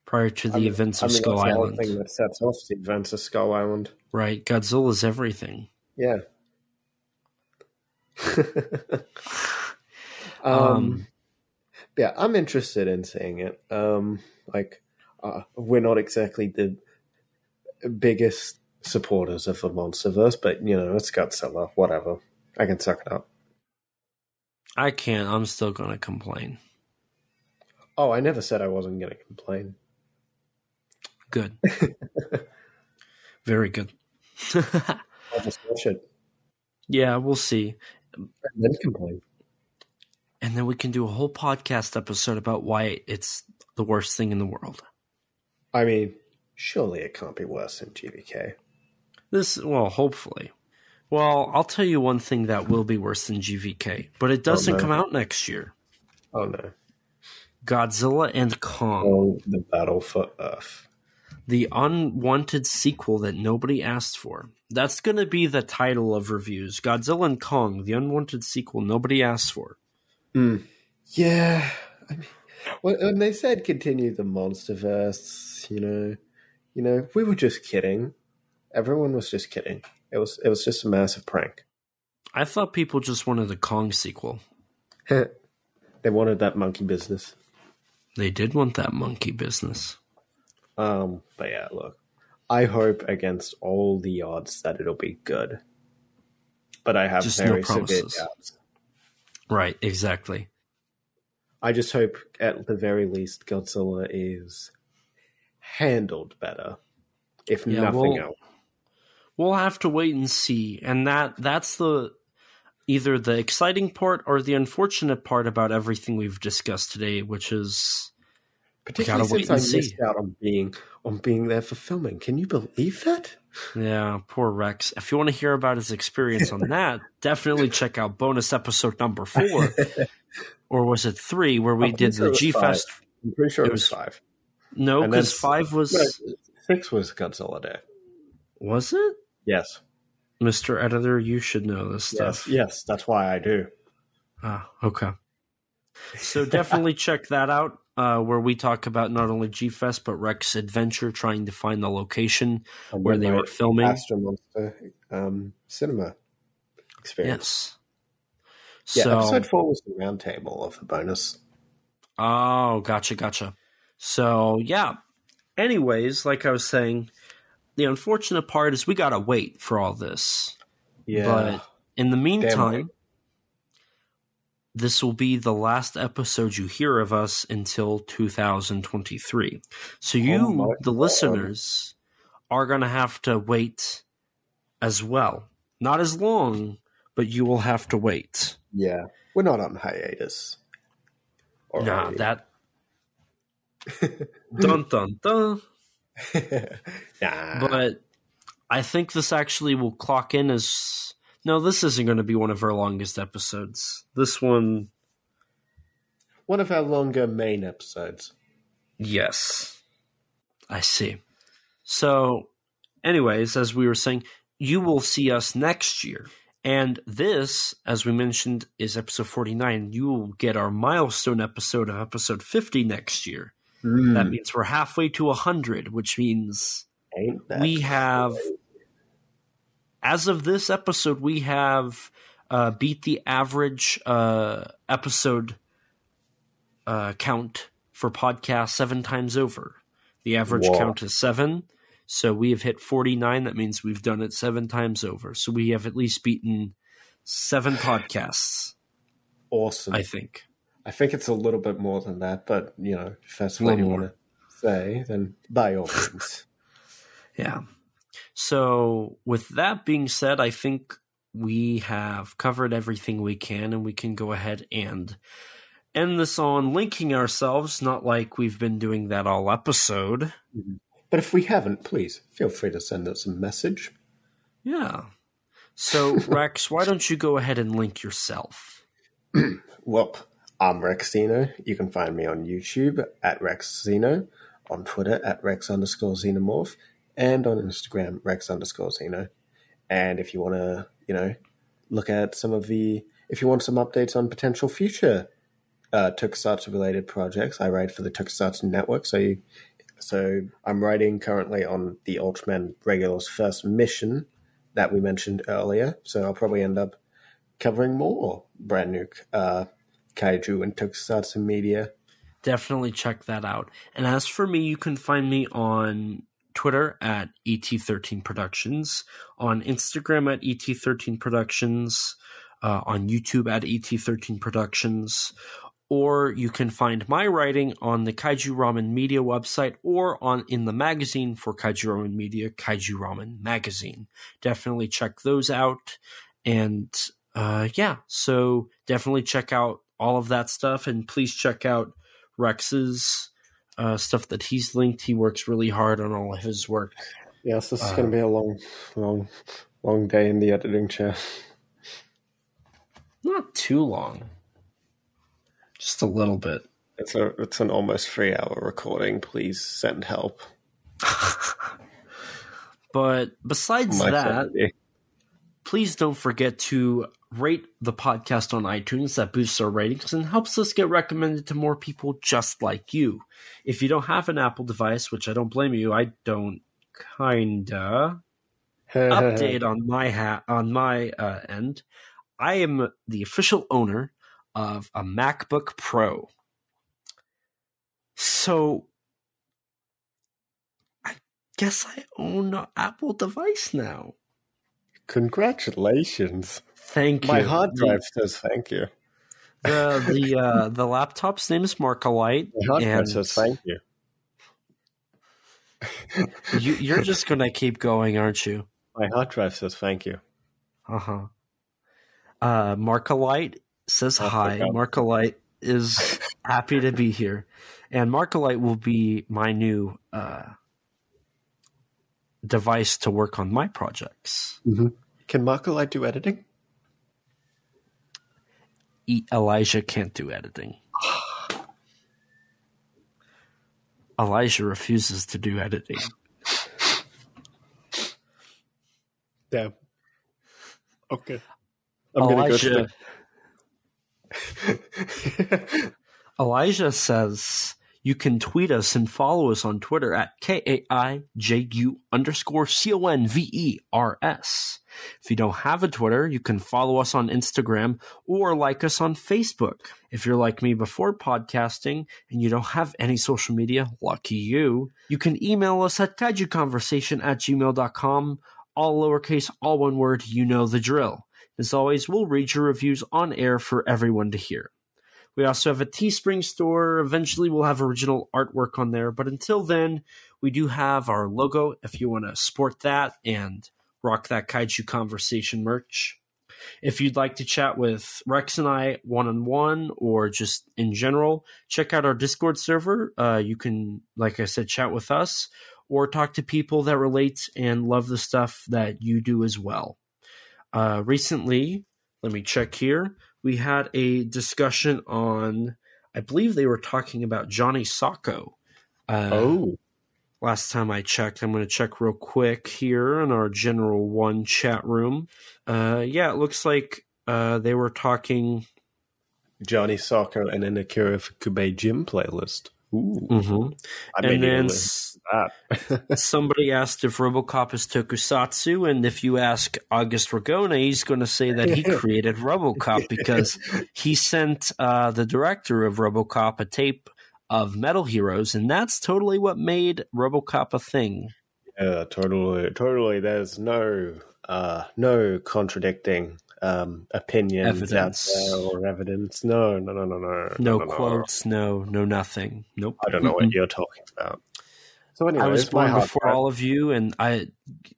prior to the I mean, events of I mean, Skull that's Island. The thing that sets off the events of Skull Island. Right, Godzilla's everything. Yeah. um, um, yeah, I'm interested in seeing it. Um, like, uh, we're not exactly the biggest supporters of the MonsterVerse, but you know, it's Godzilla. Whatever, I can suck it up. I can't. I'm still going to complain. Oh, I never said I wasn't going to complain. Good. Very good. I'll just watch it. Yeah, we'll see. And then complain. And then we can do a whole podcast episode about why it's the worst thing in the world. I mean, surely it can't be worse than GVK. This, well, hopefully. Well, I'll tell you one thing that will be worse than GVK, but it doesn't oh, no. come out next year. Oh no. Godzilla and Kong. Oh, the battle for Earth. The unwanted sequel that nobody asked for. That's going to be the title of reviews. Godzilla and Kong, the unwanted sequel nobody asked for. Mm. Yeah. I mean, when they said continue the MonsterVerse, you know, you know, we were just kidding. Everyone was just kidding. It was it was just a massive prank. I thought people just wanted a Kong sequel. they wanted that monkey business. They did want that monkey business. Um, but yeah, look, I hope against all the odds that it'll be good. But I have Just very no severe doubts. Right, exactly. I just hope at the very least Godzilla is handled better. If Yeah, nothing well- else. We'll have to wait and see. And that that's the either the exciting part or the unfortunate part about everything we've discussed today, which is Particularly since I and missed see. out on being on being there for filming. Can you believe that? yeah, poor Rex. If you want to hear about his experience on that, definitely check out bonus episode number four. or was it three where we did pretty the sure G Fest? I'm pretty sure It it was was- five. No, because five was No, six was Godzilla Day. was it? Yes. Mr. Editor, you should know this stuff. Yes. Yes. That's why I do. Ah, okay. So definitely check that out, uh, where we talk about not only G Fest but Rex Adventure, trying to find the location And where they were filming. Astro Monster um, cinema experience. Yes. Yeah, so, episode four was the roundtable of the bonus. oh, gotcha, gotcha. So yeah. Anyways, like I was saying, the unfortunate part is we gotta wait for all this. Yeah. But in the meantime, this will be the last episode you hear of us until 2023. So oh you, Oh the God. listeners, are going to have to wait as well. Not as long, but you will have to wait. yeah. We're not on hiatus. Nah, that. dun dun dun. nah. But I think this actually will clock in as. No, this isn't going to be one of our longest episodes. This one One of our longer main episodes. Yes. I see. So, anyways, as we were saying, you will see us next year. And this, as we mentioned, is episode 49. You will get our milestone episode of episode 50 next year. That means we're halfway to 100, which means we have, great? as of this episode, we have uh, beat the average uh, episode uh, count for podcasts seven times over. The average Whoa. count is seven. So we have hit 49. That means we've done it seven times over. So we have at least beaten seven podcasts, awesome. I I, think. it's a little bit more than that, but you know, if that's what you want to say, then by all means. Yeah. So, with that being said, I think we have covered everything we can, and we can go ahead and end this on linking ourselves, not like we've been doing that all episode. Mm-hmm. But if we haven't, please feel free to send us a message. Yeah. So, Rex, why don't you go ahead and link yourself? Well, I'm Rexino. You can find me on YouTube at Rexino, on Twitter at Rex underscore Xenomorph, and on Instagram, Rex underscore Xeno. And if you want to, you know, look at some of the, if you want some updates on potential future uh, Tokusatsu related projects, I write for the Tokusatsu Network. So, you, so I'm writing currently on the Ultraman Regulus first mission that we mentioned earlier. So I'll probably end up covering more brand new uh, kaiju and tokusatsu media. Definitely check that out. And as for me, you can find me on Twitter at ET13 Productions, on Instagram at ET13 Productions, uh, on YouTube at ET13 Productions, or you can find my writing on the Kaiju Ramen Media website or on in the magazine for Kaiju Ramen Media, Kaiju Ramen Magazine. Definitely check those out. And uh, yeah, so definitely check out all of that stuff, and please check out Rex's uh, stuff that he's linked. He works really hard on all of his work. Yes, this is Uh, going to be a long, long, long day in the editing chair. Not too long, just a little bit. It's a, it's an almost three hour recording. Please send help. but besides My that, family. please don't forget to rate the podcast on iTunes. That boosts our ratings and helps us get recommended to more people just like you. If you don't have an Apple device, which I don't blame you, I don't kinda update on my hat on my uh, end. I am the official owner of a MacBook Pro. So I guess I own an Apple device now. Congratulations. Thank you. My hard The- drive says thank you. The the uh, the laptop's name is Markolite. My hard drive says thank you. you, you're just gonna keep going, aren't you? My hard drive says thank you. Uh-huh. Uh Markolite says I hi. forgot. Markolite is happy to be here. And Markolite will be my new uh device to work on my projects. Can Markolite do editing? Elijah can't do editing. Elijah refuses to do editing. Damn. Okay. I'm gonna go Elijah, to Elijah says you can tweet us and follow us on Twitter at K A I J U underscore C O N V E R S. If you don't have a Twitter, you can follow us on Instagram or like us on Facebook. If you're like me before podcasting and you don't have any social media, lucky you, you can email us at kaijuconversation at gmail.com, all lowercase, all one word, you know the drill. As always, we'll read your reviews on air for everyone to hear. We also have a Teespring store. Eventually, we'll have original artwork on there. But until then, we do have our logo if you want to sport that and rock that Kaiju Conversation merch. If you'd like to chat with Rex and I one on one or just in general, check out our Discord server. Uh, you can, like I said, chat with us or talk to people that relate and love the stuff that you do as well. Uh, recently, let me check here we had a discussion on i believe they were talking about johnny sokko uh, Oh. last time i checked i'm going to check real quick here in our general one chat room uh, yeah it looks like uh, they were talking Johnny Sokko and an Akira Ifukube gym playlist. Ooh. Mhm. I and then somebody asked if robocop is tokusatsu and if you ask august ragone he's going to say that he created robocop because he sent uh, the director of robocop a tape of metal heroes and that's totally what made robocop a thing Yeah, totally, totally. There's no, uh, no contradicting um, opinions Evidence. or evidence. No, no, no, no, no, no quotes no no nothing nope I don't know what you're talking about. So anyway, i was born before all of you and i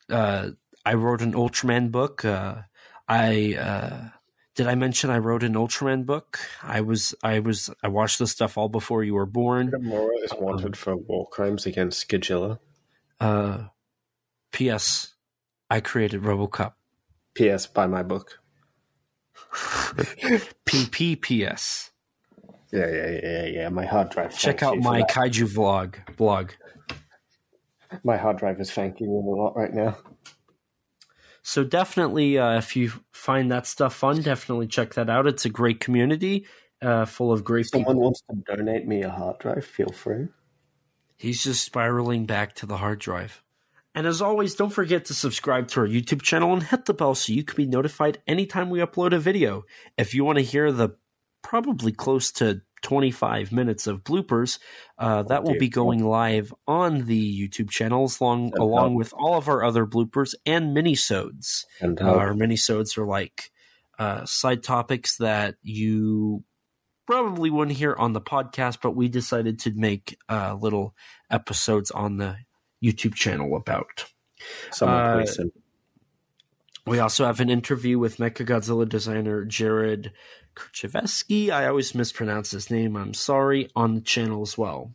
uh, i wrote an ultraman book uh, i uh, did i mention i wrote an ultraman book i was i was i watched this stuff all before you were born Gamera is wanted for war crimes against Skidgilla. Uh, P.S. I created RoboCop. P.S. Buy my book. PPPS. Yeah, yeah, yeah, yeah. My hard drive. Check out my kaiju vlog blog. My hard drive is thanking you a lot right now. So definitely, uh, if you find that stuff fun, definitely check that out. It's a great community, uh, full of great Someone people. wants to donate me a hard drive. Feel free. He's just spiraling back to the hard drive. And as always, don't forget to subscribe to our YouTube channel and hit the bell so you can be notified anytime we upload a video. If you want to hear the probably close to 25 minutes of bloopers, uh, that will be going live on the YouTube channels along, And along with all of our other bloopers and minisodes. And Uh, uh, our minisodes are like uh, side topics that you probably wouldn't hear on the podcast, but we decided to make uh, little episodes on the YouTube channel about. someone uh. We also have an interview with Mechagodzilla designer Jared Krichevsky. I always mispronounce his name. I'm sorry on the channel as well.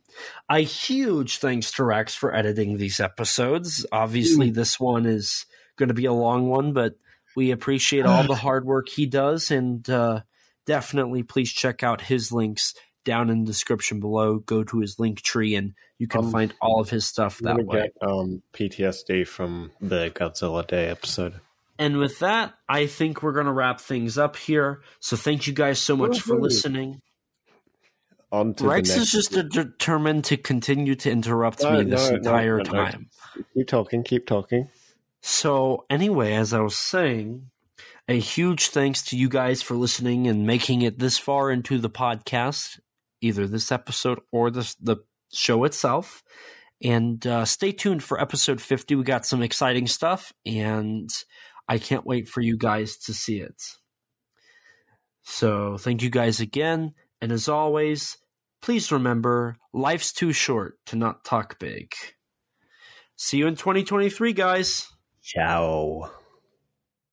A huge thanks to Rex for editing these episodes. Obviously, this one is going to be a long one, but we appreciate all the hard work he does, and uh, definitely please check out his links down in the description below. Go to his link tree and you can um, find all of his stuff that way. Get, um, PTSD from the Godzilla Day episode. And with that, I think we're going to wrap things up here. So thank you guys so much Woo-hoo. for listening. On to Rex is just determined to continue to interrupt no, me this no, entire no, time. Keep talking, keep talking. So, anyway, as I was saying, a huge thanks to you guys for listening and making it this far into the podcast, either this episode or the, the show itself. And uh, stay tuned for episode 50. We got some exciting stuff, and I can't wait for you guys to see it. So, thank you guys again. And as always, please remember life's too short to not talk big. See you in 2023, guys. Ciao.